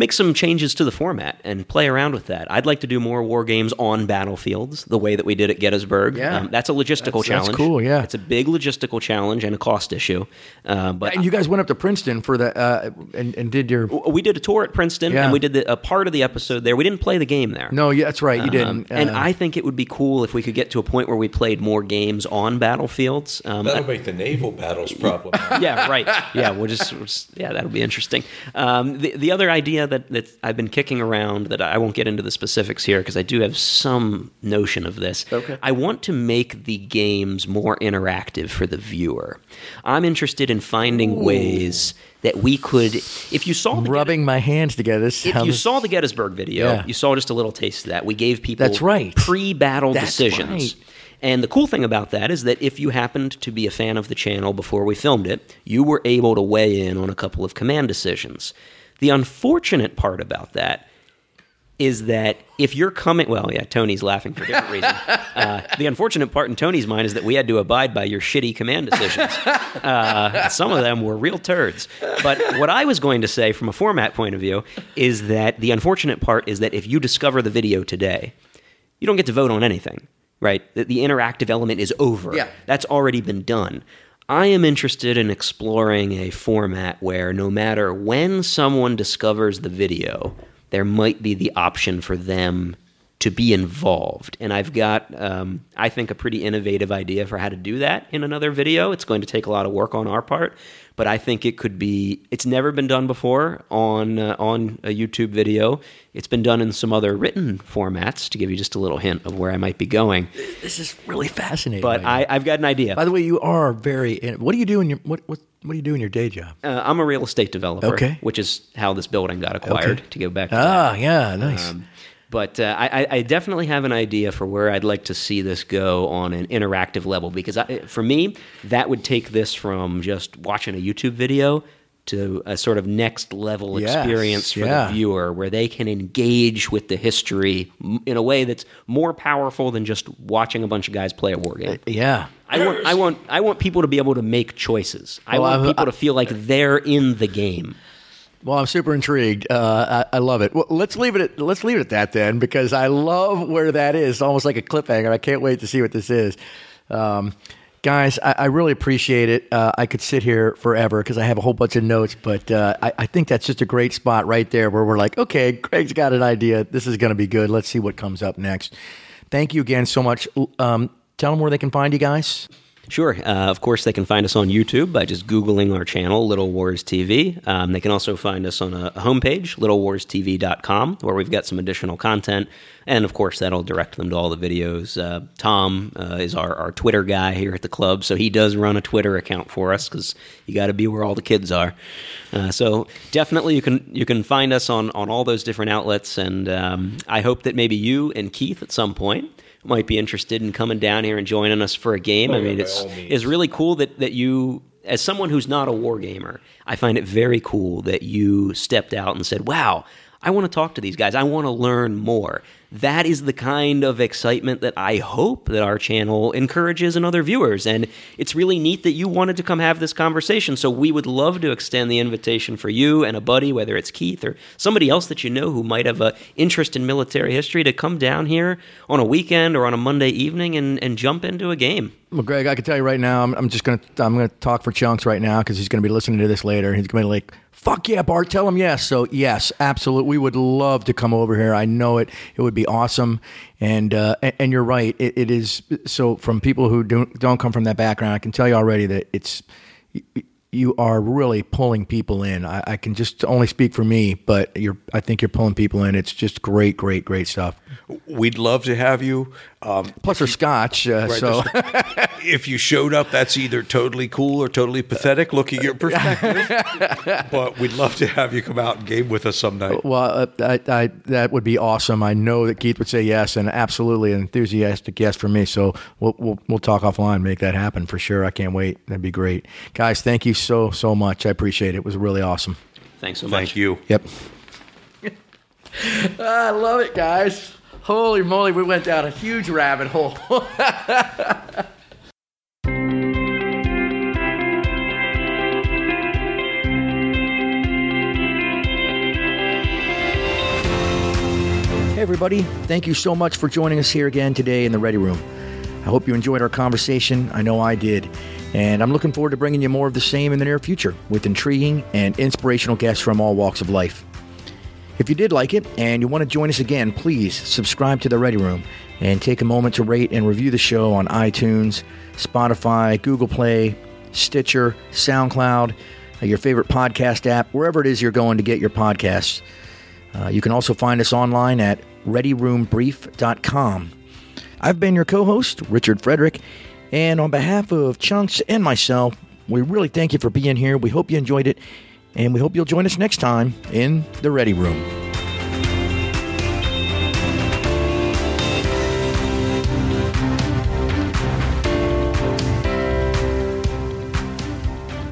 make some changes to the format and play around with that. I'd like to do more war games on battlefields, the way that we did at Gettysburg. Yeah, um, that's a logistical that's, challenge. That's cool. Yeah, it's a big logistical challenge and a cost issue. Uh, but and you guys went up to Princeton for the uh, and, and, did your. We did a tour at Princeton, yeah. and we did the, a part of the episode there. We didn't play the game there. No, yeah, that's right. You um, didn't. Uh, and I think it would be cool if we could get to a point where we played more games on battlefields. Um, that'll make the naval battles problem. yeah, right. Yeah, we'll just, we'll just yeah, that'll be interesting. Um, the the other idea that that I've been kicking around that I won't get into the specifics here because I do have some notion of this. Okay. I want to make the games more interactive for the viewer. I'm interested in finding Ooh. ways that we could if you saw rubbing my hands together if you saw the gettysburg video yeah. you saw just a little taste of that we gave people that's right pre-battle that's decisions right. And the cool thing about that is that if you happened to be a fan of the channel before we filmed it, you were able to weigh in on a couple of command decisions. The unfortunate part about that is that if you're coming, well, yeah, Tony's laughing for a different reason. Uh, the unfortunate part in Tony's mind is that we had to abide by your shitty command decisions. Uh, some of them were real turds. But what I was going to say from a format point of view is that the unfortunate part is that if you discover the video today, you don't get to vote on anything, right? The, the interactive element is over. Yeah. That's already been done. I am interested in exploring a format where no matter when someone discovers the video, there might be the option for them to be involved. And I've got, um, I think, a pretty innovative idea for how to do that in another video. It's going to take a lot of work on our part, but I think it could be. It's never been done before on uh, on a YouTube video. It's been done in some other written formats. To give you just a little hint of where I might be going. This is really fascinating. But I, have got an idea. By the way, you are very. What do you do in your what what what do you do in your day job? Uh, I'm a real estate developer. Okay. Which is how this building got acquired. Okay. To go back. To ah, that. yeah, nice. Um, But uh, I, I definitely have an idea for where I'd like to see this go on an interactive level because I, for me, that would take this from just watching a YouTube video to a sort of next level Yes, experience for yeah. the viewer where they can engage with the history in a way that's more powerful than just watching a bunch of guys play a war game. Yeah. I want, I want, I want people to be able to make choices. I Well, want people to feel like they're in the game. Well, I'm super intrigued. Uh, I, I love it. Well, let's leave it. At, let's leave it at that then, because I love where that is. It's almost like a cliffhanger. I can't wait to see what this is. Um, guys, I, I really appreciate it. Uh, I could sit here forever because I have a whole bunch of notes, but uh, I, I think that's just a great spot right there where we're like, okay, Craig's got an idea. This is going to be good. Let's see what comes up next. Thank you again so much. Um, tell them where they can find you guys. Sure. Uh, of course, they can find us on YouTube by just Googling our channel, Little Wars TV. Um, they can also find us on a, homepage, littlewarstv.com, where we've got some additional content. And of course, that'll direct them to all the videos. Uh, Tom uh, is our, our Twitter guy here at the club, so he does run a Twitter account for us because you got to be where all the kids are. Uh, so definitely, you can you can find us on on all those different outlets. And um, I hope that maybe you and Keith at some point might be interested in coming down here and joining us for a game. I mean, it's it's really cool that that you, as someone who's not a war gamer, I find it very cool that you stepped out and said, "Wow, I want to talk to these guys. I want to learn more." That is the kind of excitement that I hope that our channel encourages in other viewers. And it's really neat that you wanted to come have this conversation. So we would love to extend the invitation for you and a buddy, whether it's Keith or somebody else that you know who might have an interest in military history, to come down here on a weekend or on a Monday evening and, and jump into a game. Well, Greg, I can tell you right now, I'm, I'm just gonna I'm gonna talk for chunks right now because he's gonna be listening to this later. He's gonna be like, "Fuck yeah, Bart, tell him yes." So yes, absolutely, we would love to come over here. I know it. It would be awesome. And uh, and, you're right. It, it is so from people who don't don't come from that background. I can tell you already that it's you are really pulling people in. I, I can just only speak for me, but you're I think you're pulling people in. It's just great, great, great stuff. We'd love to have you. Um, Plus, they're Scotch, uh, right, so. if you showed up, that's either totally cool or totally pathetic, looking at your perspective. but we'd love to have you come out and game with us some night. Well, uh, I, I, that would be awesome. I know that Keith would say yes, and absolutely an enthusiastic yes for me. So we'll, we'll we'll talk offline, make that happen for sure. I can't wait. That'd be great, guys. Thank you so so much. I appreciate it. It was really awesome. Thanks so much. Thank you. Yep. I love it, guys. Holy moly, we went down a huge rabbit hole. Hey, everybody. Thank you so much for joining us here again today in the Ready Room. I hope you enjoyed our conversation. I know I did. And I'm looking forward to bringing you more of the same in the near future with intriguing and inspirational guests from all walks of life. If you did like it and you want to join us again, please subscribe to the Ready Room and take a moment to rate and review the show on iTunes, Spotify, Google Play, Stitcher, SoundCloud, uh, your favorite podcast app, wherever it is you're going to get your podcasts. Uh, you can also find us online at readyroombrief.com. I've been your co host, Richard Frederick, and on behalf of Chunks and myself, we really thank you for being here. We hope you enjoyed it, and we hope you'll join us next time in the Ready Room.